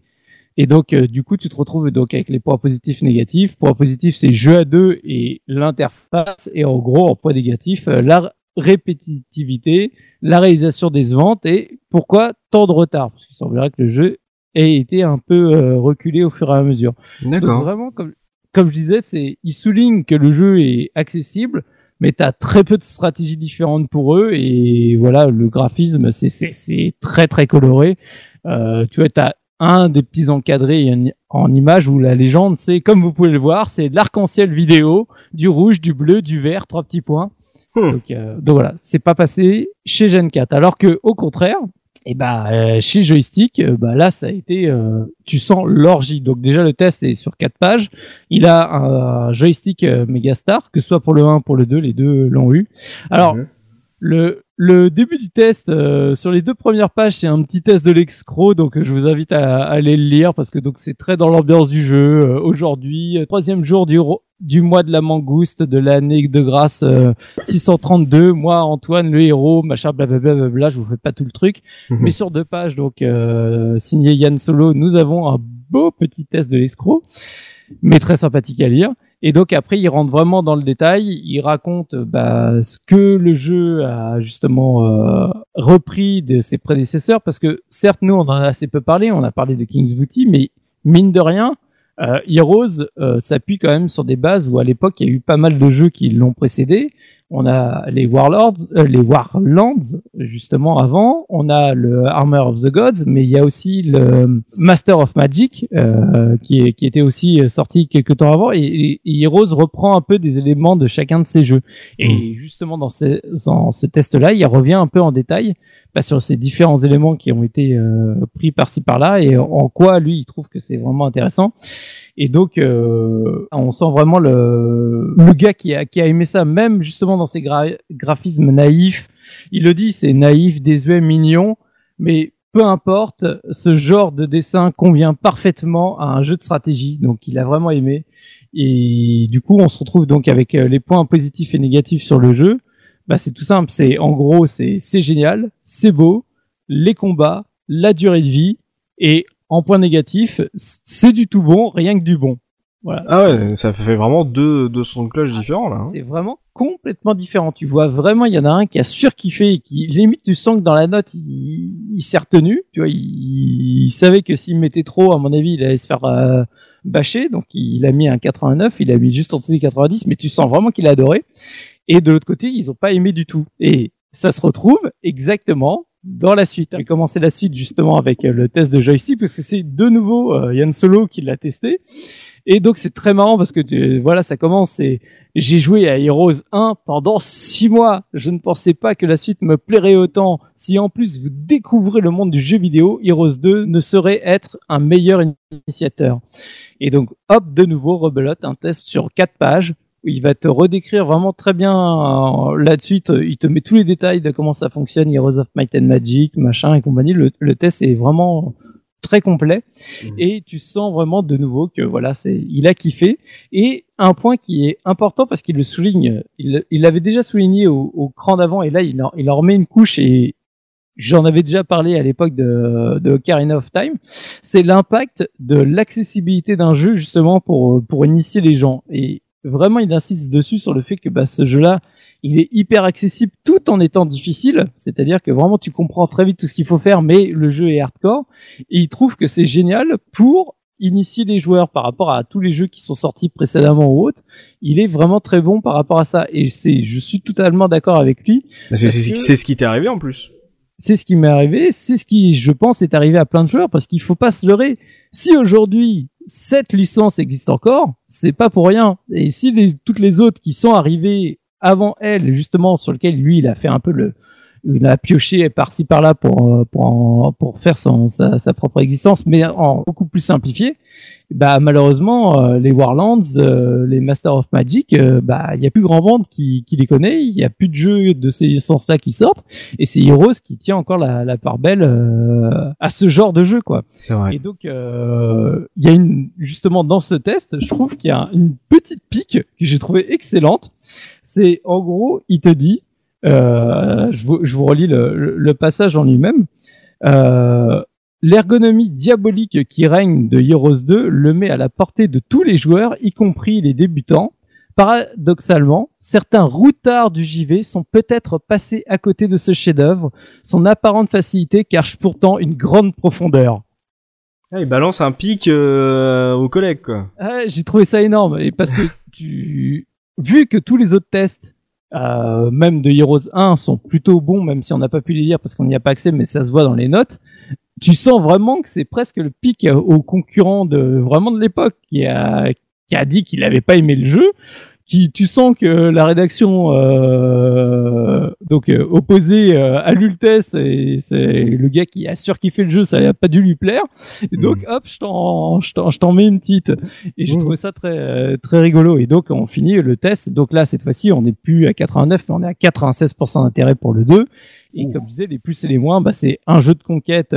Et donc, euh, du coup, tu te retrouves donc avec les points positifs, négatifs. Points positifs, c'est jeu à deux et l'interface. Et en gros, en point négatif, euh, la répétitivité, la réalisation des ventes et pourquoi tant de retard Parce qu'il semblerait que le jeu ait été un peu euh, reculé au fur et à mesure. Donc vraiment, comme, comme je disais, c'est, ils soulignent que le jeu est accessible, mais tu as très peu de stratégies différentes pour eux et voilà, le graphisme, c'est, très très coloré. Euh, tu vois, tu as un des petits encadrés en, images où la légende, c'est comme vous pouvez le voir, c'est de l'arc-en-ciel vidéo, du rouge, du bleu, du vert, trois petits points. Hmm. Donc, euh, donc voilà, c'est pas passé chez Gen 4. Alors que au contraire, et bah euh, chez Joystick, euh, bah là ça a été, euh, tu sens l'orgie. Donc déjà le test est sur quatre pages. Il a un joystick euh, Megastar, que ce soit pour le 1, pour le 2, les deux l'ont eu. Alors Mhm. Le le début du test euh, sur les deux premières pages, c'est un petit test de l'excro, donc euh, je vous invite à, à aller le lire parce que donc c'est très dans l'ambiance du jeu. Euh, Aujourd'hui, euh, troisième jour du du mois de la mangouste de l'année de grâce euh, 632. Moi, Antoine, le héros, machin, blablabla, blablabla, je vous fais pas tout le truc. Mhm. Mais sur deux pages, donc euh, signé Yann Solo, nous avons un beau petit test de l'escroc, mais très sympathique à lire. Et donc après, il rentre vraiment dans le détail. Il raconte bah, ce que le jeu a justement euh, repris de ses prédécesseurs, parce que certes, nous, on en a assez peu parlé. On a parlé de King's Booty, mais mine de rien, euh, Heroes euh, s'appuie quand même sur des bases où à l'époque il y a eu pas mal de jeux qui l'ont précédé. On a les Warlords, euh, les Warlands justement avant. On a le Armor of the Gods, mais il y a aussi le Master of Magic euh, qui, est, qui était aussi sorti quelques temps avant. Et, et, Heroes reprend un peu des éléments de chacun de ces jeux. Et justement dans, ces, dans ce test-là, il revient un peu en détail bah, sur ces différents éléments qui ont été euh, pris par-ci par-là et en quoi lui il trouve que c'est vraiment intéressant. Et donc euh, on sent vraiment le, le gars qui a, qui a aimé ça, même justement dans ses graphismes naïfs. Il le dit, c'est naïf, désuet, mignon, mais peu importe, ce genre de dessin convient parfaitement à un jeu de stratégie. Donc il a vraiment aimé. Et du coup, on se retrouve donc avec euh, les points positifs et négatifs sur le jeu bah c'est tout simple. C'est en gros, c'est c'est génial, c'est beau, les combats, la durée de vie et en point négatif, c'est du tout bon, rien que du bon. Voilà. Ah ouais, ça fait vraiment deux, deux sons de cloche différents là. Hein. C'est vraiment complètement différent. Tu vois vraiment, il y en a un qui a surkiffé et qui limite tu sens que dans la note il, il s'est retenu. Tu vois, il, savait que s'il mettait trop, à mon avis, il allait se faire euh, bâcher. Donc il a mis un 89, il a mis juste en dessous des 90, mais tu sens vraiment qu'il a adoré. Et de l'autre côté, ils ont pas aimé du tout. Et ça se retrouve exactement dans la suite. J'ai commencé la suite justement avec euh, le test de joystick parce que c'est de nouveau euh, Yann Solo qui l'a testé. Et donc c'est très marrant parce que voilà, ça commence et j'ai joué à Heroes 1 pendant six mois. Je ne pensais pas que la suite me plairait autant. Si en plus vous découvrez le monde du jeu vidéo, Heroes 2 ne saurait être un meilleur initiateur. Et donc hop, de nouveau, rebelote un test sur quatre pages il va te redécrire vraiment très bien euh, là-dessus. Il te met tous les détails de comment ça fonctionne, Heroes of Might and Magic, machin et compagnie. Le, test est vraiment très complet mmh. et tu sens vraiment de nouveau que voilà, c'est il a kiffé. Et un point qui est important parce qu'il le souligne, il l'avait déjà souligné au, cran d'avant et là il en, il en remet une couche et j'en avais déjà parlé à l'époque de, de Ocarina of Time, c'est l'impact de l'accessibilité d'un jeu justement pour pour initier les gens. Et vraiment, il insiste dessus sur le fait que bah, ce jeu-là, il est hyper accessible tout en étant difficile. C'est-à-dire que vraiment, tu comprends très vite tout ce qu'il faut faire, mais le jeu est hardcore. Et il trouve que c'est génial pour initier les joueurs par rapport à tous les jeux qui sont sortis précédemment ou autres. Il est vraiment très bon par rapport à ça. Et c'est, je suis totalement d'accord avec lui. C'est ce qui t'est arrivé en plus. C'est ce qui m'est arrivé. C'est ce qui, je pense, est arrivé à plein de joueurs parce qu'il faut pas se leurrer. Si aujourd'hui cette licence existe encore, c'est pas pour rien. Et si les, toutes les autres qui sont arrivées avant elle, justement, sur lequel lui, il a fait un peu le, il a pioché par-ci par-là pour euh, pour pour faire son, sa, sa, propre existence, mais en beaucoup plus simplifié. Bah malheureusement, euh, les Warlands, euh, les Master of Magic, bah il y a plus grand monde qui, qui les connaît, il y a plus de jeux de ces sens-là qui sortent, et c'est Heroes qui tient encore la, la part belle à ce genre de jeu quoi. C'est vrai. Et donc il y a une justement dans ce test, je trouve qu'il y a une petite pique que j'ai trouvé excellente. C'est en gros, il te dit euh, je, vous, je, vous, relis le, le passage en lui-même. Euh, L'ergonomie diabolique qui règne de Heroes 2 le met à la portée de tous les joueurs, y compris les débutants. Paradoxalement, certains routards du JV sont peut-être passés à côté de ce chef-d'œuvre, son apparente facilité cache pourtant une grande profondeur. Ah, il balance un pic euh, aux collègues, quoi. Ah, J'ai trouvé ça énorme, et parce que tu, vu que tous les autres tests euh, même de Heroes 1 sont plutôt bons, même si on n'a pas pu les lire parce qu'on n'y a pas accès, mais ça se voit dans les notes. Tu sens vraiment que c'est presque le pic au concurrent de vraiment de l'époque qui a qui a dit qu'il n'avait pas aimé le jeu qui tu sens que la rédaction euh, donc euh, opposée euh, à Lultes et c'est le gars qui a surkiffé le jeu ça n'a pas dû lui plaire. Et donc hop je t'en je t'en je t'en mets une petite. Et j'ai trouvé ça très très rigolo. Et donc on finit le test. Donc là cette fois-ci on n'est plus à 89 mais on est à 96% d'intérêt pour le 2 et comme je disais les plus et les moins bah c'est un jeu de conquête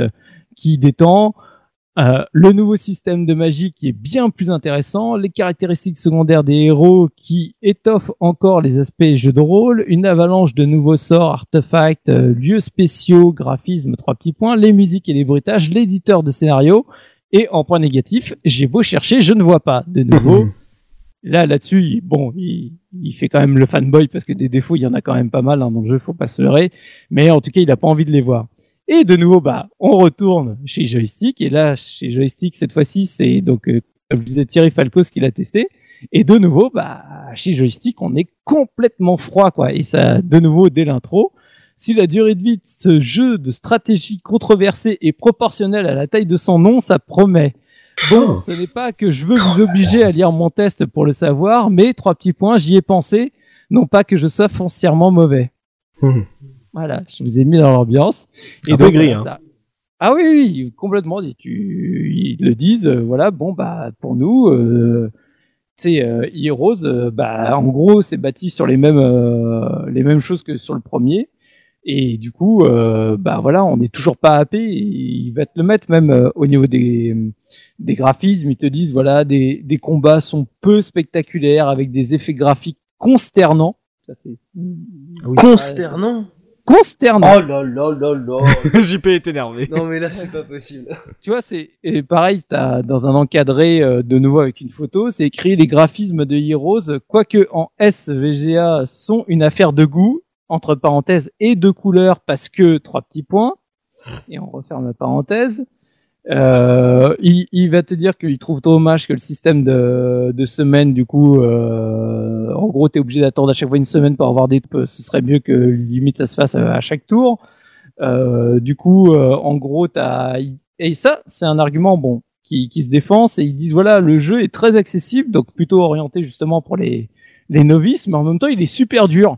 qui détend euh, le nouveau système de magie qui est bien plus intéressant, les caractéristiques secondaires des héros qui étoffent encore les aspects jeux de rôle, une avalanche de nouveaux sorts, artefacts, euh, lieux spéciaux, graphismes, trois petits points, les musiques et les bruitages, l'éditeur de scénario, et en point négatif, j'ai beau chercher, je ne vois pas. De nouveau, Là, là-dessus, bon, il, il fait quand même le fanboy parce que des défauts, il y en a quand même pas mal hein, dans le jeu, faut pas se leurrer. Mais en tout cas, il a pas envie de les voir. Et de nouveau, bah, on retourne chez Joystick. Et là, chez Joystick, cette fois-ci, c'est donc, euh, comme je disais, Thierry Falcos qui l'a testé. Et de nouveau, bah, chez Joystick, on est complètement froid, quoi. Et ça, de nouveau, dès l'intro, si la durée de vie de ce jeu de stratégie controversé est proportionnelle à la taille de son nom, ça promet. Bon, ce n'est pas que je veux vous obliger à lire mon test pour le savoir, mais trois petits points, j'y ai pensé. Non pas que je sois foncièrement mauvais. Mhm. Voilà, je vous ai mis dans l'ambiance. Peu donc, gris, hein. ça- Ah oui, oui, complètement. Et tu, ils le disent, euh, voilà, bon, bah, pour nous, euh, tu sais, euh, Heroes, euh, bah, en gros, c'est bâti sur les mêmes, euh, les mêmes choses que sur le premier. Et du coup, euh, bah voilà, on n'est toujours pas happé. Et Ils va te le mettre même euh, au niveau des, des graphismes. Ils te disent, voilà, des, des combats sont peu spectaculaires avec des effets graphiques consternants. Ça, c'est Consternant? Consternant. Oh là là là là. JP est énervé. non mais là c'est pas possible. tu vois, c'est et pareil, t'as dans un encadré euh, de nouveau avec une photo, c'est écrit les graphismes de Heroes, quoique en SVGA sont une affaire de goût entre parenthèses et de couleur parce que trois petits points et on referme la parenthèse. Euh, il, il va te dire qu'il trouve dommage que le système de, de semaine, du coup, euh, en gros, t'es obligé d'attendre à chaque fois une semaine pour avoir des. Ce serait mieux que limite ça se fasse à chaque tour. Euh, du coup, euh, en gros, t'as et ça, c'est un argument bon qui, qui se défend. Et ils disent voilà, le jeu est très accessible, donc plutôt orienté justement pour les les novices, mais en même temps, il est super dur.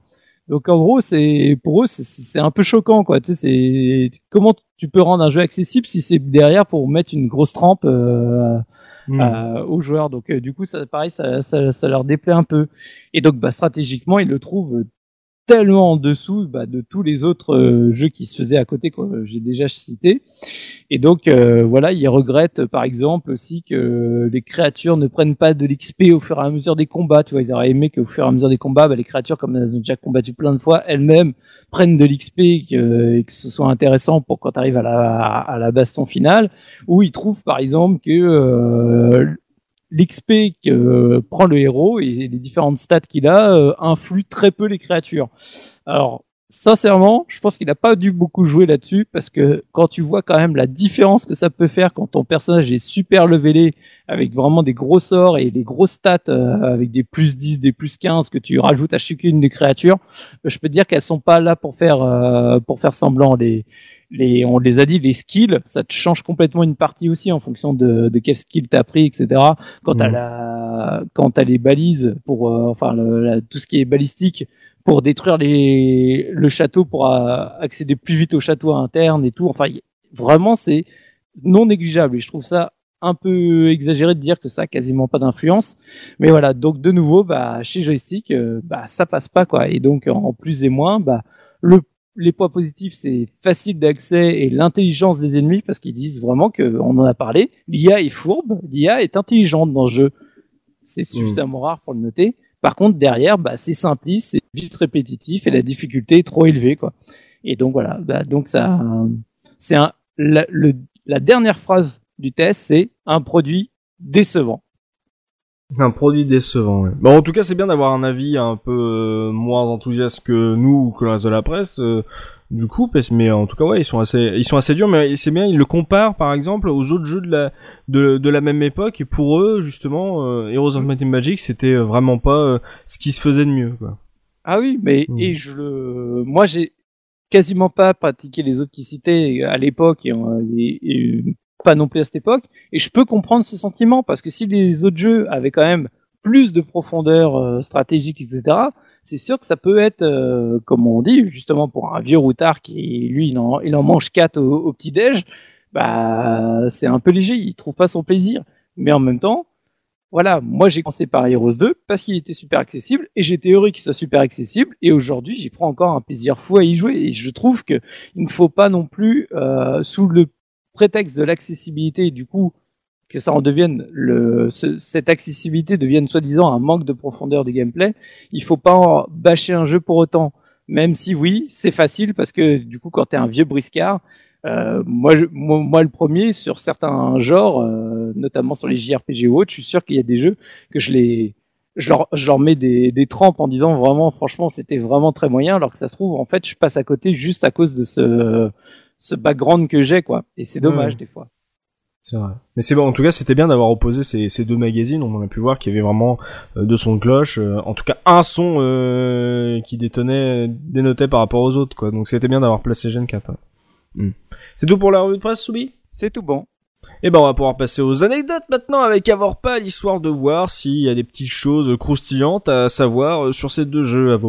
Donc en gros, c'est pour eux, c'est- un peu choquant, quoi. Tu sais, c'est comment tu peux rendre un jeu accessible si c'est derrière pour mettre une grosse trempe euh, Hmm. euh, aux joueurs. Donc euh, du coup, ça, pareil, ça, ça, ça leur déplaît un peu. Et donc, bah, stratégiquement, ils le trouvent tellement en dessous bah, de tous les autres euh, jeux qui se faisaient à côté que j'ai déjà cité. Et donc euh, voilà, ils regrettent par exemple aussi que les créatures ne prennent pas de l'XP au fur et à mesure des combats. Tu vois, ils auraient aimé qu'au fur et à mesure des combats, bah, les créatures, comme elles ont déjà combattu plein de fois, elles-mêmes prennent de l'XP et que, et que ce soit intéressant pour quand tu arrives à la, à la baston finale. Où ils trouvent par exemple que euh, l'XP que euh, prend le héros et les différentes stats qu'il a euh, influent très peu les créatures. Alors, sincèrement, je pense qu'il n'a pas dû beaucoup jouer là-dessus parce que quand tu vois quand même la différence que ça peut faire quand ton personnage est super levelé avec vraiment des gros sorts et des grosses stats euh, avec des plus 10, des plus 15 que tu rajoutes à chacune des créatures, je peux te dire qu'elles sont pas là pour faire pour faire semblant les les, on les a dit, les skills, ça te change complètement une partie aussi en fonction de, de quel skill t'as pris, etc. Quand t'as Mhm. la, quand t'as les balises pour, euh, enfin, le- la- tout ce qui est balistique pour détruire les, le château, pour euh, accéder plus vite au château interne et tout. Enfin, y- vraiment, c'est non négligeable et je trouve ça un peu exagéré de dire que ça a quasiment pas d'influence. Mais voilà, donc de nouveau, bah, chez Joystick, euh, bah, ça passe pas, quoi. Et donc, en plus et moins, bah, le les points positifs, c'est facile d'accès et l'intelligence des ennemis, parce qu'ils disent vraiment que, on en a parlé, l'IA est fourbe, l'IA est intelligente dans le jeu. C'est suffisamment rare pour le noter. Par contre, derrière, bah, c'est simpliste, c'est vite répétitif et la difficulté est trop élevée, quoi. Et donc voilà, bah, donc ça, c'est un, la, le- la dernière phrase du test, c'est un produit décevant. Un produit décevant, ouais. Bon, en tout cas, c'est bien d'avoir un avis un peu euh, moins enthousiaste que nous ou que le reste de la presse. euh, du coup, mais en tout cas, ouais, ils sont assez, ils sont assez durs. Mais c'est bien, ils le comparent, par exemple, aux autres jeux de la, de, de la même époque. Et pour eux, justement, euh, Heroes of Might and Magic, c'était euh, vraiment pas euh, ce qui se faisait de mieux, quoi. Ah oui, mais Mm. et je le, moi j'ai quasiment pas pratiqué les autres qui citaient à l'époque et, et- et pas non plus à cette époque. Et je peux comprendre ce sentiment parce que si les autres jeux avaient quand même plus de profondeur euh, stratégique, etc., c'est sûr que ça peut être, euh, comme on dit, justement pour un vieux routard qui, lui, il en, il en mange quatre au, petit-déj, bah, c'est un peu léger, il trouve pas son plaisir. Mais en même temps, voilà, moi j'ai commencé par Heroes 2 parce qu'il était super accessible et j'étais heureux qu'il soit super accessible et aujourd'hui j'y prends encore un plaisir fou à y jouer et je trouve que il ne faut pas non plus euh, sous le prétexte de l'accessibilité du coup que ça en devienne le ce- cette accessibilité devienne soi-disant un manque de profondeur de gameplay, il faut pas en bâcher un jeu pour autant. Même si oui, c'est facile parce que du coup quand tu es un vieux briscard, euh, moi, moi, le premier, sur certains genres, euh, notamment sur les JRPG ou autres, je suis sûr qu'il y a des jeux que je les, je leur, je leur mets des, des trempes en disant vraiment, franchement, c'était vraiment très moyen, alors que ça se trouve, en fait, je passe à côté juste à cause de ce, ce background que j'ai, quoi. Et c'est dommage, des fois. C'est vrai. Mais c'est bon, en tout cas, c'était bien d'avoir opposé ces, ces deux magazines. On a pu voir qu'il y avait vraiment euh, deux sons de cloche. euh, en tout cas, un son euh, qui détonnait, dénotait par rapport aux autres, quoi. Donc c'était bien d'avoir placé Gen 4. hein. Hmm. C'est tout pour la revue de presse, Soubi? C'est tout bon. Et ben on va pouvoir passer aux anecdotes maintenant avec Avorpa, l'histoire de voir s'il y a des petites choses croustillantes à savoir euh, sur ces deux jeux à vous.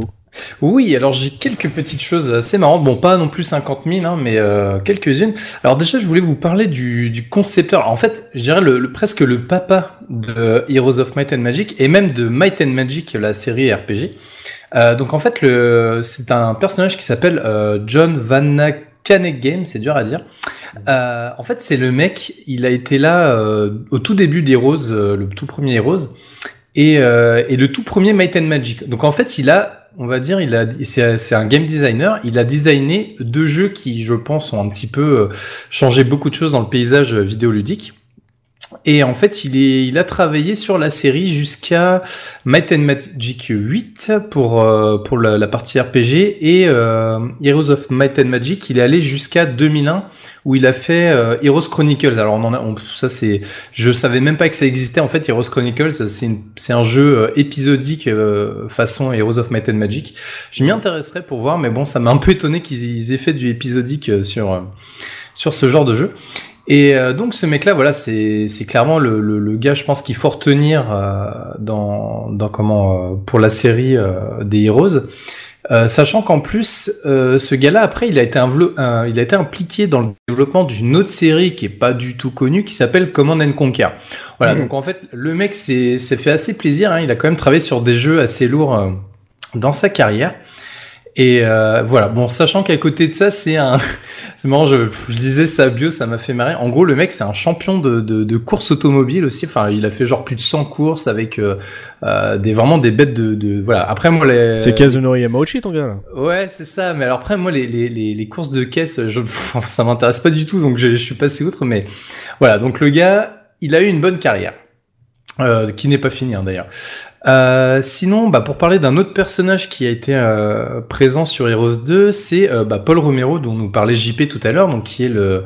Oui, alors j'ai quelques petites choses assez marrantes. Bon, pas non plus 50 000, hein, mais euh, quelques-unes. Alors déjà, je voulais vous parler du, concepteur. En fait, je dirais le, presque le papa de Heroes of Might and Magic et même de Might and Magic, la série RPG. Euh, donc en fait, c'est un personnage qui s'appelle euh, John Van Game, c'est dur à dire. En fait, c'est le mec, il a été là au tout début d'Heroes, le tout premier Heroes, et le tout premier Might and Magic. Donc en fait, il a, on va dire, il a, c'est un game designer. Il a designé deux jeux qui, je pense, ont un petit peu euh, changé beaucoup de choses dans le paysage euh, vidéoludique. Et en fait, il, a travaillé sur la série jusqu'à Might and Magic 8 pour, euh, pour la, partie RPG et euh, Heroes of Might and Magic, il est allé jusqu'à 2001 où il a fait euh, Heroes Chronicles. Alors on en ça c'est, je savais même pas que ça existait en fait. Heroes Chronicles, c'est un jeu épisodique façon Heroes of Might and Magic. Je m'y intéresserais pour voir, mais bon, ça m'a un peu étonné qu'ils aient fait du épisodique sur sur ce genre de jeu. Et euh, donc ce mec-là, voilà, c'est clairement le, le, le gars, je pense qu'il faut retenir euh, dans dans comment euh, pour la série des Heroes. Sachant qu'en plus, ce gars-là, après, il a été invlo- un- il a été impliqué dans le développement d'une autre série qui est pas du tout connue, qui s'appelle Command and Conquer. Voilà, Mhm. donc en fait, le mec s'est fait assez plaisir. hein. il a quand même travaillé sur des jeux assez lourds dans sa carrière. Et euh, voilà, bon, sachant qu'à côté de ça, c'est un, c'est marrant, je, je disais sa bio, ça m'a fait marrer. En gros, le mec, c'est un champion de, de, de course automobile aussi. Enfin, il a fait genre plus de 100 courses avec euh, euh, des vraiment des bêtes de, de voilà. Après moi les, C'est Kazunori Yamauchi, ton gars, là Ouais, c'est ça. Mais alors après, moi, les, les, les, courses de caisse, je, ça m'intéresse pas du tout, donc je, je suis passé outre. Mais voilà, donc le gars, il a eu une bonne carrière, euh, qui n'est pas finie hein, d'ailleurs. Euh, sinon, bah, pour parler d'un autre personnage qui a été euh, présent sur Heroes 2, c'est euh, bah, Paul Romero, dont nous parlait JP tout à l'heure, donc qui est le,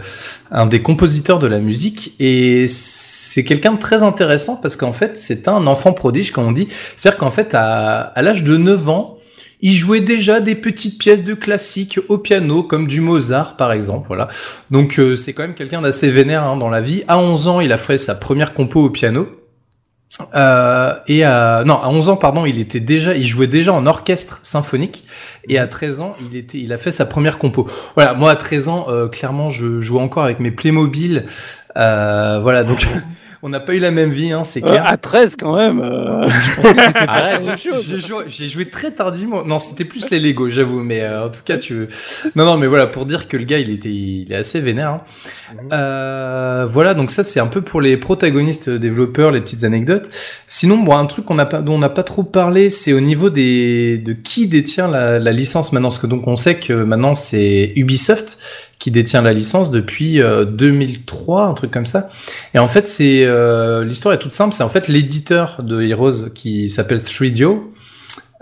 un des compositeurs de la musique. Et c'est quelqu'un de très intéressant parce qu'en fait, c'est un enfant prodige, comme on dit. C'est-à-dire qu'en fait, à, à l'âge de 9 ans, il jouait déjà des petites pièces de classique au piano, comme du Mozart par exemple. Voilà. Donc euh, c'est quand même quelqu'un d'assez vénère hein, dans la vie. À 11 ans, il a fait sa première compo au piano. Euh, et à non à 11 ans pardon il était déjà il jouait déjà en orchestre symphonique. Et à 13 ans il était il a fait sa première compo. Voilà moi à 13 ans euh, clairement je jouais encore avec mes Playmobil. Euh, voilà donc on n'a pas eu la même vie hein, c'est Euh, clair à 13 quand même. euh, j'ai- joué, très tardivement. Non, c'était plus les Lego, j'avoue. Mais euh, en tout cas, tu. Non, non, mais voilà, pour dire que le gars, il était, il est assez vénère. hein. Euh, voilà, donc ça, c'est un peu pour les protagonistes développeurs, les petites anecdotes. Sinon, bon, un truc qu'on n'a pas, dont on n'a pas trop parlé, c'est au niveau des, de qui détient la, la licence maintenant, parce que donc on sait que maintenant c'est Ubisoft qui détient la licence depuis euh, 2003, un truc comme ça. Et en fait, c'est euh, l'histoire est toute simple. C'est en fait l'éditeur de Heroes qui s'appelle 3DO.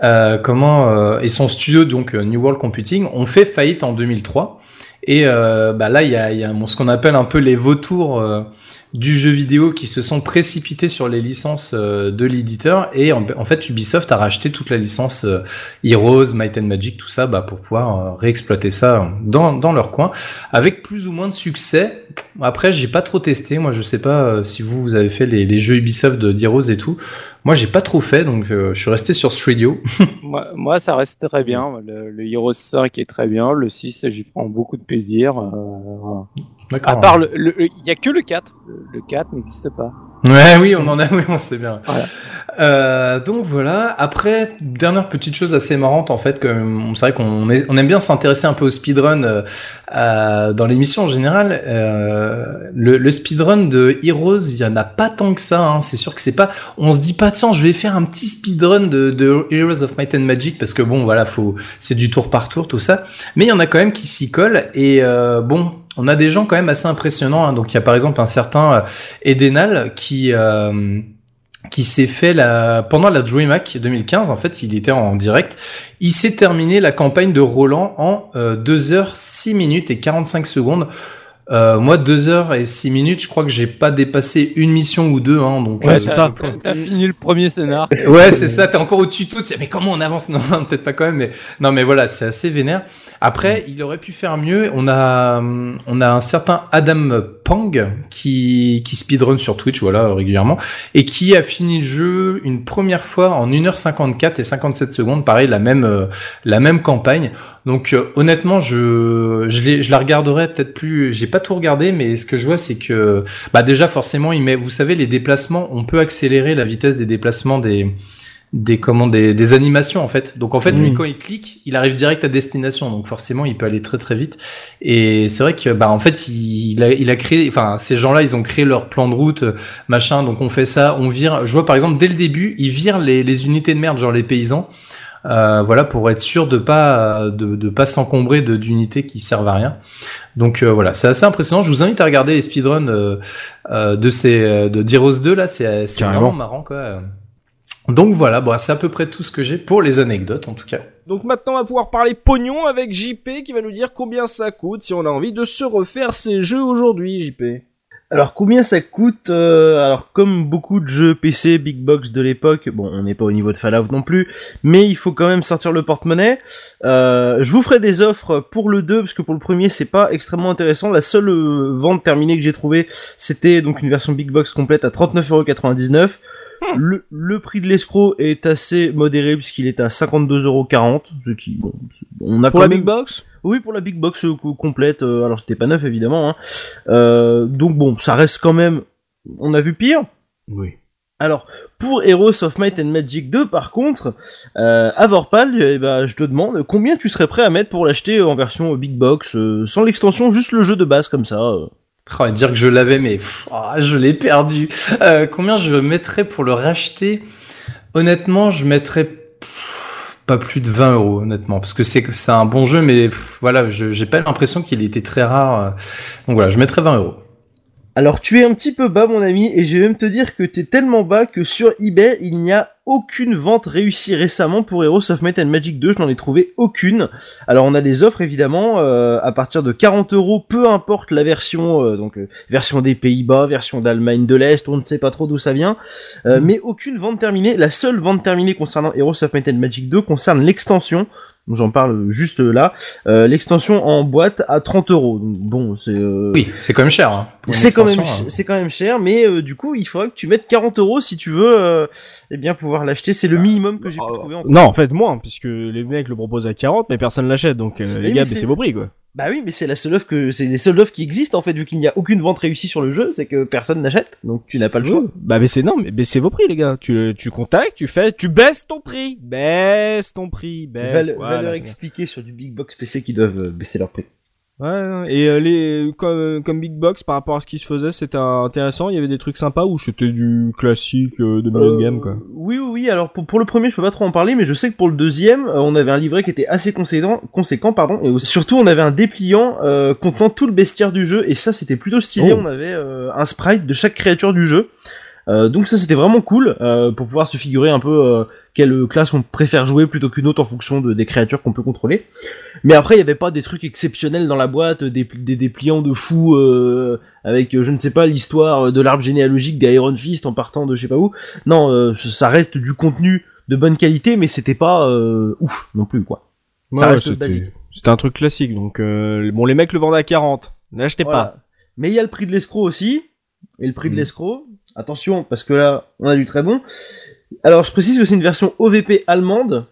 Euh, comment euh, et son studio donc euh, New World Computing ont fait faillite en 2003. Et euh, bah là, il y a, ce qu'on appelle un peu les vautours euh, du jeu vidéo qui se sont précipités sur les licences euh, de l'éditeur. Et en, fait, Ubisoft a racheté toute la licence euh, Heroes, Might and Magic, tout ça, bah, pour pouvoir euh, réexploiter ça dans, dans leur coin, avec plus ou moins de succès. Après, j'ai pas trop testé. Moi, je sais pas si vous, vous avez fait les, les jeux Ubisoft d'Heroes et tout. Moi, j'ai pas trop fait, donc euh, je suis resté sur Stradio. Moi, moi, ça reste très bien. Le, le Heroes 5 est très bien. Le 6, j'y prends beaucoup de plaisir. À part le, le- le- il y a que le 4. Le, le 4 n'existe pas. Ouais, oui, on en a, oui, on sait bien. Voilà. Euh, donc voilà. Après, dernière petite chose assez marrante en fait, que on- c'est vrai qu'on est- on aime bien s'intéresser un peu au speedrun euh, euh, dans l'émission en général. Euh, le, le speedrun de Heroes, il y en a pas tant que ça. Hein. C'est sûr que c'est pas. On se dit pas tiens, je vais faire un petit speedrun de, de Heroes of Might and Magic parce que bon, voilà, faut, c'est du tour par tour tout ça. Mais il y en a quand même qui s'y collent et euh, bon. On a des gens quand même assez impressionnants. hein. Donc il y a par exemple un certain euh, Edenal qui euh, qui s'est fait la, pendant la DreamHack 2015. En fait, il était en direct. Il s'est terminé la campagne de Roland en euh, 2 heures 6 minutes et 45 secondes. Euh, moi, 2 heures et 6 minutes, je crois que j'ai pas dépassé une mission ou deux. Hein, donc, Ouais, euh, c'est ça. T'as fini le premier scénar. Ouais, c'est ça, t'es encore au tuto, tu sais, mais comment on avance? Non, peut-être pas quand même, mais non, mais voilà, c'est assez vénère. Après, il aurait pu faire mieux. On a, hum, on a un certain Adam Pang qui, qui speedrun sur Twitch, voilà, régulièrement, et qui a fini le jeu une première fois en 1h54 et 57 secondes, pareil, la même, euh, la même campagne. Donc, euh, honnêtement, je, je, je la regarderai peut-être plus, j'ai pas tout regardé, mais ce que je vois, c'est que, bah, déjà, forcément, il met, vous savez, les déplacements, on peut accélérer la vitesse des déplacements des, des comment des, des animations en fait. Donc en fait lui quand il clique, il arrive direct à destination. Donc forcément il peut aller très très vite. Et c'est vrai que bah en fait il, il a, il a créé, enfin ces gens-là ils ont créé leur plan de route machin. Donc on fait ça, on vire. Je vois par exemple dès le début ils virent les, les unités de merde genre les paysans. Euh, voilà pour être sûr de pas de, de pas s'encombrer de d'unités qui servent à rien. Donc euh, voilà, c'est assez impressionnant. Je vous invite à regarder les speedruns euh, euh, de ces euh, de Heroes 2 là, c'est vraiment marrant quoi. Donc voilà, bon, c'est à peu près tout ce que j'ai pour les anecdotes en tout cas. Donc maintenant, on va pouvoir parler pognon avec JP qui va nous dire combien ça coûte si on a envie de se refaire ces jeux aujourd'hui, JP. Alors combien ça coûte euh, Alors comme beaucoup de jeux PC big box de l'époque, bon on n'est pas au niveau de Fallout non plus, mais il faut quand même sortir le porte-monnaie. Euh, je vous ferai des offres pour le 2 parce que pour le premier c'est pas extrêmement intéressant. La seule euh, vente terminée que j'ai trouvée c'était donc une version big box complète à 39,99€. Le, le prix de l'escroc est assez modéré puisqu'il est à 52,40€, ce qui bon, on a Pour la même- big box? Oui, pour la big box euh, co- complète. euh, alors c'était pas neuf évidemment. Hein. Euh, donc bon, ça reste quand même. On a vu pire. Oui. Alors pour Heroes of Might and Magic 2, par contre, euh, à Vorpal, eh ben, je te demande combien tu serais prêt à mettre pour l'acheter en version big box, sans l'extension, juste le jeu de base comme ça. Oh, dire que je l'avais, mais ah, je l'ai perdu. Euh, combien je mettrais pour le racheter? Honnêtement, je mettrais pas plus de 20 euros, honnêtement, parce que c'est un bon jeu, mais voilà, j'ai pas l'impression qu'il était très rare. euh. Donc voilà, je mettrais 20 euros. Alors tu es un petit peu bas mon ami et je vais même te dire que t'es tellement bas que sur eBay il n'y a aucune vente réussie récemment pour Heroes of Might and Magic 2, je n'en ai trouvé aucune. Alors on a des offres évidemment euh, à partir de 40 euros, peu importe la version, euh, donc euh, version des Pays-Bas, version d'Allemagne de l'Est, on ne sait pas trop d'où ça vient, Euh, mais aucune vente terminée. La seule vente terminée concernant Heroes of Might and Magic 2 concerne l'extension. Donc, J'en parle juste là. Euh, l'extension en boîte à 30 euros. Donc, Bon, c'est euh, Oui, c'est quand même cher. Hein, c'est quand même, hein. c'est quand même cher, mais euh, du coup, il faudra que tu mettes 40 euros si tu veux, euh, eh bien pouvoir l'acheter. C'est le minimum que j'ai pu trouver. En... Non, en fait, moins, puisque les mecs le proposent à 40, mais personne l'achète, donc euh, les mais gars, c'est- vos prix, quoi. Bah oui, mais c'est la seule offre que, c'est les seules offres qui existent en fait, vu qu'il n'y a aucune vente réussie sur le jeu, c'est que personne n'achète, donc tu n'as pas le choix. Bah baissez, non, mais baissez vos prix, les gars. Tu, tu contactes, tu fais, tu baisses ton prix. Baisse ton prix, Va, baisse. va voilà, leur c'est expliquer sur du big box PC qu'ils doivent euh, baisser leur prix. Ouais, et euh, les comme, comme Big Box par rapport à ce qui se faisait, c'était intéressant. Il y avait des trucs sympas ou c'était du classique euh, de milieu de game quoi? Oui, oui, oui. Alors pour, pour le premier, je peux pas trop en parler, mais je sais que pour le deuxième, euh, on avait un livret qui était assez conséquent, conséquent pardon, et aussi- surtout on avait un dépliant euh, contenant tout le bestiaire du jeu, et ça c'était plutôt stylé. Oh. On avait euh, un sprite de chaque créature du jeu. Euh, donc ça c'était vraiment cool euh, pour pouvoir se figurer un peu euh, quelle classe on préfère jouer plutôt qu'une autre en fonction de, des créatures qu'on peut contrôler. Mais après il y avait pas des trucs exceptionnels dans la boîte, des, des dépliants de fou euh, avec je ne sais pas l'histoire de l'arbre généalogique des Iron Fist en partant de je sais pas où. Non, euh, ça reste du contenu de bonne qualité, mais c'était pas euh, ouf non plus quoi. Ça Ouais, reste c'était- basique. C'était un truc classique, donc euh, bon, les mecs le vendaient à 40. N'achetez Voilà. Mais il y a le prix de l'escroc aussi. Et le prix de Mm. l'escroc, attention, parce que là, on a du très bon. Alors, je précise que c'est une version OVP allemande,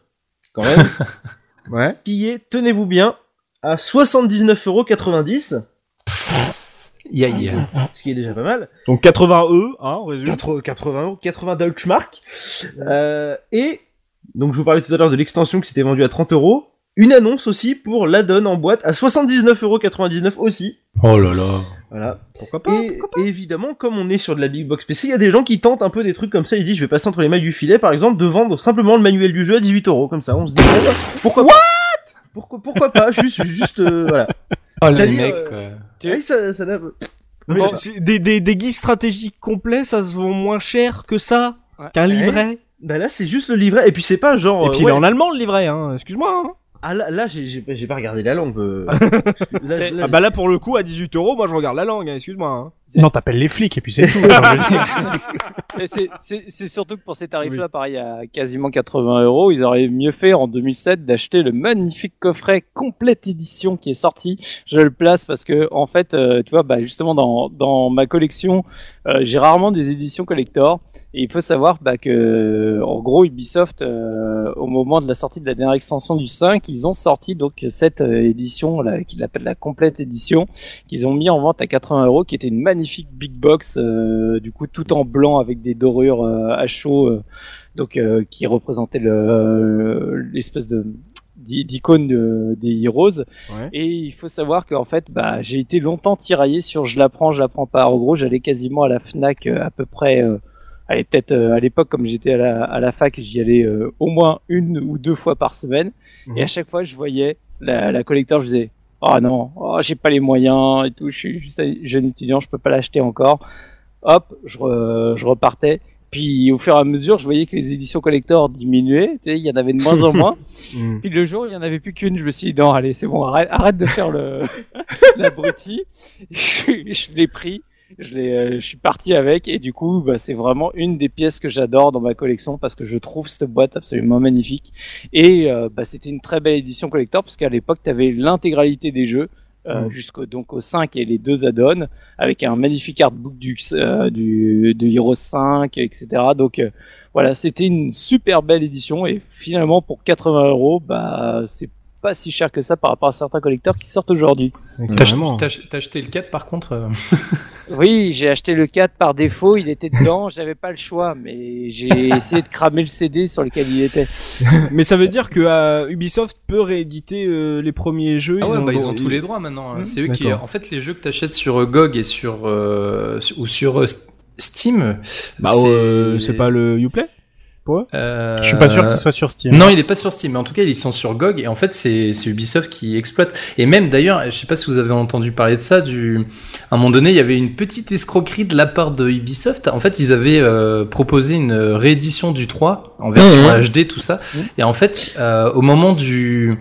quand même. Ouais. qui est, tenez-vous bien, à 79,90€, Ya, ya. ce qui est déjà pas mal. Donc 80 E, hein, on résume. 80 80 euros, 80 Deutschmark. Euh, et, donc je vous parlais tout à l'heure de l'extension qui s'était vendue à 30 euros. Une annonce aussi pour l'add-on en boîte à 79,99€ aussi. Oh là là. Voilà. Pourquoi pas Et, et évidemment, comme on est sur de la big box PC, il y a des gens qui tentent un peu des trucs comme ça. Ils se disent, je vais passer entre les mailles du filet, par exemple, de vendre simplement le manuel du jeu à 18 euros. Comme ça, on se dit, bah, pourquoi pas pourquoi, pourquoi pas Juste, juste, euh, voilà. Oh les C'est-à-dire, mecs, euh, quoi. Tu- Ouais, ça, ça n'a- Bon, c'est- des, des, des guides stratégiques complets, ça se vend moins cher que ça Qu'un livret Bah là, c'est juste le livret. Et puis c'est pas genre. Et euh, puis il est en allemand le livret, hein. Excuse-moi. hein. Ah là, là j'ai- pas regardé la langue. euh. Là, là, Ah bah là pour le coup à 18 euros, moi je regarde la langue. hein, Excuse-moi. hein. Non, t'appelles les flics et puis c'est tout. Mais c'est- surtout que pour ces tarifs-là, pareil, à quasiment 80 euros, ils auraient mieux fait en 2007 d'acheter le magnifique coffret complète édition qui est sorti. Je le place parce que, en fait, euh, tu vois, bah, justement, dans, dans ma collection, euh, j'ai rarement des éditions collector. Et il faut savoir bah, que, en gros, Ubisoft, euh, au moment de la sortie de la dernière extension du 5, ils ont sorti donc cette euh, édition, qu'ils appellent la complète édition, qu'ils ont mis en vente à 80 euros, qui était une magnifique big box, euh, du coup tout en blanc avec des dorures euh, à chaud, donc qui représentait le l'espèce de de- des Heroes. Ouais. Et il faut savoir qu'en fait, bah, j'ai été longtemps tiraillé sur je la prends, je la prends pas. En gros, j'allais quasiment à la Fnac à peu près. Euh, Allez, peut-être euh, à l'époque, comme j'étais à la, à la fac, j'y allais euh, au moins une ou deux fois par semaine. Mhm. Et à chaque fois, je voyais la, la collector, je disais, oh non, oh, j'ai pas les moyens et tout, je suis juste un jeune étudiant, je peux pas l'acheter encore. Hop, je, re- je repartais. Puis au fur et à mesure, je voyais que les éditions collector diminuaient, tu sais, il y en avait de moins en moins. Mm. Puis le jour, il y en avait plus qu'une. Je me suis dit, non, allez, c'est bon, arrête, arrête de faire le l'abruti. Je, je l'ai pris, je, euh, je suis parti avec, et du coup, bah, c'est vraiment une des pièces que j'adore dans ma collection parce que je trouve cette boîte absolument magnifique. Et euh, bah, c'était une très belle édition collector parce qu'à l'époque, tu avais l'intégralité des jeux. Euh, jusqu'au donc au 5 et les deux add-ons avec un magnifique artbook du du de Heroes 5 etc donc voilà c'était une super belle édition et finalement pour 80 euros bah c'est pas si cher que ça par rapport à certains collecteurs qui sortent aujourd'hui. T'as acheté le 4 par contre euh, Oui, j'ai acheté le 4 par défaut, il était dedans, j'avais pas le choix, mais j'ai essayé de cramer le CD sur lequel il était. Mais ça veut dire que euh, Ubisoft peut rééditer euh, les premiers jeux. Ah ouais, bah, ils ont tous les droits maintenant. hein. C'est eux qui, en fait, les jeux que t'achètes sur euh, GOG et sur euh, ou sur euh, Steam. Bah euh, c'est pas le Uplay? Euh, Je suis pas sûr qu'il soit sur Steam. Non, il est pas sur Steam, mais en tout cas, ils sont sur GOG et en fait, c'est Ubisoft qui exploite. Et même d'ailleurs, je sais pas si vous avez entendu parler de ça, du à un moment donné, il y avait une petite escroquerie de la part de Ubisoft. En fait, ils avaient euh, proposé une réédition du 3 en version. HD, tout ça. Et en fait, euh, au moment du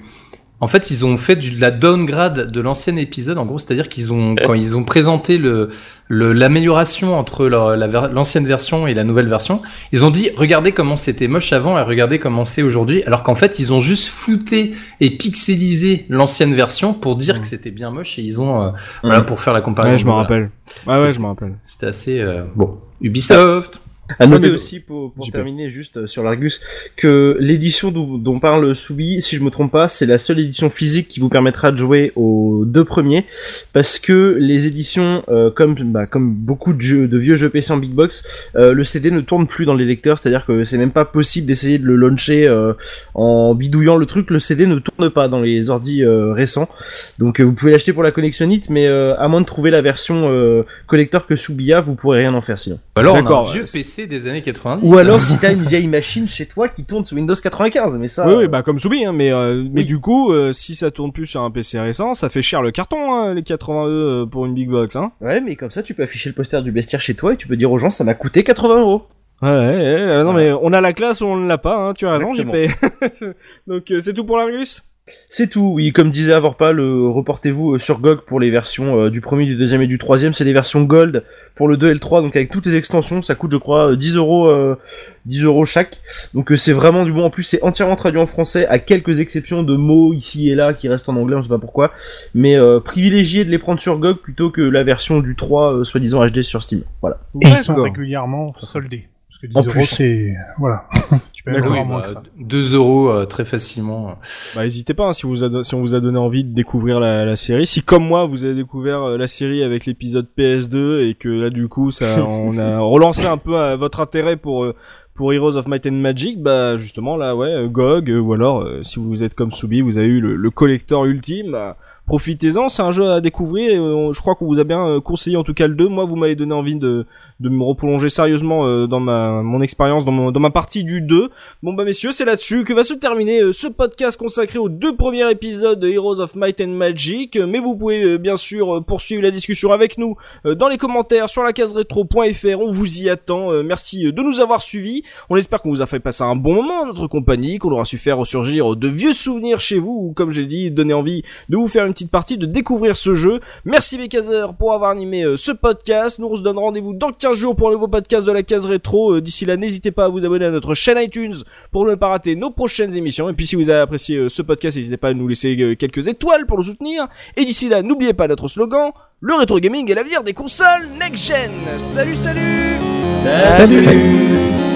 en fait, ils ont fait de la downgrade de l'ancien épisode. En gros, c'est-à-dire qu'ils ont, quand ils ont présenté le, l'amélioration entre la l'ancienne version et la nouvelle version, ils ont dit, regardez comment c'était moche avant et regardez comment c'est aujourd'hui. Alors qu'en fait, ils ont juste flouté et pixelisé l'ancienne version pour dire que c'était bien moche et ils ont, euh, voilà, pour faire la comparaison. Ouais, je me Voilà. rappelle. Ouais, ouais, je me rappelle. C'était assez, euh, bon. Ubisoft. À noter mais- aussi pour, terminer juste euh, sur l'Argus que l'édition dont, dont parle Soubi, si je me trompe pas, c'est la seule édition physique qui vous permettra de jouer aux deux premiers parce que les éditions euh, comme bah, comme beaucoup de jeux de vieux jeux PC en big box, euh, le CD ne tourne plus dans les lecteurs, c'est-à-dire que c'est même pas possible d'essayer de le launcher euh, en bidouillant le truc, le CD ne tourne pas dans les ordi euh, récents. Donc euh, vous pouvez l'acheter pour la collectionnite mais euh, à moins de trouver la version euh, collector que Soubia, vous pourrez rien en faire sinon. Alors, on a un vieux ouais. PC des années 90. Ou alors si t'as une vieille machine chez toi qui tourne sous Windows 95, mais ça. Oui, oui, bah comme Soubi, hein, mais euh, mais du coup, euh, si ça tourne plus sur un PC récent, ça fait cher le carton, hein, les 80 E euh, pour une big box, hein. Ouais, mais comme ça tu peux afficher le poster du bestiaire chez toi et tu peux dire aux gens ça m'a coûté 80 euros. Ouais, ouais, ouais, euh, non mais on a la classe ou on ne l'a pas, hein, tu as raison, Exactement. JP. Donc euh, c'est tout pour l'Argus C'est tout, oui, comme disait Avorpal, euh, reportez-vous euh, sur GOG pour les versions euh, du premier, du deuxième et du troisième. C'est des versions Gold pour le 2 et le 3, donc avec toutes les extensions, ça coûte je crois euh, 10 euros, euh, 10 euros chaque. Donc euh, c'est vraiment du bon. En plus, c'est entièrement traduit en français, à quelques exceptions de mots ici et là qui restent en anglais, on sait pas pourquoi. Mais euh, privilégié de les prendre sur GOG plutôt que la version du 3, euh, soi-disant HD sur Steam. Voilà. Et ils sont régulièrement soldés. Parce que 10 En euros, plus. c'est... Voilà. tu peux même D'accord, Oui, avoir moins bah, que ça. 2 euros euh, très facilement. Bah n'hésitez pas hein, si vous a don- si on vous a donné envie de découvrir la, la série. Si comme moi vous avez découvert euh, la série avec l'épisode PS2 et que là du coup ça on a relancé un peu euh, votre intérêt pour euh, pour Heroes of Might and Magic, bah justement là ouais GOG ou alors euh, si vous êtes comme Soubi, vous avez eu le, le collector ultime, bah, profitez-en, c'est un jeu à découvrir. Et, je crois qu'on vous a bien conseillé en tout cas le 2. Moi, vous m'avez donné envie de, de me replonger sérieusement euh, dans ma mon expérience, dans, dans ma partie du 2. Bon bah messieurs, c'est là-dessus que va se terminer euh, ce podcast consacré aux deux premiers épisodes de Heroes of Might and Magic. Mais vous pouvez euh, bien sûr poursuivre la discussion avec nous dans les commentaires sur la case rétro.fr. On vous y attend. Merci de nous avoir suivis. On espère qu'on vous a fait passer un bon moment en notre compagnie, qu'on aura su faire ressurgir de vieux souvenirs chez vous, ou comme j'ai dit, donner envie de vous faire une petite partie, de découvrir ce jeu. Merci Bécazer pour avoir animé ce podcast. Nous on se donne rendez-vous dans 15 jours pour un nouveau podcast de la case rétro. Euh, D'ici là, n'hésitez pas à vous abonner à notre chaîne iTunes pour ne pas rater nos prochaines émissions. Et puis si vous avez apprécié euh, ce podcast, n'hésitez pas à nous laisser euh, quelques étoiles pour le soutenir. Et d'ici là, n'oubliez pas notre slogan, le rétro gaming est l'avenir des consoles next-gen. Salut salut Salut